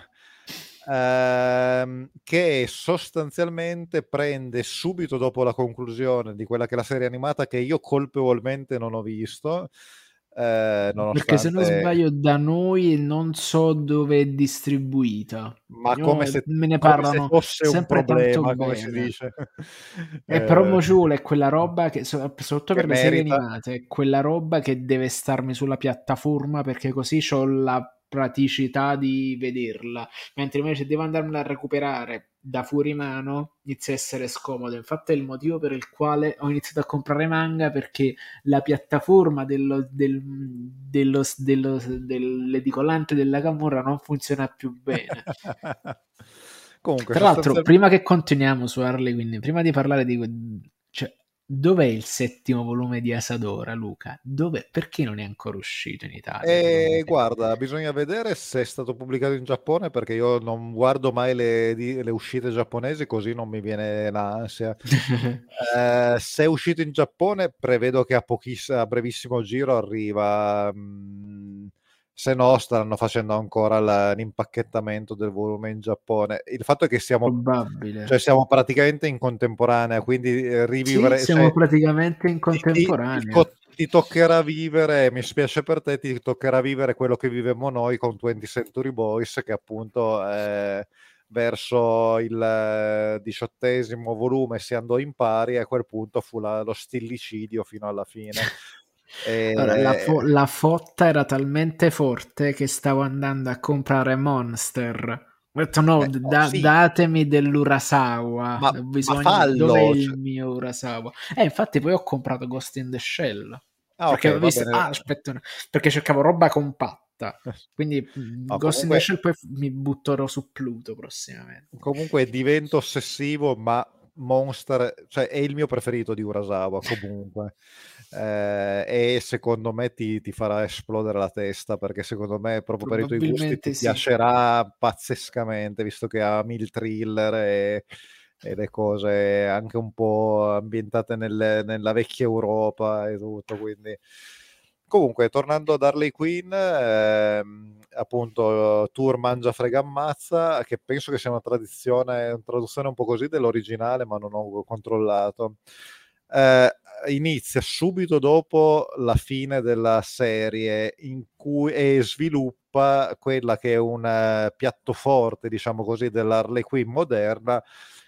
ehm, che sostanzialmente prende subito dopo la conclusione di quella che è la serie animata che io colpevolmente non ho visto, eh, Perché se non nonostante... sbaglio da noi non so dove è distribuita. Ma Io- come se, me ne come se parlano fosse un sempre tanto problema, come si dice. E però Eh, mo ci vuole quella roba che, so- soprattutto Che per le serie merita. animate, è quella roba che deve starmi sulla piattaforma perché così ho la praticità di vederla. Mentre invece devo andarmela a recuperare da fuori mano, inizia a essere scomodo. Infatti è il motivo per il quale ho iniziato a comprare manga perché la piattaforma dello, del, dello, dello, dell'edicolante della Camorra non funziona più bene. Comunque, Tra l'altro, prima che continuiamo su Harley Quinn, prima di parlare di... Cioè, dov'è il settimo volume di Asadora, Luca? Dov'è? Perché non è ancora uscito in Italia? Eh, guarda, bisogna vedere se è stato pubblicato in Giappone perché io non guardo mai le, le uscite giapponesi così non mi viene l'ansia. Eh, se è uscito in Giappone, prevedo che a, pochiss- a brevissimo giro arriva. mm, se no, staranno facendo ancora la- l'impacchettamento del volume in Giappone. Il fatto è che siamo, cioè, siamo praticamente in contemporanea, quindi eh, sì, rivivere. siamo cioè, praticamente in ti, ti- ti contemporanea. ti toccherà vivere, mi spiace per te, ti toccherà vivere quello che vivemmo noi con 20 Century Boys, che appunto eh, verso il eh, diciottesimo volume si andò in pari e a quel punto fu la- lo stillicidio fino alla fine. E- Allora, la, fo- la fotta era talmente forte che stavo andando a comprare Monster. Ho detto no, Eh, oh, da- sì. datemi dell'Urasawa. Ma- Ho ma bisogno- fallo, Dov'è il cioè- mio Urasawa? Eh, infatti poi ho comprato Ghost in the Shell. Ah, perché ok, ho va visto, ah, aspetta, perché cercavo roba compatta. Quindi No, Ghost in comunque- the Shell poi mi butterò su Pluto prossimamente. Comunque divento ossessivo, ma Monster cioè, è il mio preferito di Urasawa comunque. Eh, e secondo me ti, ti farà esplodere la testa perché secondo me proprio per i tuoi gusti ti sì. piacerà pazzescamente visto che ami il thriller e, e le cose anche un po' ambientate nelle- nella vecchia Europa e tutto quindi Comunque, tornando ad Harley Quinn, ehm, appunto, Tour Mangia Frega Ammazza, che penso che sia una tradizione, una traduzione un po' così dell'originale, ma non ho controllato. Eh, inizia subito dopo la fine della serie in cui e sviluppa quella che è un eh, piatto forte, diciamo così, dell'Harley Quinn moderna,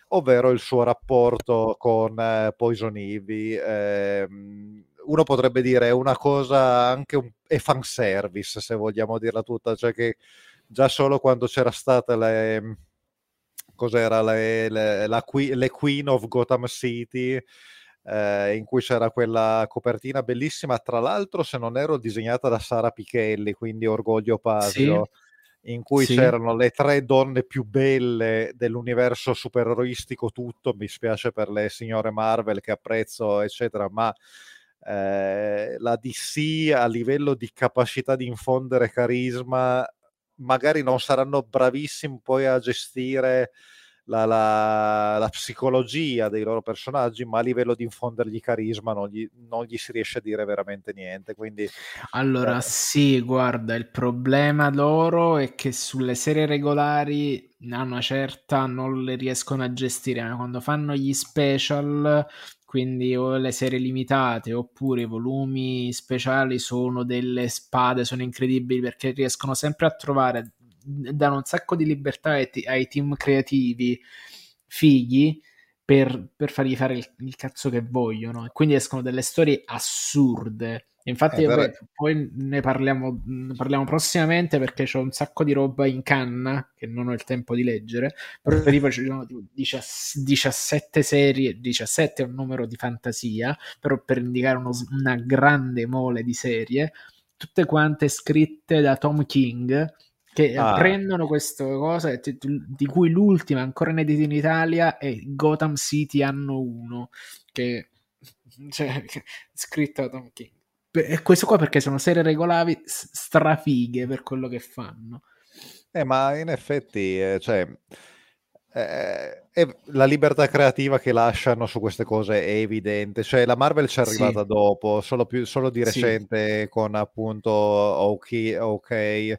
ovvero il suo rapporto con eh, Poison Ivy, ehm, uno potrebbe dire è una cosa anche un, è fanservice se vogliamo dirla tutta, cioè che già solo quando c'era stata le, cos'era le, le, la, le Queen of Gotham City eh, in cui c'era quella copertina bellissima, tra l'altro se non ero disegnata da Sara Pichelli, quindi Orgoglio Pasio. Sì in cui sì. c'erano le tre donne più belle dell'universo supereroistico tutto, mi spiace per le signore Marvel che apprezzo, eccetera, ma eh, la DC a livello di capacità di infondere carisma magari non saranno bravissimi poi a gestire la, la, la, psicologia dei loro personaggi, ma a livello di infondergli carisma non gli, non gli si riesce a dire veramente niente. Quindi, allora, eh. sì, guarda, il problema loro è che sulle serie regolari a una certa non le riescono a gestire, ma quando fanno gli special quindi o le serie limitate oppure i volumi speciali sono delle spade, sono incredibili perché riescono sempre a trovare danno un sacco di libertà ai, ai team creativi fighi per, per fargli fare il, il, cazzo che vogliono. Quindi escono delle storie assurde. Infatti, eh, beh, poi ne parliamo, ne parliamo, prossimamente perché c'è un sacco di roba in canna che non ho il tempo di leggere. Però tipo ci sono 17 serie, 17 è un numero di fantasia, però per indicare uno, una grande mole di serie, tutte quante scritte da Tom King che ah. prendono questa cosa di cui l'ultima ancora inedita in Italia è Gotham City anno 1 che cioè, scritto da Tom King e questo qua perché sono serie regolari strafighe per quello che fanno eh ma in effetti eh, cioè eh, eh, la libertà creativa che lasciano su queste cose è evidente, cioè la Marvel ci è arrivata sì. dopo, solo, più, solo di recente sì. con appunto OK, okay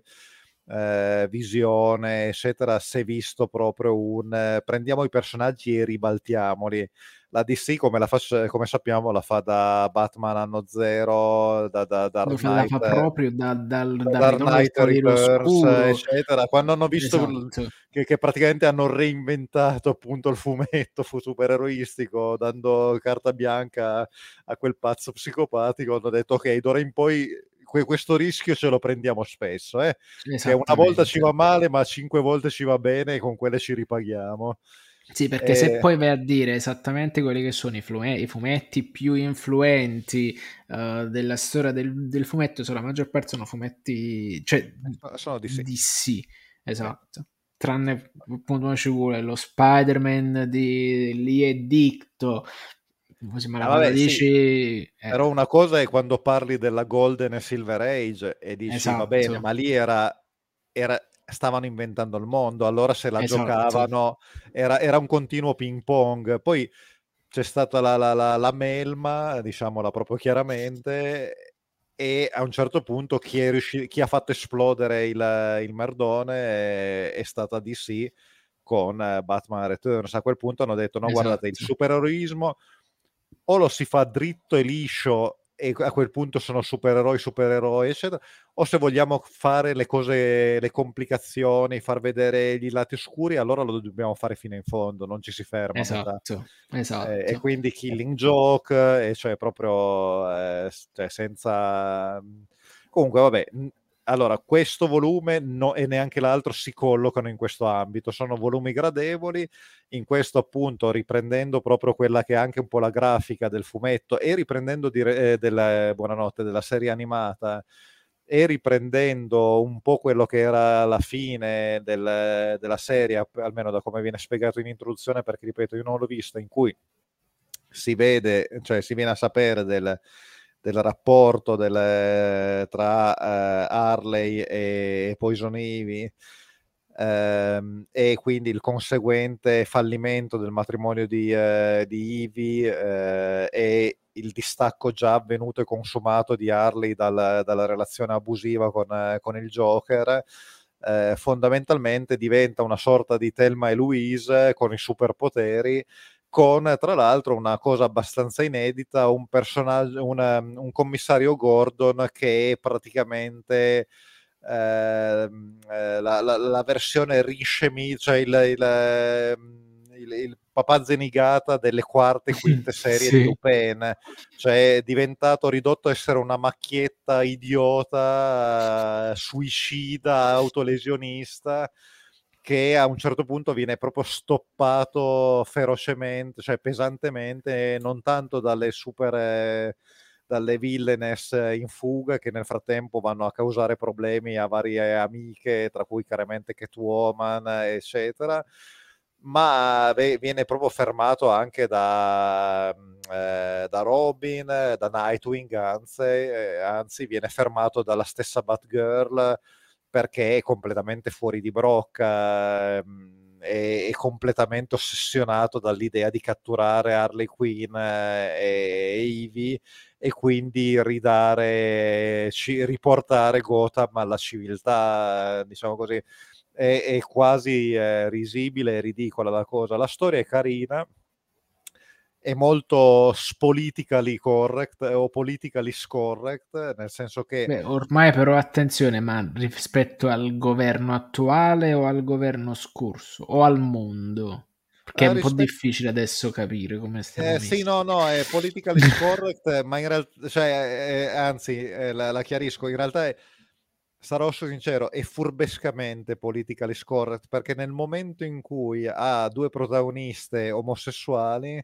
eh, visione, eccetera, si è visto proprio un eh, prendiamo i personaggi e ribaltiamoli. La DC, come, la fa, come sappiamo, la fa da Batman anno zero, da, da, da Dark Knight, la fa proprio da, dal, da Dark Knight Returns, eccetera. Quando hanno visto esatto. che, che, praticamente hanno reinventato appunto il fumetto fu supereroistico, dando carta bianca a quel pazzo psicopatico, hanno detto ok, d'ora in poi questo rischio ce lo prendiamo spesso, eh? che una volta ci va male, ma cinque volte ci va bene e con quelle ci ripaghiamo. Sì, perché eh... se poi vai a dire esattamente quelli che sono i, flume- i fumetti più influenti uh, della storia del, del, fumetto, sono la maggior parte sono fumetti, cioè eh, sono DC. DC esatto. Eh. Tranne appunto ci vuole lo Spider-Man di Lee Dicto, Così me la ah, vabbè, dici... Sì. Eh. Però una cosa è quando parli della Golden e Silver Age e dici esatto. va bene, ma lì era, era, stavano inventando il mondo, allora se la esatto. giocavano era, era, un continuo ping pong. Poi c'è stata la, la, la, la melma, diciamola proprio chiaramente, e a un certo punto chi, riuscito, chi ha fatto esplodere il, il merdone è, è, stata DC con Batman Returns. A quel punto hanno detto no, esatto. guardate, il supereroismo o lo si fa dritto e liscio e a quel punto sono supereroi, supereroi, eccetera, o se vogliamo fare le cose, le complicazioni, far vedere gli lati oscuri, allora lo dobbiamo fare fino in fondo, non ci si ferma. Esatto, esatto. Eh, e quindi killing joke, e cioè proprio eh, cioè senza... Comunque, vabbè, allora, questo volume no, e neanche l'altro si collocano in questo ambito, sono volumi gradevoli, in questo appunto riprendendo proprio quella che è anche un po' la grafica del fumetto e riprendendo dire, eh, della, buonanotte, della serie animata e riprendendo un po' quello che era la fine del, della serie, almeno da come viene spiegato in introduzione, perché ripeto, io non l'ho visto, in cui si vede, cioè si viene a sapere del del rapporto del, tra uh, Harley e Poison Ivy ehm, e quindi il conseguente fallimento del matrimonio di, uh, di Ivy uh, e il distacco già avvenuto e consumato di Harley dal, dalla relazione abusiva con, con il Joker. fondamentalmente diventa una sorta di Thelma e Louise con i superpoteri con tra l'altro una cosa abbastanza inedita, un personaggio, una, un commissario Gordon che è praticamente eh, la, la, la, versione Rishemi, cioè il, il, il, il papà Zenigata delle quarte e quinte serie sì. di Lupin, cioè è diventato ridotto a essere una macchietta idiota, uh, suicida, autolesionista che a un certo punto viene proprio stoppato ferocemente, cioè pesantemente, non tanto dalle super... Eh, dalle villainess in fuga che nel frattempo vanno a causare problemi a varie amiche, tra cui chiaramente Catwoman, eccetera, ma viene proprio fermato anche da, mm, eh, da Robin, da Nightwing, anzi, eh, anzi, viene fermato dalla stessa Batgirl perché è completamente fuori di brocca. Eh, è, completamente ossessionato dall'idea di catturare Harley Quinn eh, e, Ivy e quindi ridare, riportare Gotham alla civiltà, diciamo così. È, è quasi eh, risibile e ridicola la cosa. La storia è carina, è molto politically correct o politically scorrect, nel senso che... Beh, ormai però attenzione, ma rispetto al governo attuale o al governo scorso o al mondo? Perché ah, è un rispetto... po' difficile adesso capire come stiamo eh, Sì, no, no, è politically scorrect, ma in realtà, cioè, eh, anzi, eh, la, la, chiarisco, in realtà è, sarò sincero, è furbescamente politically scorrect, perché nel momento in cui ha due protagoniste omosessuali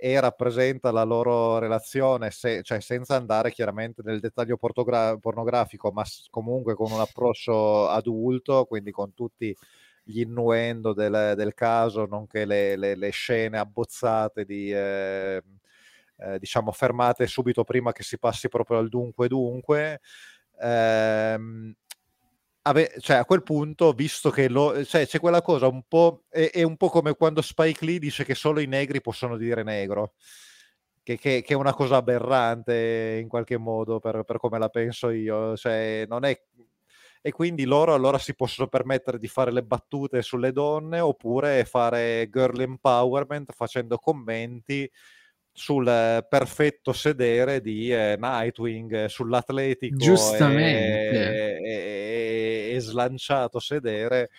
e rappresenta la loro relazione, se, cioè senza andare chiaramente nel dettaglio portogra- pornografico, ma comunque con un approccio adulto, quindi con tutti gli innuendo del, del caso, nonché le, le, le, scene abbozzate di... Eh, eh, diciamo fermate subito prima che si passi proprio al dunque dunque ehm, ave- cioè a quel punto, visto che lo- cioè, c'è quella cosa un po', è, è, un po' come quando Spike Lee dice che solo i negri possono dire negro, che, che, che è una cosa aberrante in qualche modo per, per come la penso io, cioè non è... E quindi loro allora si possono permettere di fare le battute sulle donne oppure fare girl empowerment facendo commenti sul perfetto sedere di eh, Nightwing, sull'atletico Giustamente. E, e, e, slanciato sedere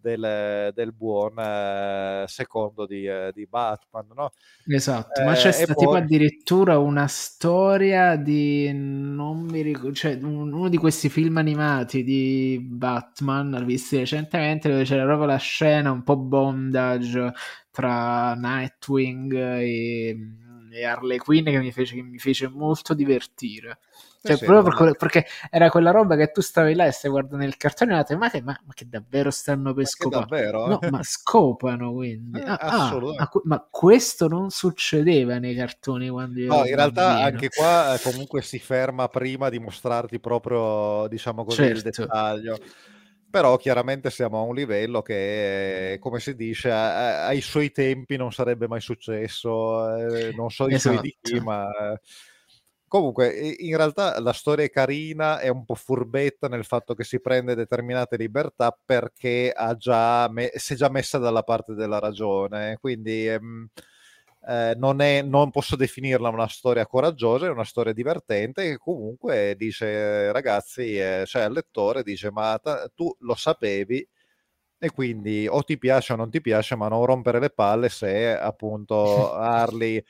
del, del buon uh, secondo di, uh, di, Batman. No? Esatto, eh, ma c'è stata poi... addirittura una storia di non mi ricordo, cioè uno di questi film animati di Batman, visti recentemente, dove c'era proprio la scena un po' bondage tra Nightwing e e Harley Quinn che mi fece, che mi fece molto divertire. Cioè, sì, proprio sì, perché, era quella roba che tu stavi là e stai guardando il cartone e ma che, ma, ma che davvero stanno per scopare? Davvero? No, ma scopano quindi. Eh, ah, ah, ma, questo non succedeva nei cartoni quando io No, in realtà bambino. anche qua eh, comunque si ferma prima di mostrarti proprio, diciamo così, certo. il dettaglio però chiaramente siamo a un livello che, come si dice, ai suoi tempi non sarebbe mai successo, eh, non so di esatto. di chi, ma... Comunque, in realtà la storia è carina, è un po' furbetta nel fatto che si prende determinate libertà perché ha già me- si è già messa dalla parte della ragione, quindi... Ehm, eh, non, è, non, posso definirla una storia coraggiosa, è una storia divertente che comunque dice ragazzi, eh, cioè al lettore dice ma ta- tu lo sapevi? E quindi o ti piace o non ti piace, ma non rompere le palle se appunto Harley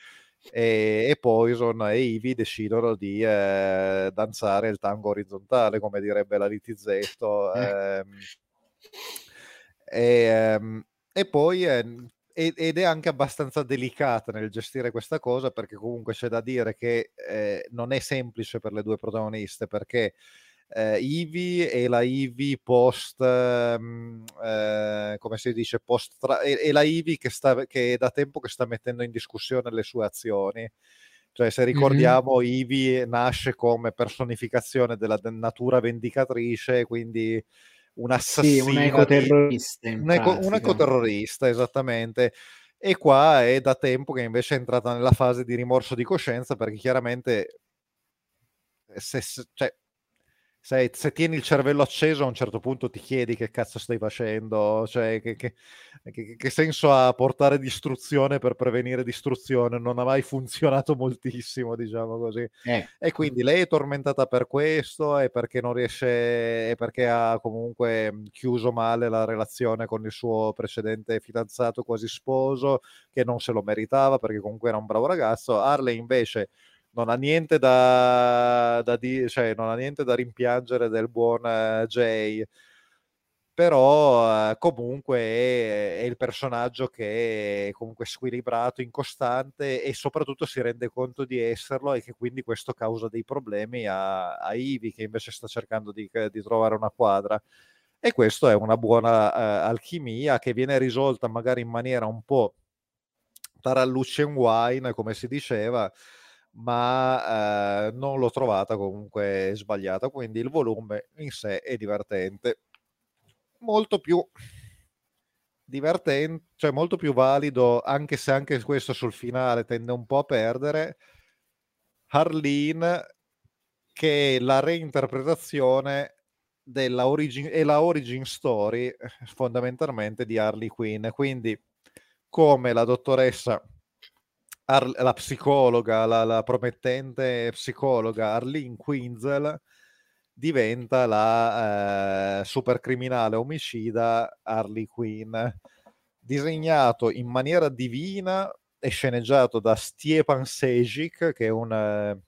e, e Poison e Ivy decidono di eh, danzare il tango orizzontale, come direbbe la Litizzetto. Eh. Ehm, e, ehm, e, poi eh, ed è anche abbastanza delicata nel gestire questa cosa perché comunque c'è da dire che eh, non è semplice per le due protagoniste perché eh, Ivy e la Ivy post ehm, eh, come si dice post tra- è, è la Ivy che, sta, che è da tempo che sta mettendo in discussione le sue azioni cioè se ricordiamo mm-hmm. Ivy nasce come personificazione della natura vendicatrice quindi un assassino. Sì, un ecoterrorista. Un, eco, un ecoterrorista, esattamente. E qua è da tempo che invece è entrata nella fase di rimorso di coscienza perché chiaramente se, cioè, se, se, tieni il cervello acceso a un certo punto ti chiedi che cazzo stai facendo, cioè che, che, che, che senso ha portare distruzione per prevenire distruzione, non ha mai funzionato moltissimo, diciamo così. Eh. E quindi lei è tormentata per questo e perché non riesce, e perché ha comunque chiuso male la relazione con il suo precedente fidanzato quasi sposo, che non se lo meritava perché comunque era un bravo ragazzo. Harley invece non ha niente da, da, di, cioè, non ha niente da rimpiangere del buon uh, Jay. Però uh, comunque è, è, il personaggio che è comunque squilibrato, incostante e soprattutto si rende conto di esserlo e che quindi questo causa dei problemi a, a Ivy che invece sta cercando di, di, trovare una quadra. E questo è una buona uh, alchimia che viene risolta magari in maniera un po' tarallucce and wine come si diceva ma eh, non l'ho trovata comunque sbagliata, quindi il volume in sé è divertente. Molto più divertente, cioè molto più valido, anche se anche questo sul finale tende un po' a perdere, Harleen che è la reinterpretazione della origin, e la origin story fondamentalmente di Harley Quinn, quindi come la dottoressa Ar- la psicologa, la, la, promettente psicologa Arlene Quinzel diventa la eh, supercriminale omicida Harley Quinn, disegnato in maniera divina e sceneggiato da Stjepan Sejic, che è un eh,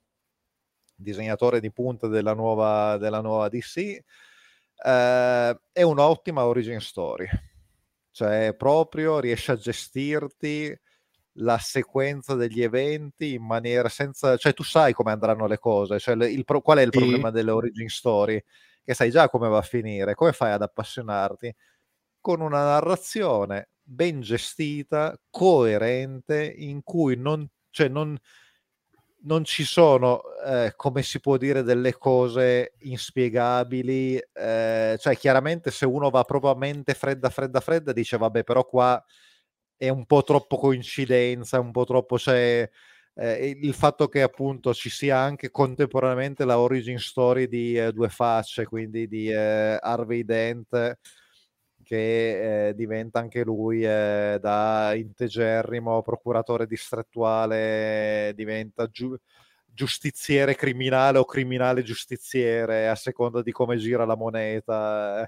disegnatore di punta della nuova, della nuova DC, eh, è un'ottima origin story, cioè proprio riesce a gestirti la sequenza degli eventi in maniera senza, cioè tu sai come andranno le cose, cioè il, qual è il sì. problema delle origin story, che sai già come va a finire, come fai ad appassionarti? Con una narrazione ben gestita, coerente, in cui non, cioè non, non ci sono, eh, come si può dire, delle cose inspiegabili, eh, cioè chiaramente se uno va proprio a mente fredda, fredda, fredda, dice vabbè però qua è un po' troppo coincidenza, un po' troppo c'è eh, il fatto che appunto ci sia anche contemporaneamente la origin story di eh, Due Facce, quindi di eh, Harvey Dent che eh, diventa anche lui eh, da integerrimo procuratore distrettuale, diventa giu- giustiziere criminale o criminale giustiziere a seconda di come gira la moneta.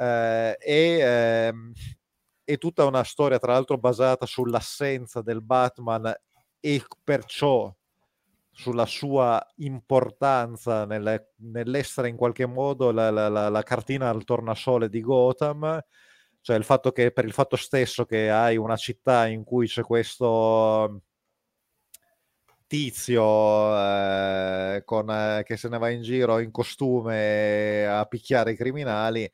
Eh, e ehm, è tutta una storia, tra l'altro, basata sull'assenza del Batman e perciò sulla sua importanza nel, nell'essere in qualche modo la, la, la, la, cartina al tornasole di Gotham, cioè il fatto che per il fatto stesso che hai una città in cui c'è questo tizio eh, con, eh, che se ne va in giro in costume a picchiare i criminali,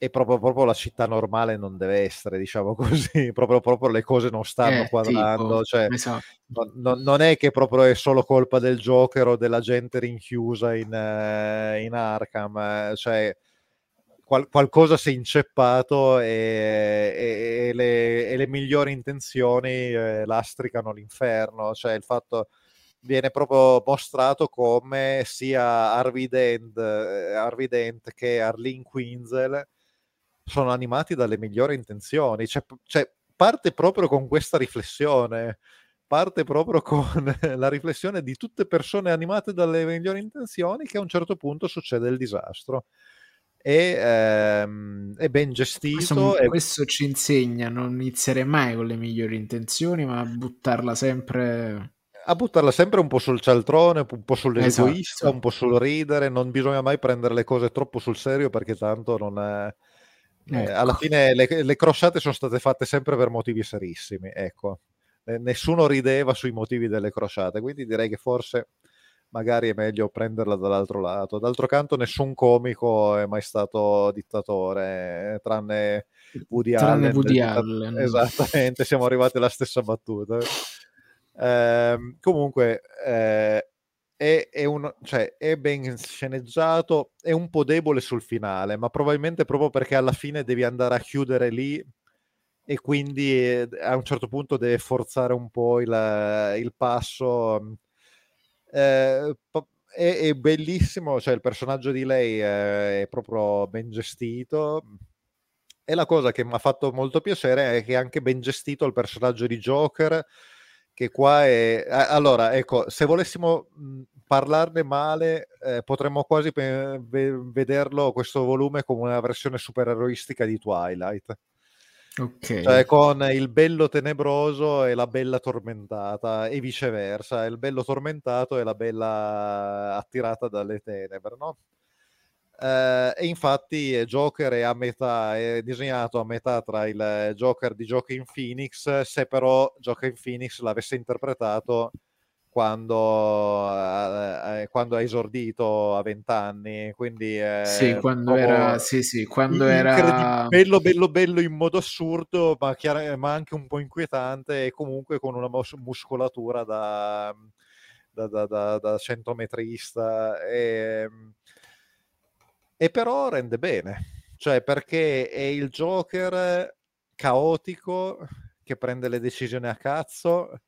e proprio, proprio, la città normale non deve essere, diciamo così, proprio, proprio le cose non stanno eh, quadrando, tipo, cioè, esatto. non, non, è che proprio è solo colpa del Joker o della gente rinchiusa in, uh, in Arkham, eh, cioè qual, qualcosa si è inceppato e, e, e, le, e le, migliori intenzioni eh, lastricano l'inferno, cioè il fatto viene proprio mostrato come sia Harvey Dent, eh, Harvey Dent che Arlene Quinzel sono animati dalle migliori intenzioni. Cioè, cioè, parte proprio con questa riflessione, parte proprio con la riflessione di tutte persone animate dalle migliori intenzioni che a un certo punto succede il disastro. E, ehm, è ben gestito. Questo, è... questo ci insegna a non iniziare mai con le migliori intenzioni, ma a buttarla sempre a buttarla sempre un po' sul cialtrone, un po' sull'egoista, esatto. un po' sul ridere, non bisogna mai prendere le cose troppo sul serio perché tanto non è, ecco. alla fine le, le, crociate sono state fatte sempre per motivi serissimi, ecco. Eh, nessuno rideva sui motivi delle crociate, quindi direi che forse magari è meglio prenderla dall'altro lato. D'altro canto nessun comico è mai stato dittatore, eh, tranne Woody tranne Allen. Woody Allen. Esattamente, siamo arrivati alla stessa battuta. Eh, comunque, eh, è, è, un, cioè, è, ben sceneggiato, è un po' debole sul finale, ma probabilmente proprio perché alla fine devi andare a chiudere lì e quindi eh, a un certo punto deve forzare un po' il, il passo. Eh, è, è, bellissimo, cioè il personaggio di lei è, è proprio ben gestito. E la cosa che mi ha fatto molto piacere è che è anche ben gestito il personaggio di Joker, che qua è... Allora, ecco, se volessimo parlarne male, eh, potremmo quasi pe- vederlo questo volume come una versione supereroistica di Twilight. Okay. Cioè con il bello tenebroso e la bella tormentata e viceversa, il bello tormentato e la bella attirata dalle tenebre, no? Eh, e infatti Joker è a metà, è disegnato a metà tra il Joker di Joaquin Phoenix, se però Joaquin Phoenix l'avesse interpretato quando, eh, eh, quando ha esordito a vent'anni, quindi eh, sì, quando era, sì, sì, quando era bello, bello, bello in modo assurdo, ma, chiaro, ma, anche un po' inquietante e comunque con una mus- muscolatura da, da, da, da, da centometrista. E, e però rende bene, cioè perché è il Joker caotico che prende le decisioni a cazzo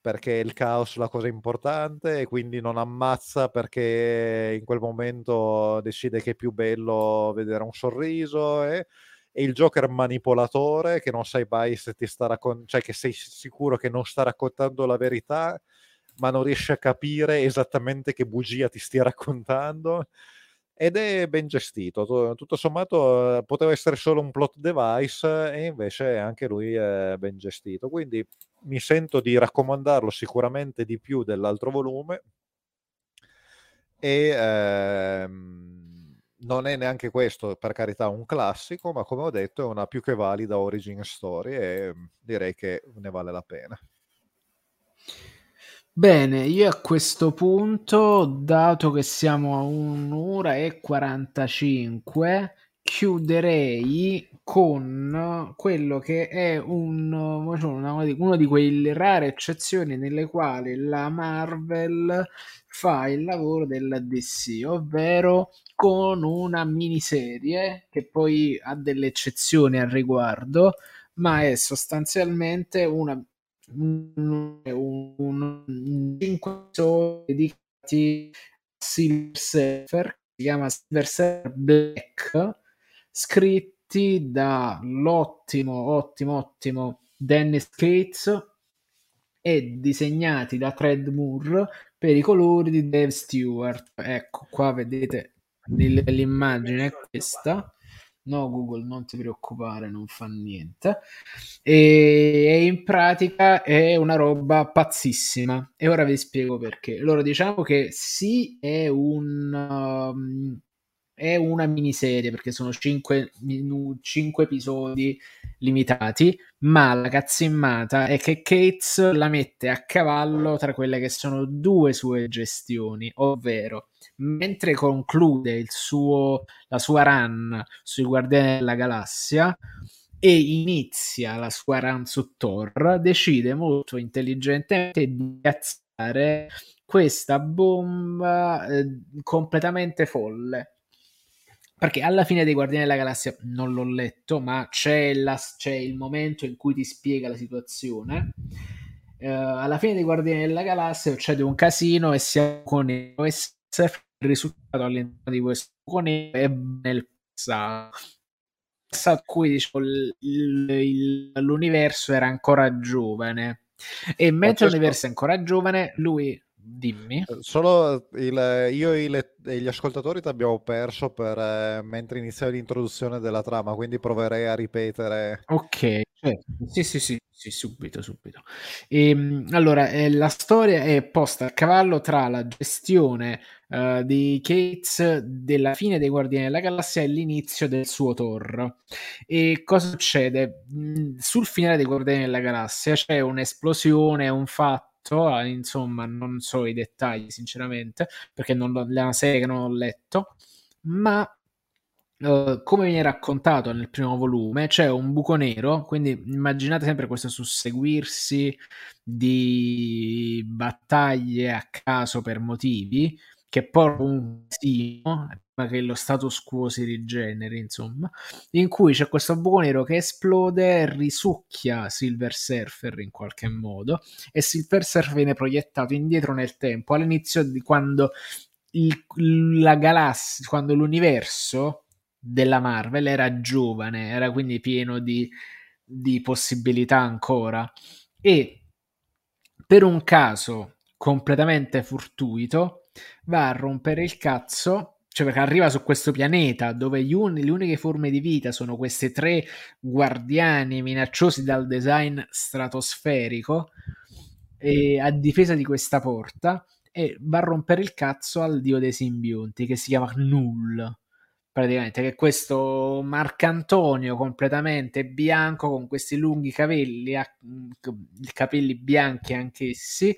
perché il caos è la cosa importante e quindi non ammazza perché in quel momento decide che è più bello vedere un sorriso e, e il Joker manipolatore che non sai mai se ti sta raccontando, cioè che sei sicuro che non sta raccontando la verità ma non riesce a capire esattamente che bugia ti stia raccontando ed è ben gestito. Tutto sommato poteva essere solo un plot device e invece anche lui è ben gestito. Quindi mi sento di raccomandarlo sicuramente di più dell'altro volume e ehm, non è neanche questo per carità un classico ma come ho detto è una più che valida origin story e direi che ne vale la pena Bene, io a questo punto, dato che siamo a un'ora e 45, chiuderei con quello che è un, una, una di quelle rare eccezioni nelle quali la Marvel fa il lavoro della DC, ovvero con una miniserie che poi ha delle eccezioni al riguardo, ma è sostanzialmente una un, un, un 5 episodi a Silver Surfer si chiama Silver Surfer Black scritti dall'ottimo ottimo ottimo Dennis Cates e disegnati da Fred Moore per i colori di Dave Stewart. Ecco qua vedete l'immagine è questa no Google non ti preoccupare non fa niente. E, e, in pratica è una roba pazzissima. E ora vi spiego perché. Allora diciamo che sì è un um, è una miniserie perché sono 5, minu- 5 episodi limitati, ma la cazzimata è che Cates la mette a cavallo tra quelle che sono due sue gestioni, ovvero mentre conclude suo, la sua run sui Guardiani della Galassia e inizia la sua run su Thor, decide molto intelligentemente di piazzare questa bomba eh, completamente folle perché alla fine dei Guardiani della Galassia non l'ho letto, ma c'è, la, c'è il momento in cui ti spiega la situazione. Uh, alla fine dei Guardiani della Galassia succede un casino e siamo con il risultato all'interno di questo buco è nel passato cui diciamo, il, il, l'universo era ancora giovane e mentre l'universo è ancora giovane lui Dimmi. Eh, solo il, io e, le, e, gli ascoltatori ti abbiamo perso per, eh, mentre iniziava l'introduzione della trama, quindi proverei a ripetere. Ok. Sì, sì, sì, sì, subito, subito. E, ehm, allora, eh, la storia è posta a cavallo tra la gestione uh, di Cates della fine dei Guardiani della Galassia e l'inizio del suo Thor. E cosa succede? Mm, sul finale dei Guardiani della Galassia c'è un'esplosione, un fatto letto, insomma non so i dettagli sinceramente, perché non una serie non ho letto, ma Uh, come viene raccontato nel primo volume, c'è un buco nero, quindi immaginate sempre questo susseguirsi di battaglie a caso per motivi, che porta un casino, ma che lo status quo si rigeneri, insomma, in cui c'è questo buco nero che esplode, risucchia Silver Surfer in qualche modo, e Silver Surfer viene proiettato indietro nel tempo, all'inizio di quando il, la galassia, quando l'universo della Marvel era giovane, era quindi pieno di, di possibilità ancora. E per un caso completamente fortuito va a rompere il cazzo cioè perché arriva su questo pianeta dove un- le uniche forme di vita sono questi tre guardiani minacciosi dal design stratosferico a difesa di questa porta e va a rompere il cazzo al dio dei simbionti che si chiama Null praticamente che questo Marcantonio completamente bianco con questi lunghi capelli capelli bianchi anch'essi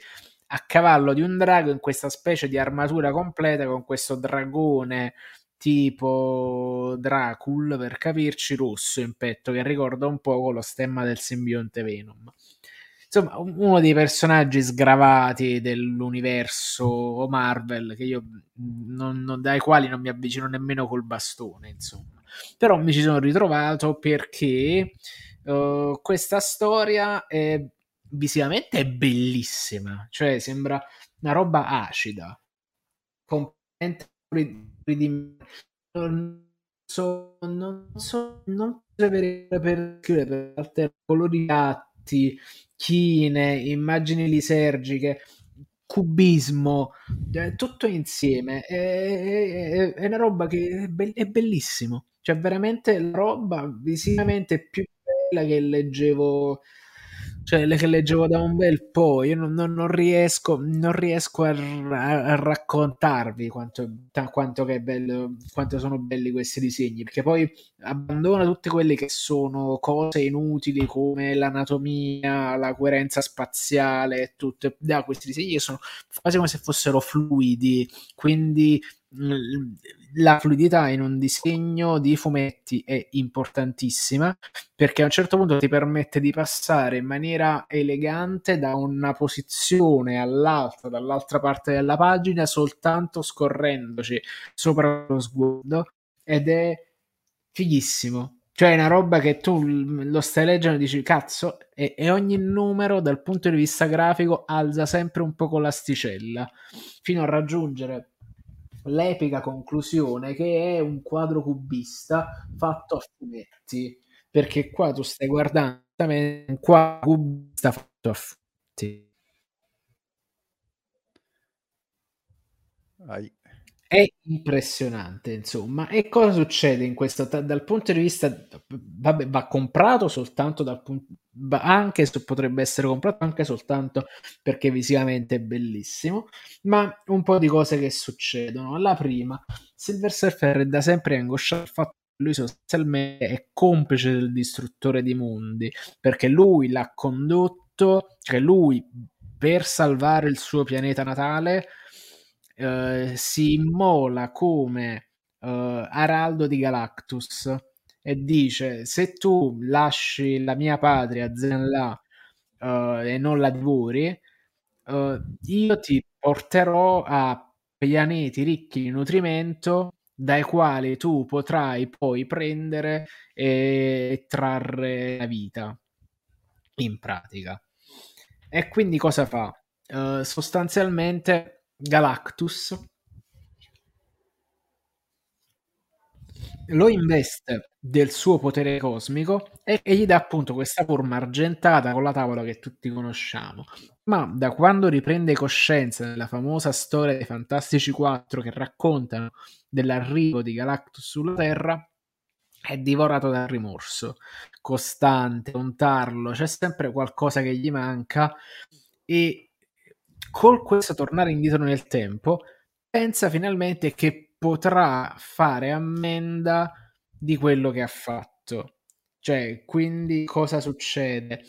a cavallo di un drago in questa specie di armatura completa con questo dragone tipo Dracul per capirci rosso in petto che ricorda un po' lo stemma del simbionte Venom insomma uno dei personaggi sgravati dell'universo Marvel che io non, non, dai quali non mi avvicino nemmeno col bastone insomma. Però mi ci sono ritrovato perché uh, questa storia è visivamente è bellissima, cioè sembra una roba acida, completamente non so, non so, non so per scrivere per altri colorati, chine, immagini lisergiche, cubismo, eh, tutto insieme. È, è, è, una roba che è, be- è bellissimo. Cioè, veramente la roba visivamente più bella che leggevo cioè le che leggevo da un bel po', io non, non, non riesco, non riesco a, a, raccontarvi quanto, quanto, bello, quanto, sono belli questi disegni, perché poi abbandona tutte quelle che sono cose inutili come l'anatomia, la coerenza spaziale, tutte, da questi disegni sono quasi come se fossero fluidi, quindi la fluidità in un disegno di fumetti è importantissima perché a un certo punto ti permette di passare in maniera elegante da una posizione all'altra, dall'altra parte della pagina, soltanto scorrendoci sopra lo sguardo ed è fighissimo. Cioè, è una roba che tu lo stai leggendo e dici, cazzo, e, e, ogni numero dal punto di vista grafico alza sempre un po' con l'asticella fino a raggiungere l'epica conclusione che è un quadro cubista fatto a fumetti perché qua tu stai guardando un quadro cubista fatto a fumetti Ai. È impressionante, insomma. E cosa succede in questo? Dal punto di vista, vabbè, va comprato soltanto dal punto, anche se potrebbe essere comprato anche soltanto perché visivamente è bellissimo, ma un po' di cose che succedono. La prima, Silver Surfer è da sempre angosciato il fatto che lui sostanzialmente è complice del distruttore di mondi, perché lui l'ha condotto, cioè lui per salvare il suo pianeta natale eh, si immola come eh, araldo di Galactus e dice se tu lasci la mia patria Zenla uh, e non la divori uh, io ti porterò a pianeti ricchi di nutrimento dai quali tu potrai poi prendere e trarre la vita in pratica e quindi cosa fa? Uh, sostanzialmente Galactus lo investe del suo potere cosmico e, e, gli dà appunto questa forma argentata con la tavola che tutti conosciamo. Ma da quando riprende coscienza della famosa storia dei Fantastici Quattro che raccontano dell'arrivo di Galactus sulla Terra, è divorato dal rimorso costante, contarlo, c'è sempre qualcosa che gli manca e col questo tornare indietro nel tempo, pensa finalmente che potrà fare ammenda di quello che ha fatto. Cioè, quindi cosa succede?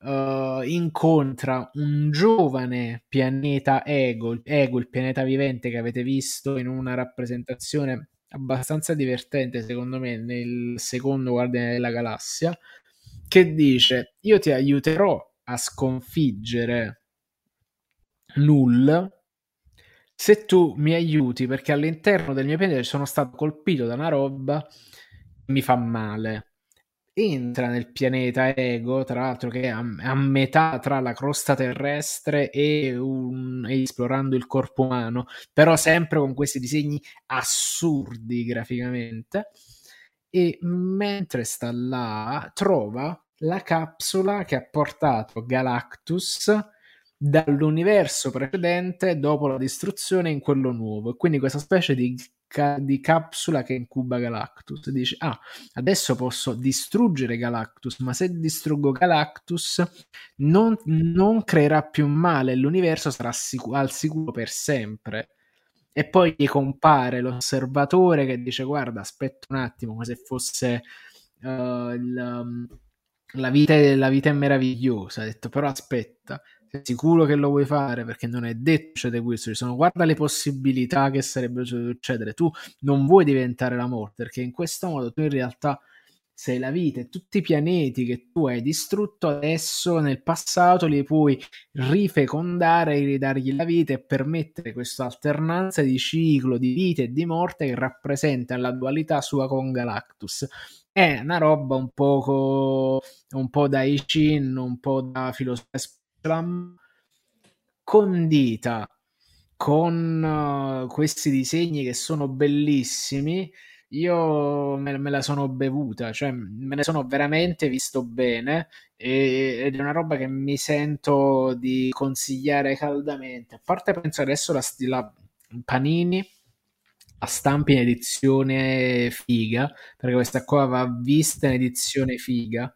Uh, incontra un giovane pianeta Ego, Ego, il pianeta vivente che avete visto in una rappresentazione abbastanza divertente, secondo me, nel secondo Guardiane della Galassia, che dice: Io ti aiuterò a sconfiggere null se tu mi aiuti perché all'interno del mio pianeta sono stato colpito da una roba che mi fa male entra nel pianeta Ego, tra l'altro che è a, a metà tra la crosta terrestre e, un, e, esplorando il corpo umano, però sempre con questi disegni assurdi graficamente. E mentre sta là, trova la capsula che ha portato Galactus dall'universo precedente dopo la distruzione in quello nuovo. E quindi questa specie di ca- di capsula che incuba Galactus. Dice, ah, adesso posso distruggere Galactus, ma se distruggo Galactus non, non creerà più male, l'universo sarà sic- al sicuro per sempre. E poi gli compare l'osservatore che dice, guarda, aspetta un attimo, come se fosse uh, il, la, vita, la vita è meravigliosa. Ha detto, però aspetta, sei sicuro che lo vuoi fare? Perché non è detto succede questo. Ci sono guarda le possibilità che sarebbero succedere. Tu non vuoi diventare la morte perché in questo modo tu in realtà sei la vita e tutti i pianeti che tu hai distrutto adesso nel passato li puoi rifecondare e ridargli la vita e permettere questa alternanza di ciclo di vita e di morte che rappresenta la dualità sua con Galactus. È una roba un poco un po' da I Ching un po' da filosofia condita con uh, questi disegni che sono bellissimi. Io me, me, la sono bevuta, cioè me ne sono veramente visto bene e, ed è una roba che mi sento di consigliare caldamente. A parte penso adesso la, la Panini la stampa in edizione figa, perché questa qua va vista in edizione figa.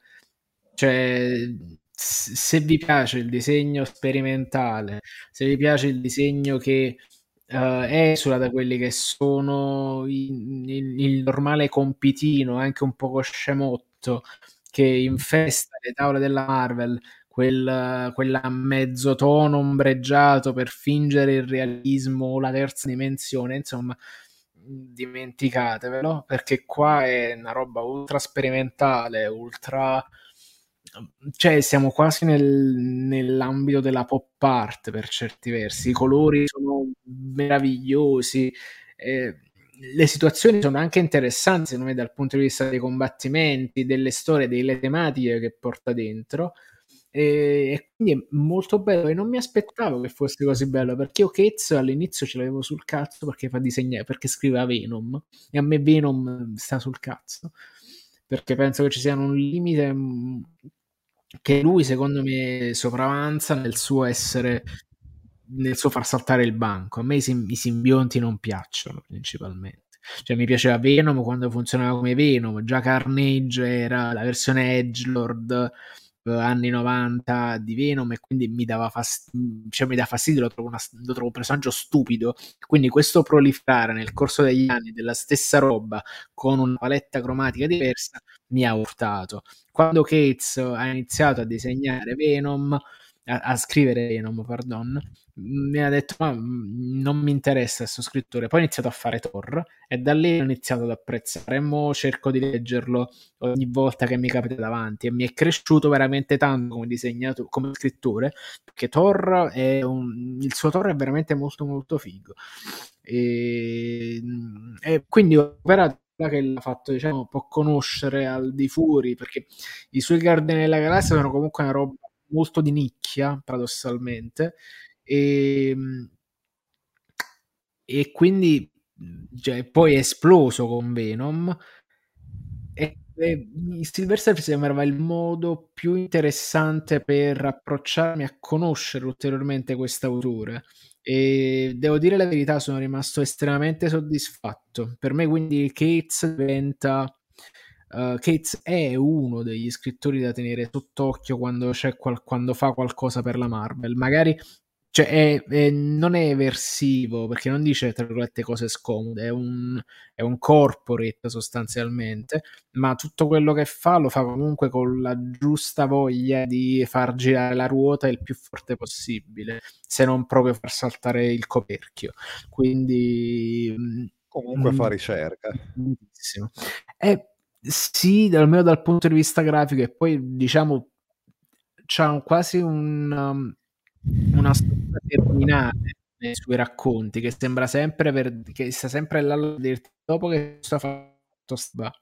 Cioè, se vi piace il disegno sperimentale, se vi piace il disegno che uh, esula da quelli che sono il, normale compitino, anche un po' scemotto, che infesta le tavole della Marvel, quel, quella mezzo tono ombreggiato per fingere il realismo o la terza dimensione, insomma, dimenticatevelo, perché qua è una roba ultra sperimentale, ultra cioè siamo quasi nel, nell'ambito della pop art per certi versi, i colori sono meravigliosi, eh, le situazioni sono anche interessanti secondo me dal punto di vista dei combattimenti, delle storie, delle tematiche che porta dentro. E, e quindi è molto bello. E non mi aspettavo che fosse così bello perché io Cates all'inizio ce l'avevo sul cazzo perché fa disegnare, perché scriveva Venom. E a me Venom sta sul cazzo perché penso che ci sia un limite che lui secondo me sopravanza nel suo essere nel suo far saltare il banco. A me i, sim- i simbionti non piacciono principalmente. Cioè, mi piaceva Venom quando funzionava come Venom, già Carnage era la versione Edgelord anni 90 di Venom e quindi mi dava fastidio, cioè, mi dà fastidio lo trovo, una, lo trovo un personaggio stupido. Quindi questo proliferare nel corso degli anni della stessa roba con una paletta cromatica diversa mi ha urtato. Quando Cates ha iniziato a disegnare Venom a, a scrivere Venom, pardon, mi ha detto ma mm, non mi interessa questo scrittore. Poi ho iniziato a fare Thor e da lì ho iniziato ad apprezzare. Mo cerco di leggerlo ogni volta che mi capita davanti e mi è cresciuto veramente tanto come disegnato come scrittore perché Thor è un, il suo Thor è veramente molto molto figo. E, e quindi ho operato che l'ha fatto diciamo un po' conoscere al di fuori perché i suoi Guardiani della Galassia sono comunque una roba molto di nicchia, paradossalmente, e, ehm, e quindi cioè, poi è esploso con Venom. Silver Surfer sembrava il modo più interessante per approcciarmi a conoscere ulteriormente quest'autore. E devo dire la verità, sono rimasto estremamente soddisfatto. Per me, quindi, Cates diventa Uh, Cates è uno degli scrittori da tenere sott'occhio quando, qual- quando fa qualcosa per la Marvel. Magari cioè, è, è, non è eversivo perché non dice tra virgolette cose scomode, è un, è un corporate sostanzialmente, ma tutto quello che fa lo fa comunque con la giusta voglia di far girare la ruota il più forte possibile, se non proprio far saltare il coperchio. Quindi comunque mh, fa mm, ricerca. Bellissimo. È sì, almeno dal punto di vista grafico, e poi diciamo c'ha quasi un, um, una storia terminale nei suoi racconti che sembra sempre per, che sta sempre là dopo che sto fatto sta,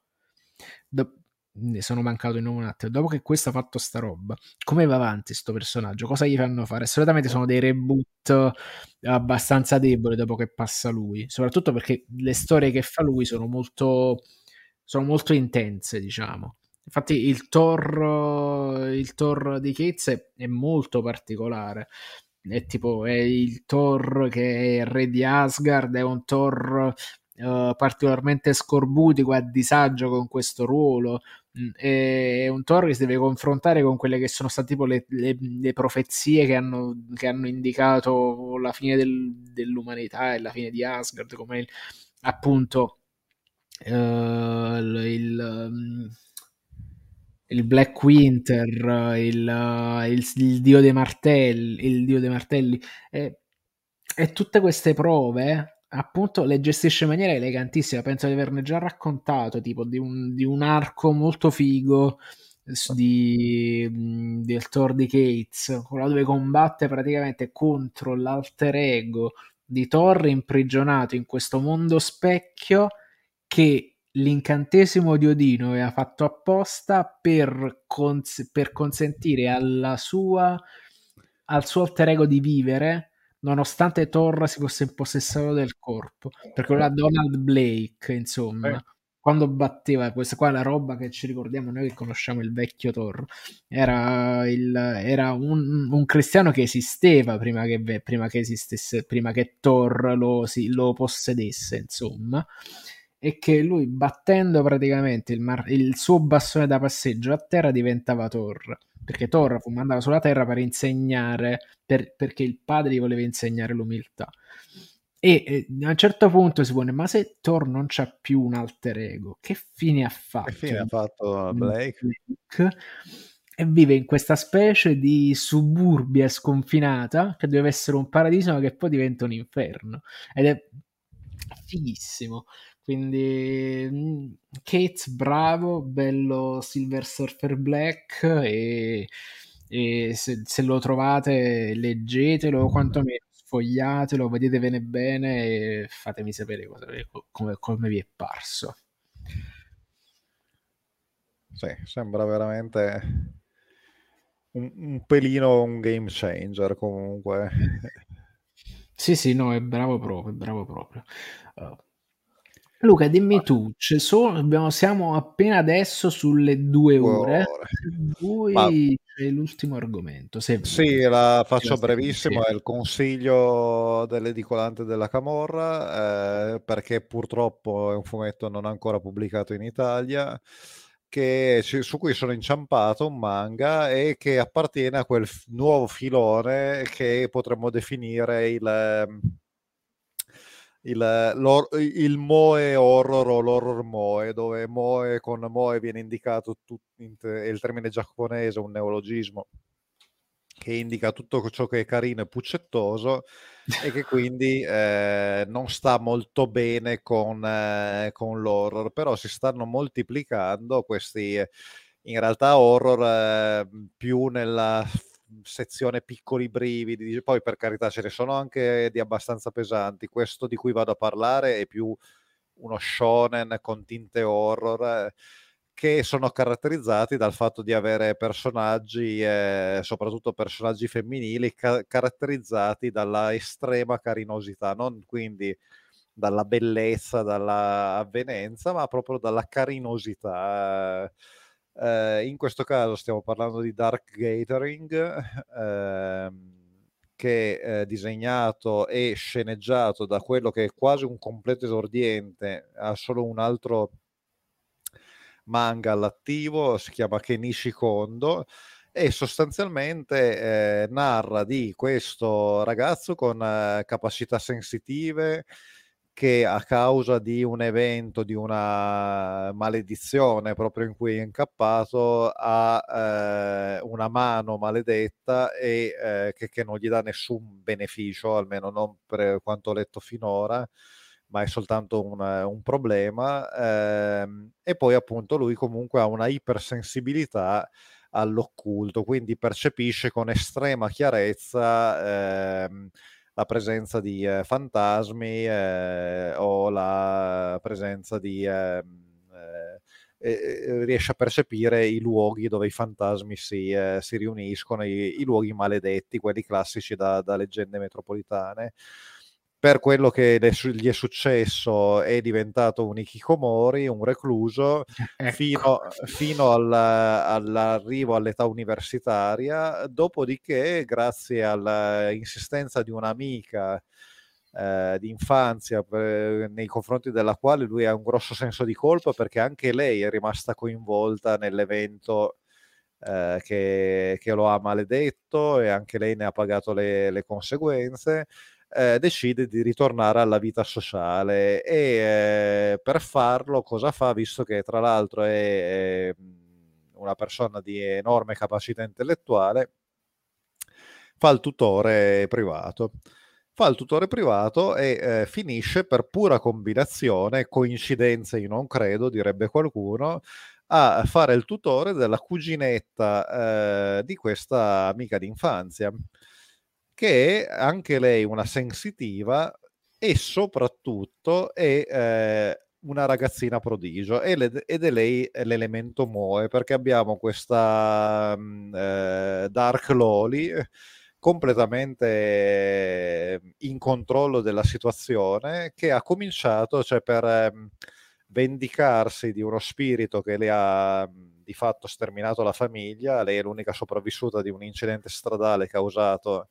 ne sono mancato in un attimo. Dopo che questo ha fatto sta roba, come va avanti sto personaggio? Cosa gli fanno fare? Solitamente sono dei reboot abbastanza deboli dopo che passa lui, soprattutto perché le storie che fa lui sono molto, sono molto intense, diciamo. Infatti il Thor, il Thor di Cates è molto particolare. È tipo, è il Thor che è re di Asgard, è un Thor uh, particolarmente scorbutico, a disagio con questo ruolo. Mm, è un Thor che si deve confrontare con quelle che sono state tipo le, le, le profezie che hanno, che hanno, indicato la fine del, dell'umanità e la fine di Asgard, come il, appunto uh, il, um, il Black Winter, il, il, il, dio dei martelli, il dio dei martelli, e, e, tutte queste prove, appunto, le gestisce in maniera elegantissima. Penso di averne già raccontato, tipo di un, di un arco molto figo di, del Thor di Cates, quello dove combatte praticamente contro l'alter ego di Thor imprigionato in questo mondo specchio che l'incantesimo di Odino aveva fatto apposta per, cons- per consentire alla sua, al suo alter ego di vivere nonostante Thor si fosse impossessato del corpo. Perché era Donald Blake insomma eh. quando batteva questa qua è la roba che ci ricordiamo noi che conosciamo il vecchio Thor. Era, il, era un, un, cristiano che esisteva prima che, prima che esistesse prima che Thor lo, si, lo possedesse insomma e che lui battendo praticamente il, mar- il, suo bastone da passeggio a terra diventava Thor perché Thor fu mandato sulla terra per insegnare per, perché il padre gli voleva insegnare l'umiltà e, e, a un certo punto si pone ma se Thor non c'ha più un alter ego che fine ha fatto? che fine ha fatto Blake? Blake? e vive in questa specie di suburbia sconfinata che deve essere un paradiso ma che poi diventa un inferno ed è fighissimo quindi mm, Kate, bravo, bello Silver Surfer Black e, e se, se, lo trovate leggetelo quantomeno sfogliatelo, vedetevene bene e fatemi sapere cosa, come, come vi è parso. Sì, sembra veramente un, un pelino un game changer comunque. Sì, sì, no, è bravo proprio, è bravo proprio. Uh, Luca, dimmi tu, sono, abbiamo, siamo appena adesso sulle due ore. Vuoi Ma... c'è l'ultimo argomento? Se sì, la faccio brevissimo, è il consiglio dell'edicolante della Camorra, eh, perché purtroppo è un fumetto non ancora pubblicato in Italia, che, su cui sono inciampato un manga e che appartiene a quel nuovo filone che potremmo definire il il, il, Moe horror o l'horror Moe, dove Moe con Moe viene indicato tut, è il termine giapponese, un neologismo che indica tutto ciò che è carino e puccettoso e che quindi eh, non sta molto bene con, eh, con, l'horror, però si stanno moltiplicando questi in realtà horror eh, più nella sezione piccoli brividi, poi per carità ce ne sono anche di abbastanza pesanti, questo di cui vado a parlare è più uno shonen con tinte horror che sono caratterizzati dal fatto di avere personaggi, eh, soprattutto personaggi femminili, ca- caratterizzati dalla estrema carinosità, non quindi dalla bellezza, dalla avvenenza, ma proprio dalla carinosità. Eh, eh, in questo caso stiamo parlando di Dark Gathering, ehm, che è disegnato e sceneggiato da quello che è quasi un completo esordiente, ha solo un altro manga all'attivo, si chiama Kenishi Kondo e sostanzialmente eh, narra di questo ragazzo con eh, capacità sensitive, che a causa di un evento, di una maledizione proprio in cui è incappato, ha eh, una mano maledetta e eh, che, che, non gli dà nessun beneficio, almeno non per quanto ho letto finora, ma è soltanto un, un problema. Eh, e poi appunto lui comunque ha una ipersensibilità all'occulto, quindi percepisce con estrema chiarezza ehm, la presenza di eh, fantasmi eh, o la presenza di ehm, eh, riesce a percepire i luoghi dove i fantasmi si, eh, si riuniscono, i, i, luoghi maledetti, quelli classici da, da leggende metropolitane per quello che gli è successo è diventato un ikikomori, un recluso, ecco. fino, fino alla, all'arrivo all'età universitaria, dopodiché grazie all'insistenza di un'amica eh, di infanzia per, nei confronti della quale lui ha un grosso senso di colpa perché anche lei è rimasta coinvolta nell'evento eh, che, che, lo ha maledetto e anche lei ne ha pagato le, le conseguenze eh, decide di ritornare alla vita sociale e eh, per farlo cosa fa? Visto che tra l'altro è, è una persona di enorme capacità intellettuale, fa il tutore privato fa il tutore privato e eh, finisce per pura combinazione, coincidenze io non credo, direbbe qualcuno, a fare il tutore della cuginetta eh, di questa amica d'infanzia che è anche lei una sensitiva e soprattutto è eh, una ragazzina prodigio ed è lei l'elemento Moe perché abbiamo questa mm, eh, Dark Loli completamente in controllo della situazione che ha cominciato cioè per eh, vendicarsi di uno spirito che le ha di fatto sterminato la famiglia. Lei è l'unica sopravvissuta di un incidente stradale causato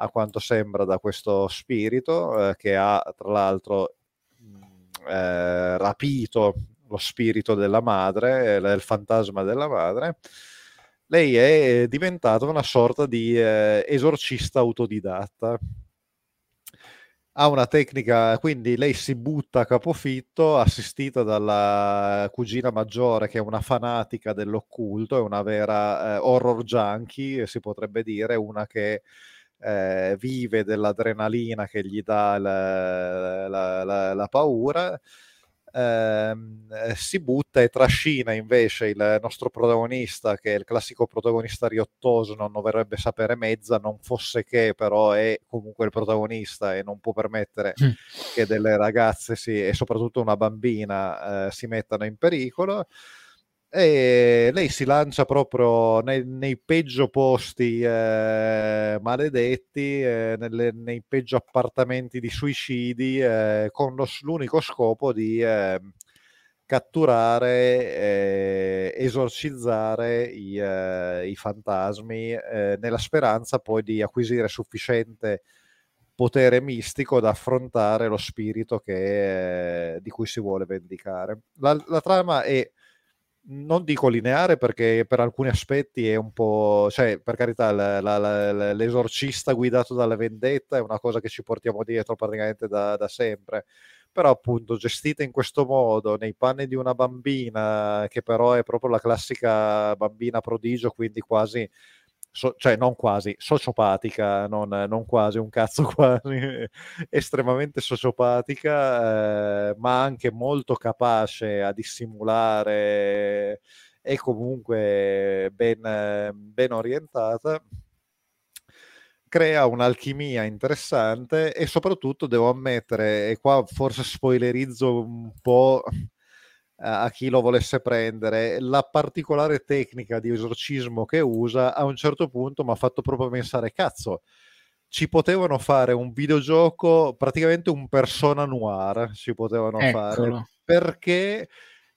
a quanto sembra da questo spirito eh, che ha tra l'altro eh, rapito lo spirito della madre, eh, il fantasma della madre. Lei è diventata una sorta di eh, esorcista autodidatta. Ha una tecnica, quindi lei si butta a capofitto, assistita dalla cugina maggiore che è una fanatica dell'occulto, è una vera eh, horror junkie, si potrebbe dire, una che eh, vive dell'adrenalina che gli dà la, la, la, la paura, ehm, eh, si butta e trascina invece il nostro protagonista, che è il classico protagonista riottoso, non dovrebbe sapere mezza, non fosse che però è comunque il protagonista e non può permettere mm. che delle ragazze si, e soprattutto una bambina eh, si mettano in pericolo e lei si lancia proprio nei, nei peggio posti eh, maledetti, eh, nelle, nei peggio appartamenti di suicidi, eh, con lo, l'unico scopo di ehm, catturare, eh, esorcizzare i, eh, i fantasmi, eh, nella speranza poi di acquisire sufficiente potere mistico da affrontare lo spirito che, di cui si vuole vendicare. La, la trama è non dico lineare perché per alcuni aspetti è un po', cioè per carità la, la, la, l'esorcista guidato dalla vendetta è una cosa che ci portiamo dietro praticamente da, da, sempre, però appunto gestita in questo modo, nei panni di una bambina che però è proprio la classica bambina prodigio, quindi quasi so, cioè non quasi, sociopatica, non, non, quasi, un cazzo quasi, estremamente sociopatica, eh, ma anche molto capace a dissimulare e comunque ben, ben orientata crea un'alchimia interessante e soprattutto devo ammettere, e qua forse spoilerizzo un po' a chi lo volesse prendere, la particolare tecnica di esorcismo che usa a un certo punto mi ha fatto proprio pensare, cazzo, ci potevano fare un videogioco, praticamente un persona noir, ci potevano Eccolo. fare, perché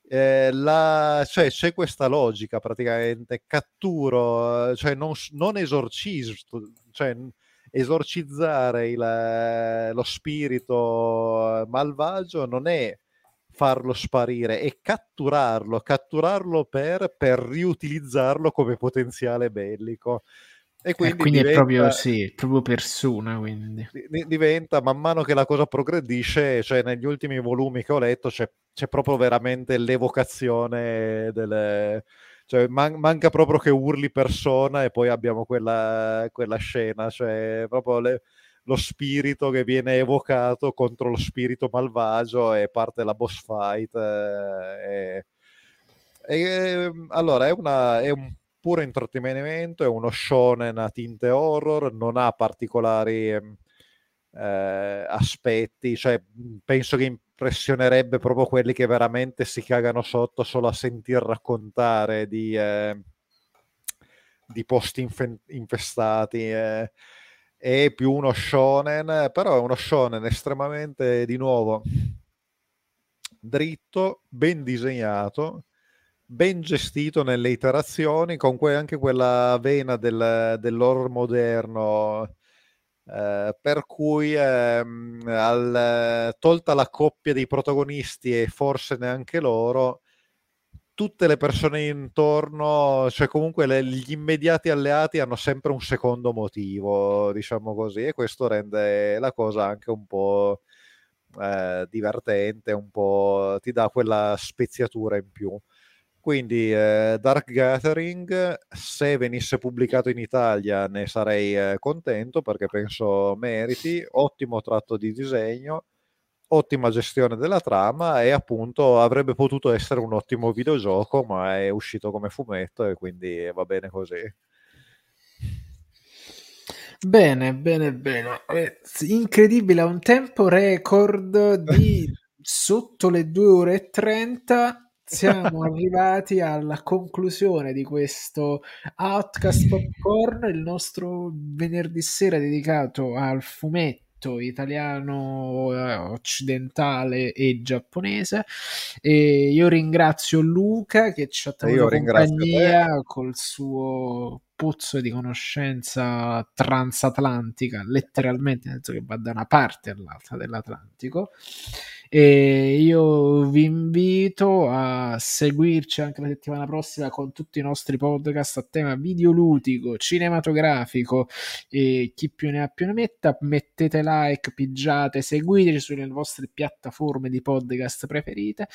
eh, la, cioè, c'è questa logica praticamente, catturo, cioè non, non esorcismo, cioè esorcizzare il, lo spirito malvagio non è farlo sparire e catturarlo, catturarlo per, per riutilizzarlo come potenziale bellico. E quindi, eh, quindi diventa, è proprio sì, proprio persona. Quindi. Diventa man mano che la cosa progredisce, cioè negli ultimi volumi che ho letto c'è, c'è proprio veramente l'evocazione delle. Cioè, man- manca proprio che urli persona e poi abbiamo quella, quella scena, cioè proprio le, lo spirito che viene evocato contro lo spirito malvagio e parte la boss fight. Eh, e, ehm, allora è, una, è un puro intrattenimento, è uno shonen a tinte horror, non ha particolari ehm, eh, aspetti, cioè penso che impressionerebbe proprio quelli che veramente si cagano sotto solo a sentir raccontare di, eh, di posti infe- infestati. Eh. È più uno shonen, però è uno shonen estremamente, di nuovo, dritto, ben disegnato, ben gestito nelle iterazioni, con que- anche quella vena del, dell'horror moderno eh, per cui ehm, al, tolta la coppia dei protagonisti e forse neanche loro, tutte le persone intorno, cioè comunque le, gli immediati alleati hanno sempre un secondo motivo, diciamo così, e questo rende la cosa anche un po' eh, divertente, un po' ti dà quella speziatura in più. Quindi eh, Dark Gathering, se venisse pubblicato in Italia ne sarei eh, contento perché penso meriti, ottimo tratto di disegno, ottima gestione della trama e appunto avrebbe potuto essere un ottimo videogioco ma è uscito come fumetto e quindi va bene così. Bene, bene, bene. Eh, incredibile, a un tempo record di sotto le 2 ore e 30 siamo arrivati alla conclusione di questo Outcast Popcorn, il nostro venerdì sera dedicato al fumetto italiano, eh, occidentale e giapponese. E io ringrazio Luca che ci ha tenuto compagnia col suo pozzo di conoscenza transatlantica, letteralmente, nel senso che va da una parte all'altra dell'Atlantico. E io vi invito a seguirci anche la settimana prossima con tutti i nostri podcast a tema videoludico, cinematografico e chi più ne ha più ne metta. Mettete like, pigiate, seguiteci sulle vostre piattaforme di podcast preferite.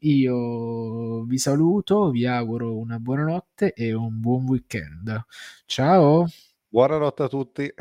Io vi saluto, vi auguro una buona notte e un buon weekend. Ciao! Buonanotte a tutti.